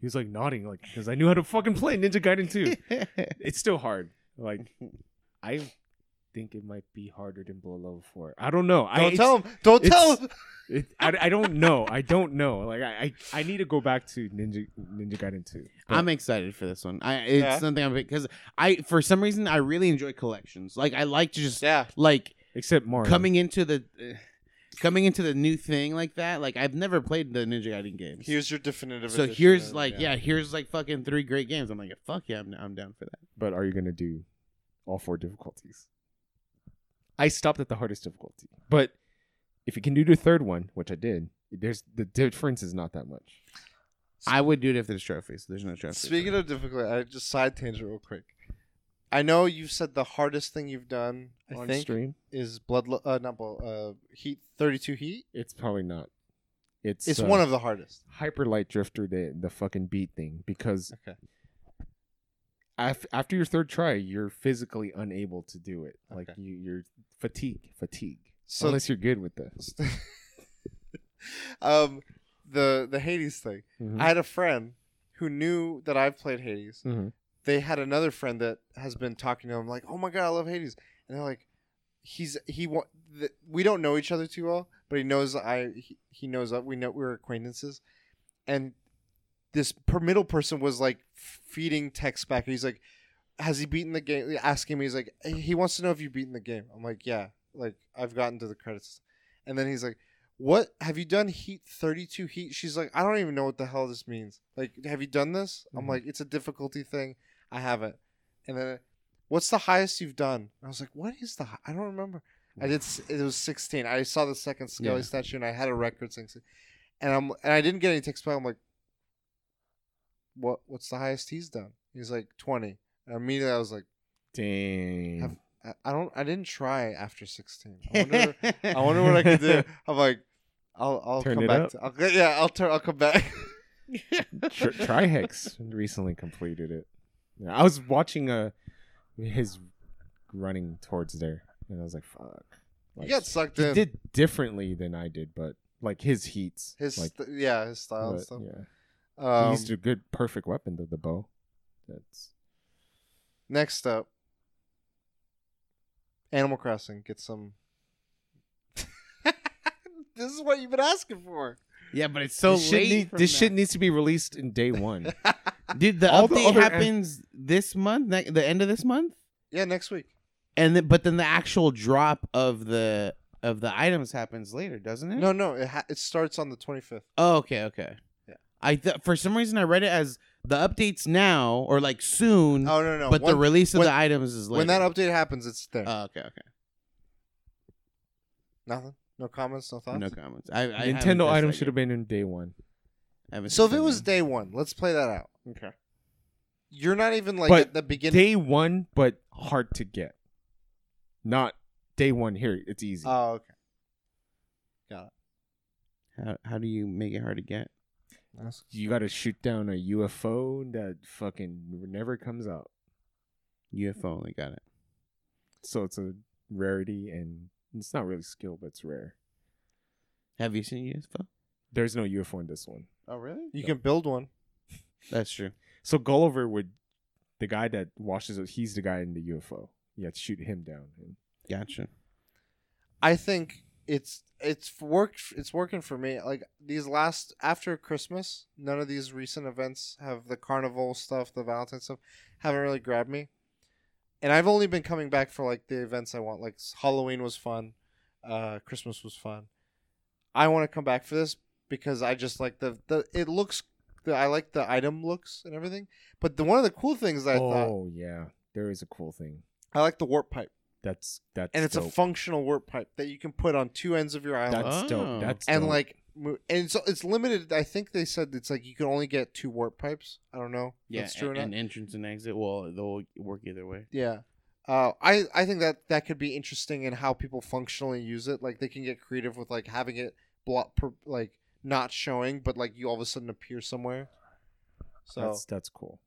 he was like nodding, like because I knew how to fucking play Ninja Gaiden 2. [LAUGHS] it's still hard. Like I think it might be harder than below level four. I don't know. I Don't it's- tell him. Don't tell him. [LAUGHS] it, I, I don't know. I don't know. Like I, I, I need to go back to Ninja Ninja Gaiden 2. But I'm excited for this one. I it's Yeah. something I'm because I for some reason I really enjoy collections. Like I like to just Yeah. like except Mario. coming into the uh, coming into the new thing like that. Like I've never played the Ninja Gaiden games. Here's your definitive. so here's of- like yeah. here's like fucking three great games. I'm like fuck yeah, I'm, I'm down for that. but are you gonna do all four difficulties? I stopped at the hardest difficulty, but if you can do the third one, which I did, there's the difference is not that much. I would do it if there's trophies. There's no trophies. Speaking of difficulty, I just side tangent real quick. I know you've said the hardest thing you've done. I on think stream, is blood. Lo- uh, not blood. Uh, heat. Thirty-two heat. it's probably not. It's It's uh, one of the hardest. hyper light drifter the the fucking beat thing because Okay. Af- after your third try, you're physically unable to do it. Like you, you're fatigue, fatigue. So Unless you're good with this. [LAUGHS] um, the the Hades thing. Mhm. I had a friend who knew that I've played Hades. Mhm. They had another friend that has been talking to him like, "Oh my god, I love Hades," and they're like, "He's he wa- th- we don't know each other too well, but he knows I he, he knows that we know we're acquaintances, and this per middle person was like feeding text back. He's like, "Has he beaten the game?" Asking me, he's like, "He wants to know if you've beaten the game." I'm like, "Yeah, like I've gotten to the credits," and then he's like. What have you done? Heat thirty two heat. She's like, I don't even know what the hell this means. Like, have you done this? I'm Mhm. like, it's a difficulty thing. I haven't. And then, what's the highest you've done? I was like, what is the? I don't remember. I did. It was sixteen. I saw the second Skelly Yeah. statue, and I had a record saying, and I'm and I didn't get any text back. I'm like, what? What's the highest he's done? He's like twenty. And immediately, I was like, Dang. Have- I, don't. I didn't try after sixteen. I [LAUGHS] wonder. I wonder what I could do. I'm like, I'll I'll Turn come back. up? To, I'll, yeah, I'll turn. I'll come back. [LAUGHS] Tr- Trihex recently completed it. Yeah, I was watching uh his running towards there, and I was like, "Fuck." you got sucked he in. did differently than I did, but like his heats, his like st- yeah, his style and but, stuff. yeah, Um, he used a good, perfect weapon, to the bow. That's Next up, Animal Crossing. Get some. [LAUGHS] this is what you've been asking for. yeah, but it's so this shit, late. need- this now. shit needs to be released in day one. [LAUGHS] Dude, the all the update other- happens this month, ne- the end of this month, yeah, next week. and then but then the actual drop of the of the items happens later, doesn't it? No, no, it ha- it starts on the twenty fifth. Oh, okay, okay. Yeah. I th- for some reason I read it as the updates now or like soon, Oh no, no. but the release of when- the items is later. when that update happens, it's there. Oh, okay, okay. Nothing. No comments. No thoughts. No comments. I, I Nintendo touched items should have been in day one. So if it was day one, let's play that out. Okay. You're not even like But at the beginning. Day one, but hard to get. Not day one here. It's easy. oh, okay. Got it. How, how do you make it hard to get? That's- you got to shoot down a UFO that fucking never comes out. UFO only got it. So it's a rarity, and it's not really skill, but it's rare. Have you seen UFO? There's no UFO in this one. Oh, really? You can build one. That's true. So Gulliver would, the guy that washes it, he's the guy in the UFO. You have to shoot him down. Gotcha. I think it's it's worked. It's working for me. Like these last after Christmas, none of these recent events have the carnival stuff, the Valentine stuff, haven't really grabbed me. And I've only been coming back for like the events I want. Like Halloween was fun, uh, Christmas was fun. I want to come back for this because I just like the the it looks. The, I like the item looks and everything. But the one of the cool things that I thought oh yeah, there is a cool thing. I like the warp pipe, That's that's and it's a functional warp pipe that you can put on two ends of your island. That's Oh. dope. That's and dope. like and it's it's limited. I think they said it's like you can only get two warp pipes. I don't know. Yeah, that's true or and, not. and entrance and exit. Well, they'll work either way. yeah. Uh, I I think that that could be interesting in how people functionally use it. Like they can get creative with like having it block per, like not showing, but like you all of a sudden appear somewhere. So that's that's cool.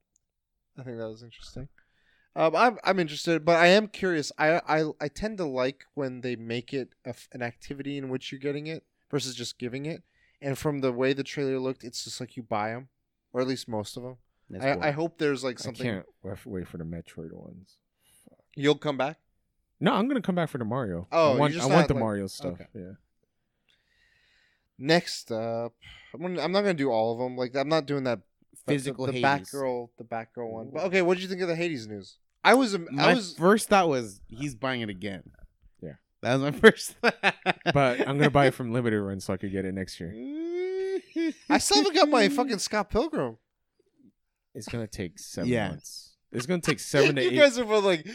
I think that was interesting. Um, I'm I'm interested, but I am curious. I I, I tend to like when they make it a an activity in which you're getting it versus just giving it. And from the way the trailer looked, it's just like you buy them, or at least most of them. I, cool. I hope there's like something. I can't wait for, the Metroid ones. You'll come back. No, I'm gonna come back for the Mario. Oh, I want, I want the like- Mario stuff. okay. Yeah. Next up, I'm, gonna, I'm not gonna do all of them. Like I'm not doing that Physical the, the Hades. Batgirl, the Batgirl one. But okay, what did you think of the Hades news? I was My I was first thought was he's buying it again. Yeah. that was my [LAUGHS] first. thought. But I'm gonna buy it from limited run so I could get it next year. I still haven't got my fucking Scott Pilgrim. It's gonna take seven Yeah. months. It's gonna take [LAUGHS] seven to you eight. guys are both like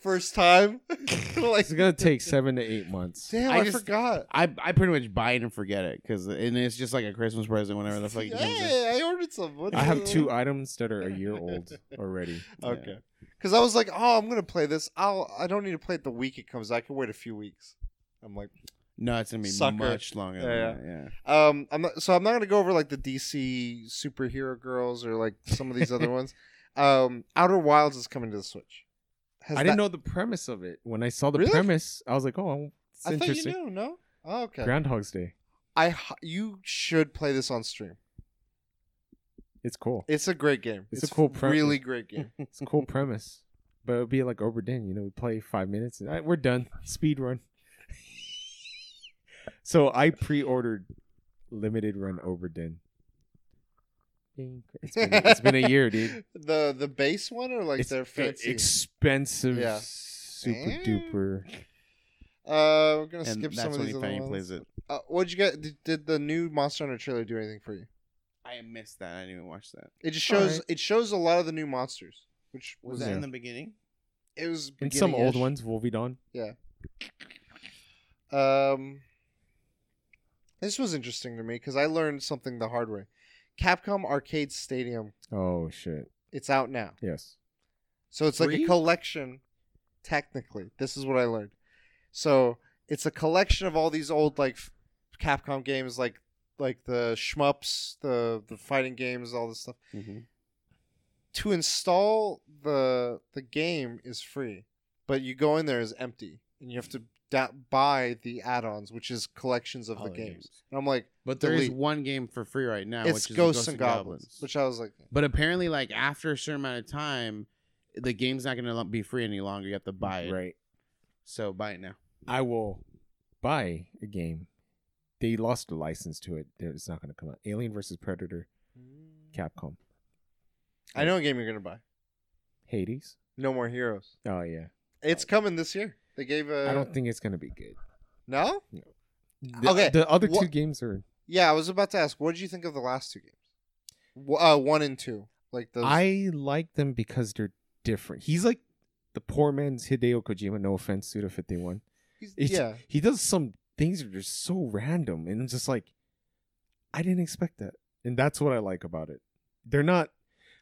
first time. [LAUGHS] like, It's gonna take seven to eight months. damn, I I, just- forgot. I I pretty much buy it and forget it because and it's just like a Christmas present whenever the fuck it comes. Hey, I ordered some. What I have it? two items that are a year old already. [LAUGHS] Okay. Because I was like, oh, I'm gonna play this. I'll. I don't need to play it the week it comes. out. I can wait a few weeks. I'm like, No, it's gonna be Sucker. much longer. Yeah, than that, yeah. um, I'm not. So I'm not gonna go over like the DC superhero girls or like some of these other ones. Um, Outer Wilds is coming to the Switch. Has I didn't that- know the premise of it. When I saw the Really? premise, I was like, "Oh, it's I thought you interesting." knew. No. Oh, okay. Groundhog's Day. I You should play this on stream. It's cool. It's a great game. It's a cool really great game. [LAUGHS] It's a cool premise. But it'd be like Obra Dinn, you know, we play five minutes and right, we're done. Speed run. [LAUGHS] so I pre-ordered limited run Obra Dinn. Bing. [LAUGHS] It's been, it's been a year, dude. The the base one or like it's their fancy. expensive, Yeah. super Eh. duper. uh, we're gonna And skip some of when these he other finally plays it. Uh, what'd you get? Did, did the new Monster Hunter trailer do anything for you? I missed that. I didn't even watch that. It just shows. Alright. It shows a lot of the new monsters, which Was was that Yeah. in the beginning? it was in some old beginning-ish. ones, Volvidon. Yeah. Um, this was interesting to me because I learned something the hard way. Capcom Arcade Stadium. Oh shit. It's out now, Yes. so it's like Free? a collection. Technically, this is what I learned. So it's a collection of all these old like Capcom games, like like the shmups, the the fighting games, all this stuff. Mm-hmm. to install the the game is free, but you go in there is empty, and you have to da- buy the add-ons, which is collections of the games. And I'm like, But there is Delete. one game for free right now, it's which is Ghosts and Goblins, which I was like, But apparently, like after a certain amount of time, the game's not going to be free any longer. You have to buy it. Right. So buy it now. I will buy a game. They lost the license to it. It's not going to come out. Alien versus Predator, Capcom, I know a game you're gonna buy. Hades. No more heroes. Oh yeah. It's coming this year. They gave a. I don't think it's going to be good. No. The, Okay, The other two what- games are. Yeah, I was about to ask. What did you think of the last two games? Uh, one and two. Like those. I like them because they're different. He's like the poor man's Hideo Kojima. No offense, Suda Fifty One. Yeah. He does some things that are just so random, and it's just like I didn't expect that, and that's what I like about it. They're not.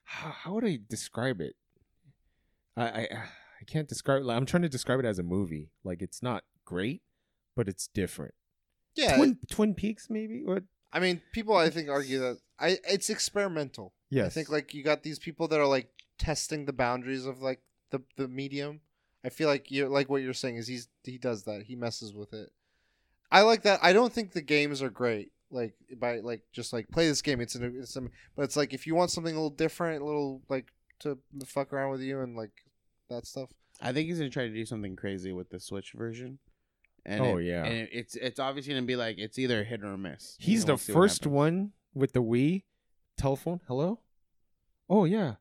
how, how would I describe it? I, I I can't describe. Like, I'm trying to describe it as a movie. Like it's not great, but it's different. Yeah, Twin Twin Peaks maybe. Or I mean, people I think argue that I it's experimental. yes, I think like you got these people that are like testing the boundaries of like the the medium. I feel like you like what you're saying is he's he does that. He messes with it. I like that. I don't think the games are great. Like by like just like play this game. It's an it's some, but it's like if you want something a little different, a little like to fuck around with you and like that stuff. I think he's gonna try to do something crazy with the Switch version. And Oh, it- yeah. and it- it's it's obviously gonna be like it's either a hit or a miss. he's the we'll see first one with the Wii telephone. Hello. Oh yeah,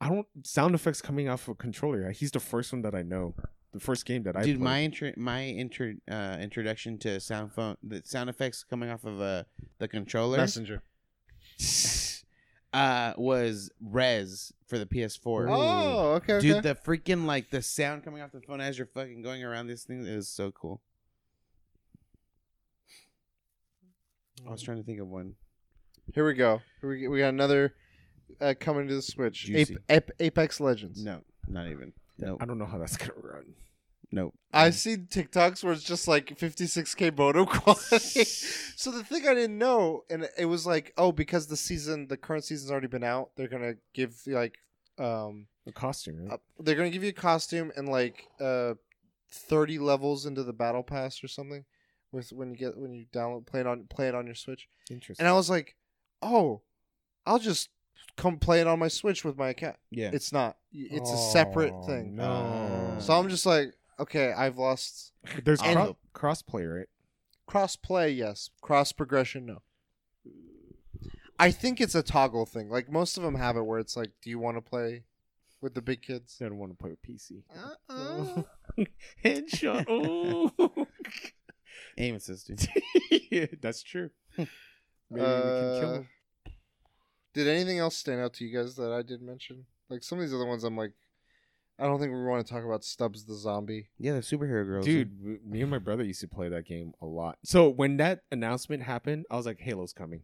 I don't sound effects coming off a controller. He's the first one that I know. The first game that I Dude, played. my intro, my intro, uh, introduction to sound phone, the sound effects coming off of uh, the controller, Messenger. [LAUGHS] uh, was Res for the PS4. Oh, okay, okay. Dude, the freaking like the sound coming off the phone as you're fucking going around this thing is so cool. I was trying to think of one. Here we go. Here we, we got another uh, coming to the Switch. Ape, Juicy. Ape, Apex Legends. No, not even. Nope. I don't know how that's gonna run. Nope. I've seen TikToks where it's just like 56k moto quality. [LAUGHS] so the thing I didn't know, and it was like, oh, because the season, the current season's already been out, they're gonna give like, um, The costume, right? uh, they're gonna give you a costume and like, uh, 30 levels into the battle pass or something, with when you get when you download play it on play it on your Switch, Interesting. and I was like, oh, I'll just come play it on my Switch with my account. Yeah. It's not. It's a separate Oh, thing. No. So I'm just like, okay, I've lost There's And- cro- cross play, right? cross play. Yes, cross progression. No. I think it's a toggle thing. Like most of them have it where it's like, do you want to play with the big kids? I don't want to play with PC. Uh-uh. [LAUGHS] Headshot. Oh. [LAUGHS] Aim assist. yeah, [LAUGHS] that's true. Maybe we can kill Uh, him. Did anything else stand out to you guys that I did mention? Like some of these other ones, I'm like, I don't think we want to talk about Stubbs the zombie. Yeah, the superhero girls. Dude, w- me and my brother used to play that game a lot. So when that announcement happened, I was like, Halo's coming.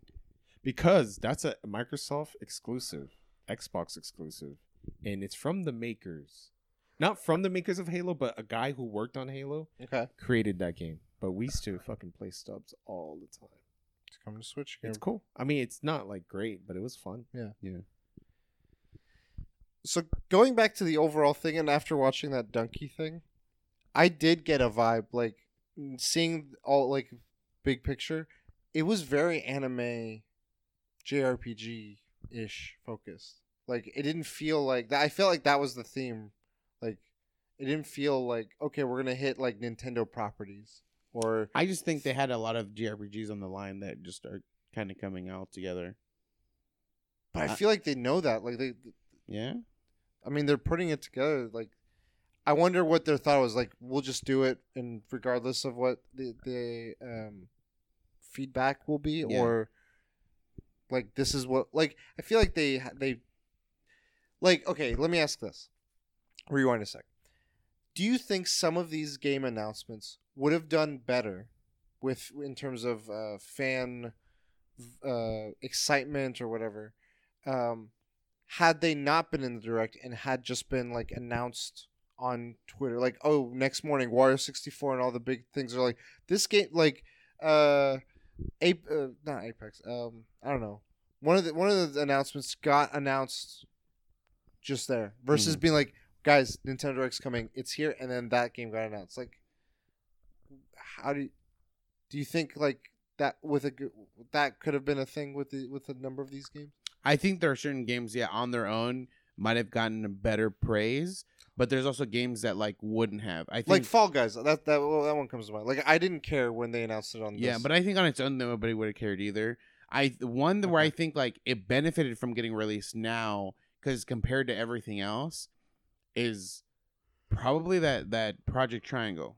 Because that's a Microsoft exclusive, Xbox exclusive. And it's from the makers. Not from the makers of Halo, but a guy who worked on Halo Okay, created that game. But we used to fucking play Stubbs all the time. it's coming to Switch again. It's cool. I mean, it's not like great, but it was fun. Yeah. Yeah. So going back to the overall thing and after watching that donkey thing i did get a vibe like seeing all like big picture it was very anime jrpg ish focused like it didn't feel like that i felt like that was the theme like it didn't feel like okay we're gonna hit like nintendo properties or I just think they had a lot of JRPGs on the line that just are kind of coming out together. but i I- feel like they know that like they Yeah. I mean, they're putting it together. Like, I wonder what their thought was. Like, we'll just do it, and regardless of what the the um, feedback will be, Yeah. or like this is what. Like, I feel like they they like. Okay, let me ask this. Rewind a sec. Do you think some of these game announcements would have done better with in terms of uh, fan uh, excitement or whatever? Um, had they not been in the direct and had just been like announced on Twitter, like oh next morning Wario sixty four and all the big things are like this game like uh Ape uh, not Apex um I don't know. One of the one of the announcements got announced just there versus being like guys Nintendo Direct's coming it's here and then that game got announced. Like how do you, do you think like that with a that could have been a thing with the with a number of these games I think there are certain games, yeah, on their own might have gotten a better praise, but there's also games that like wouldn't have. I think like Fall Guys. That that well, that one comes to mind. Like I didn't care when they announced it on. Yeah, this. but I think on its own nobody would have cared either. I the one where I think like it benefited from getting released now because compared to everything else, is probably that that Project Triangle.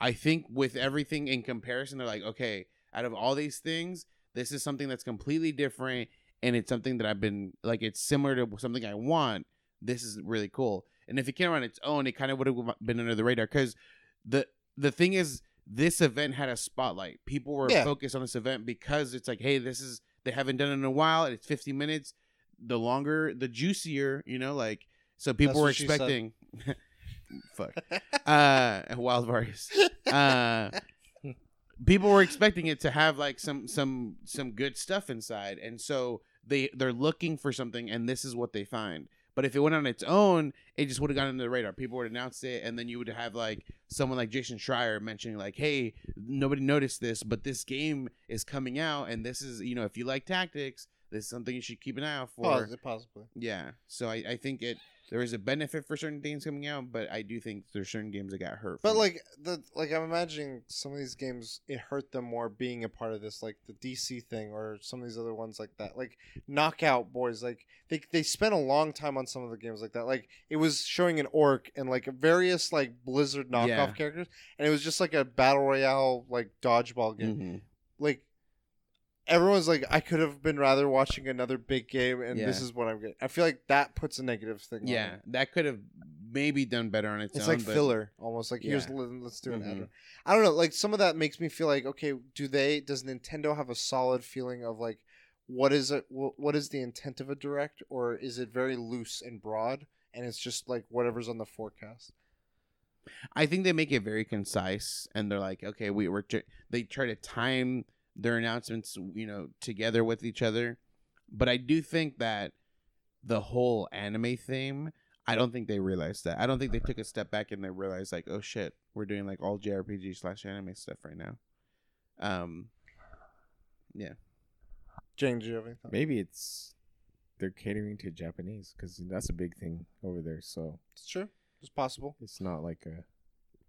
I think with everything in comparison, they're like, okay, out of all these things, this is something that's completely different, and it's something that I've been like, it's similar to something I want. This is really cool. And if it came on its own, it kind of would have been under the radar because the the thing is, this event had a spotlight. People were Yeah. focused on this event because it's like, hey, this is they haven't done it in a while. and It's 50 minutes. the longer, the juicier. You know, like so people That's were what she said. expecting. [LAUGHS] fuck. [LAUGHS] Uh, wild virus. Uh, [LAUGHS] people were expecting it to have like some some some good stuff inside, and so they they're looking for something, and this is what they find. But if it went on its own, it just would have gotten into the radar. People would announce it, and then you would have like someone like Jason Schreier mentioning like, "Hey, nobody noticed this, but this game is coming out, and this is you know if you like tactics, this is something you should keep an eye out for." Pos- possibly. Yeah. So I, I think it there is a benefit for certain things coming out, but I do think there's certain games that got hurt. But like the like I'm imagining some of these games it hurt them more being a part of this like the DC thing or some of these other ones like that. Like Knockout Boys like they they spent a long time on some of the games like that. Like it was showing an orc and like various like Blizzard knockoff Yeah. characters and it was just like a battle royale like dodgeball game. Mhm. Like everyone's like I could have been rather watching another big game and this is what I'm getting. I feel like that puts a negative thing on yeah, that could have maybe done better on its, It's own. like but filler, almost like here's Yeah. let- let's do an Mhm. I don't know, like some of that makes me feel like okay, do they does Nintendo have a solid feeling of like what is it what is the intent of a direct or is it very loose and broad and it's just like whatever's on the forecast? I think they make it very concise, and they're like, okay, we were. They try to time their announcements, you know, together with each other. But I do think that the whole anime theme, I don't think they realized that. I don't think they took a step back and they realized like, oh shit, we're doing like all JRPG slash anime stuff right now. Um, Yeah. Jane, do you have anything? Maybe it's they're catering to Japanese because that's a big thing over there. So It's true. It's possible. it's not like a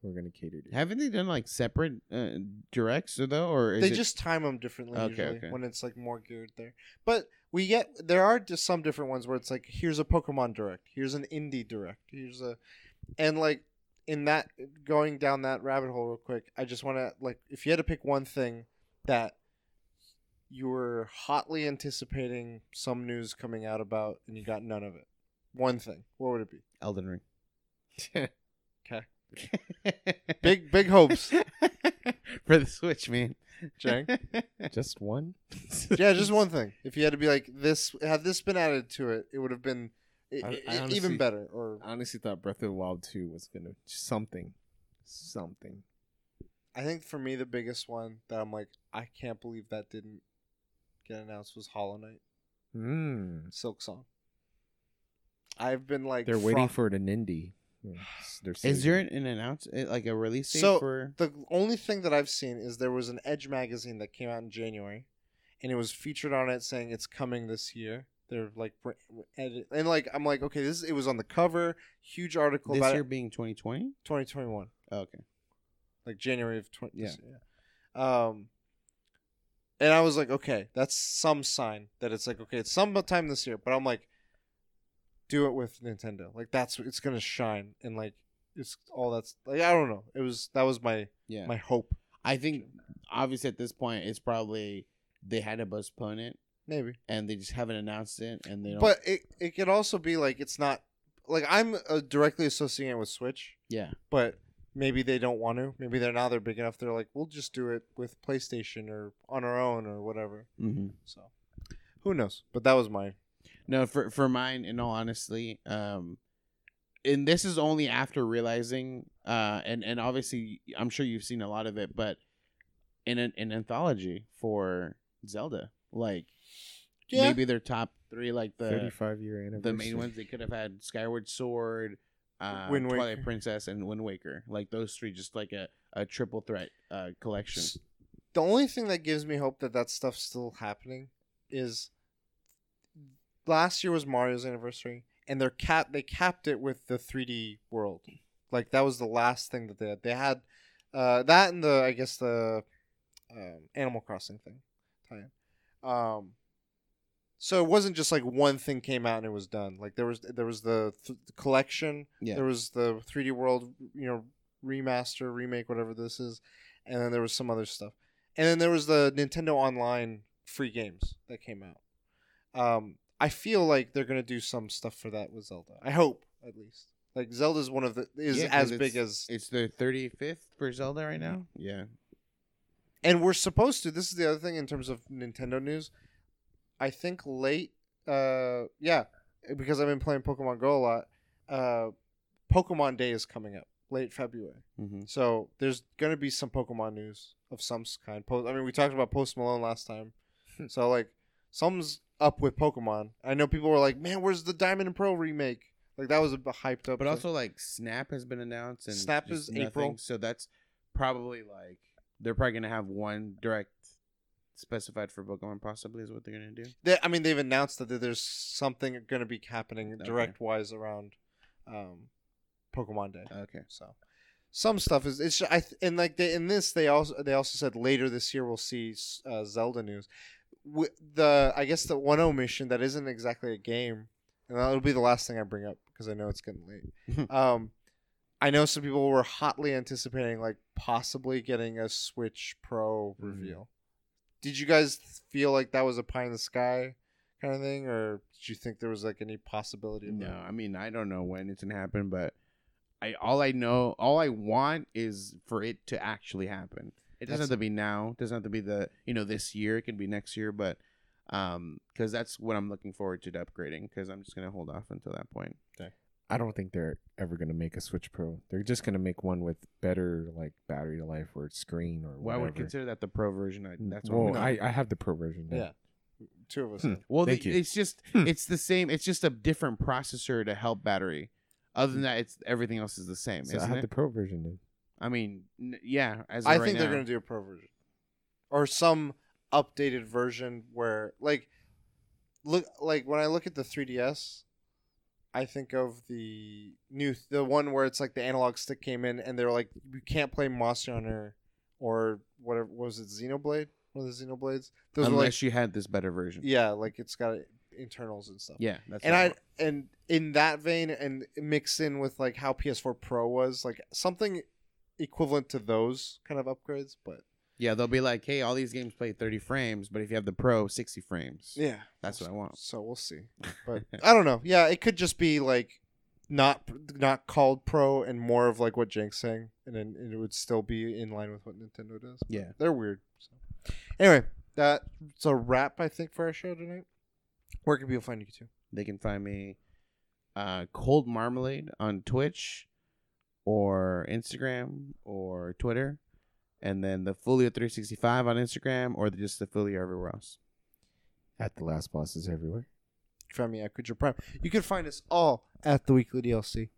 we're gonna cater to. haven't they done like separate uh, directs or though, or is they it- just time them differently Okay, usually okay. when it's like more geared there. But we get there are just some different ones where it's like here's a Pokemon direct, here's an indie direct, here's a and like in that going down that rabbit hole real quick, I just want to like if you had to pick one thing that you were hotly anticipating some news coming out about and you got none of it. One thing, what would it be? Elden Ring? [LAUGHS] Okay. [LAUGHS] Big big hopes, [LAUGHS] for the Switch, man. Jang. [LAUGHS] Just one. yeah, just one thing. If you had to be like this, had this been added to it, it would have been i- I- i- I even better. Or I honestly thought Breath of the Wild two was gonna something, something. I think for me the biggest one that I'm like, I can't believe that didn't get announced was Hollow Knight Mm. Silksong. I've been like, They're waiting fro- for in indie. [SIGHS] Yeah, Is there an announce eh, like a release date So- for? the only thing that I've seen is there was an Edge magazine that came out in January, and it was featured on it saying it's coming this year. They're like, edit- and like I'm like, okay, this it was on the cover, huge article This year it, being 2020. 2021. okay. like January of 20 Yeah. yeah. Um and I was like, okay, that's some sign that it's like okay, it's sometime this year, but I'm like do it with Nintendo. Like that's it's going to shine and like it's all that's like I don't know. It was that was my Yeah. my hope. I think obviously at this point it's probably they had to postpone it Maybe. and they just haven't announced it and they don't. But it it could also be like it's not like I'm uh, directly associating it with Switch, yeah. but maybe they don't want to. Maybe they're now they're big enough they're like we'll just do it with PlayStation or on our own or whatever. Mm-hmm. So who knows? But that was my No, for for mine, in all honesty, um, and this is only after realizing, uh, and and obviously, I'm sure you've seen a lot of it, but in an, an anthology for Zelda, like Yeah. maybe their top three, like the thirty-five year anniversary. the main ones, they could have had Skyward Sword, uh, Wind Twilight Waker. Princess, and Wind Waker, like those three, just like a, a triple threat uh, collection. The only thing that gives me hope that that stuff's still happening is last year was Mario's anniversary, and they're cap they capped it with the 3D world. Like that was the last thing that they had. They had uh, that and the I guess the um, Animal Crossing thing. tie-in. Um, so it wasn't just like one thing came out and it was done. Like there was there was the, th- the collection. Yeah. There was the 3D world, you know, remaster, remake, whatever this is, and then there was some other stuff. And then there was the Nintendo Online free games that came out. Um, I feel like they're gonna do some stuff for that with Zelda. I hope at least. Like Zelda's one of the is Yeah, as big as It's the 35th for Zelda right now. Yeah. and we're supposed to. This is the other thing in terms of Nintendo news. I think late uh, yeah, because I've been playing Pokemon Go a lot. Uh, Pokemon Day is coming up late February, hmm so there's gonna be some Pokemon news of some kind. Post. I mean, we talked about Post Malone last time, [LAUGHS] so like something's up with Pokemon. I know people were like, "Man, where's the Diamond and Pearl remake?" Like that was a hyped up. But thing. also, like Snap has been announced, and Snap is April. so that's probably like they're probably gonna have one direct specified for Pokemon. Possibly is what they're gonna do. They, I mean, they've announced that there's something going to be happening Okay. direct wise around um, Pokemon Day. Okay. So some stuff is it's I th- and like they, in this they also they also said later this year we'll see uh, Zelda news. Wi- the I guess the 1-0 mission that isn't exactly a game, and that'll be the last thing I bring up because I know it's getting late. [LAUGHS] um, I know some people were hotly anticipating like possibly getting a Switch Pro Mhm. reveal. Did you guys feel like that was a pie in the sky kind of thing, or did you think there was like any possibility? Of No, that? I mean I don't know when it's gonna happen, but I all I know, all I want is for it to actually happen. It doesn't That's- have to be now. It doesn't have to be the you know this year. It can be next year, but um, because that's what I'm looking forward to upgrading. Because I'm just gonna hold off until that point. I don't think they're ever gonna make a Switch Pro. They're just gonna make one with better like battery life or screen or Well, I whatever. would consider that the pro version. I, that's what well, I'm I, I have the Pro version. then. Yeah, two of us. Hmm. Well, Thank the, you. it's just Hmm. it's the same. It's just a different processor to help battery. Other than that, it's everything else is the same, So I isn't have it? the Pro version. Then. I mean, n- yeah. As I right think they're now. gonna do a pro version, or some updated version where, like, look like when I look at the 3ds, I think of the new the one where it's like the analog stick came in and they're like you can't play Monster Hunter or whatever what was it Xenoblade one of the Xenoblades those unless like you had this better version. yeah like it's got internals and stuff Yeah, that's and I and in that vein and mix in with like how PS4 Pro was like something equivalent to those kind of upgrades but yeah they'll be like, hey, all these games play 30 frames, but if you have the Pro, 60 frames. yeah That's what I want. so we'll see but [LAUGHS] I don't know yeah it could just be like not not called pro and more of like what Jank's saying and then it would still be in line with what Nintendo does Yeah. they're weird so anyway that's a wrap I think for our show tonight where can people find you too They can find me uh, Cold Marmalade on Twitch or Instagram or Twitter. And then the Folio 365 on Instagram or just the Folio everywhere else. At the last bosses everywhere. You can find me at Creature Prime. You can find us all at the Weekly DLC.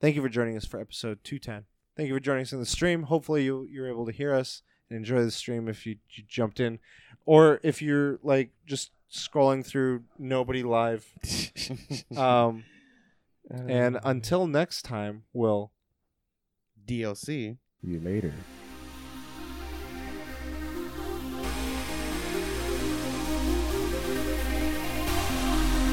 Thank you for joining us for episode 210. Thank you for joining us in the stream. Hopefully, you, you're able to hear us and enjoy the stream if you, you jumped in. Or if you're like just scrolling through nobody live. [LAUGHS] Um, and until next time, we'll DLC. you later.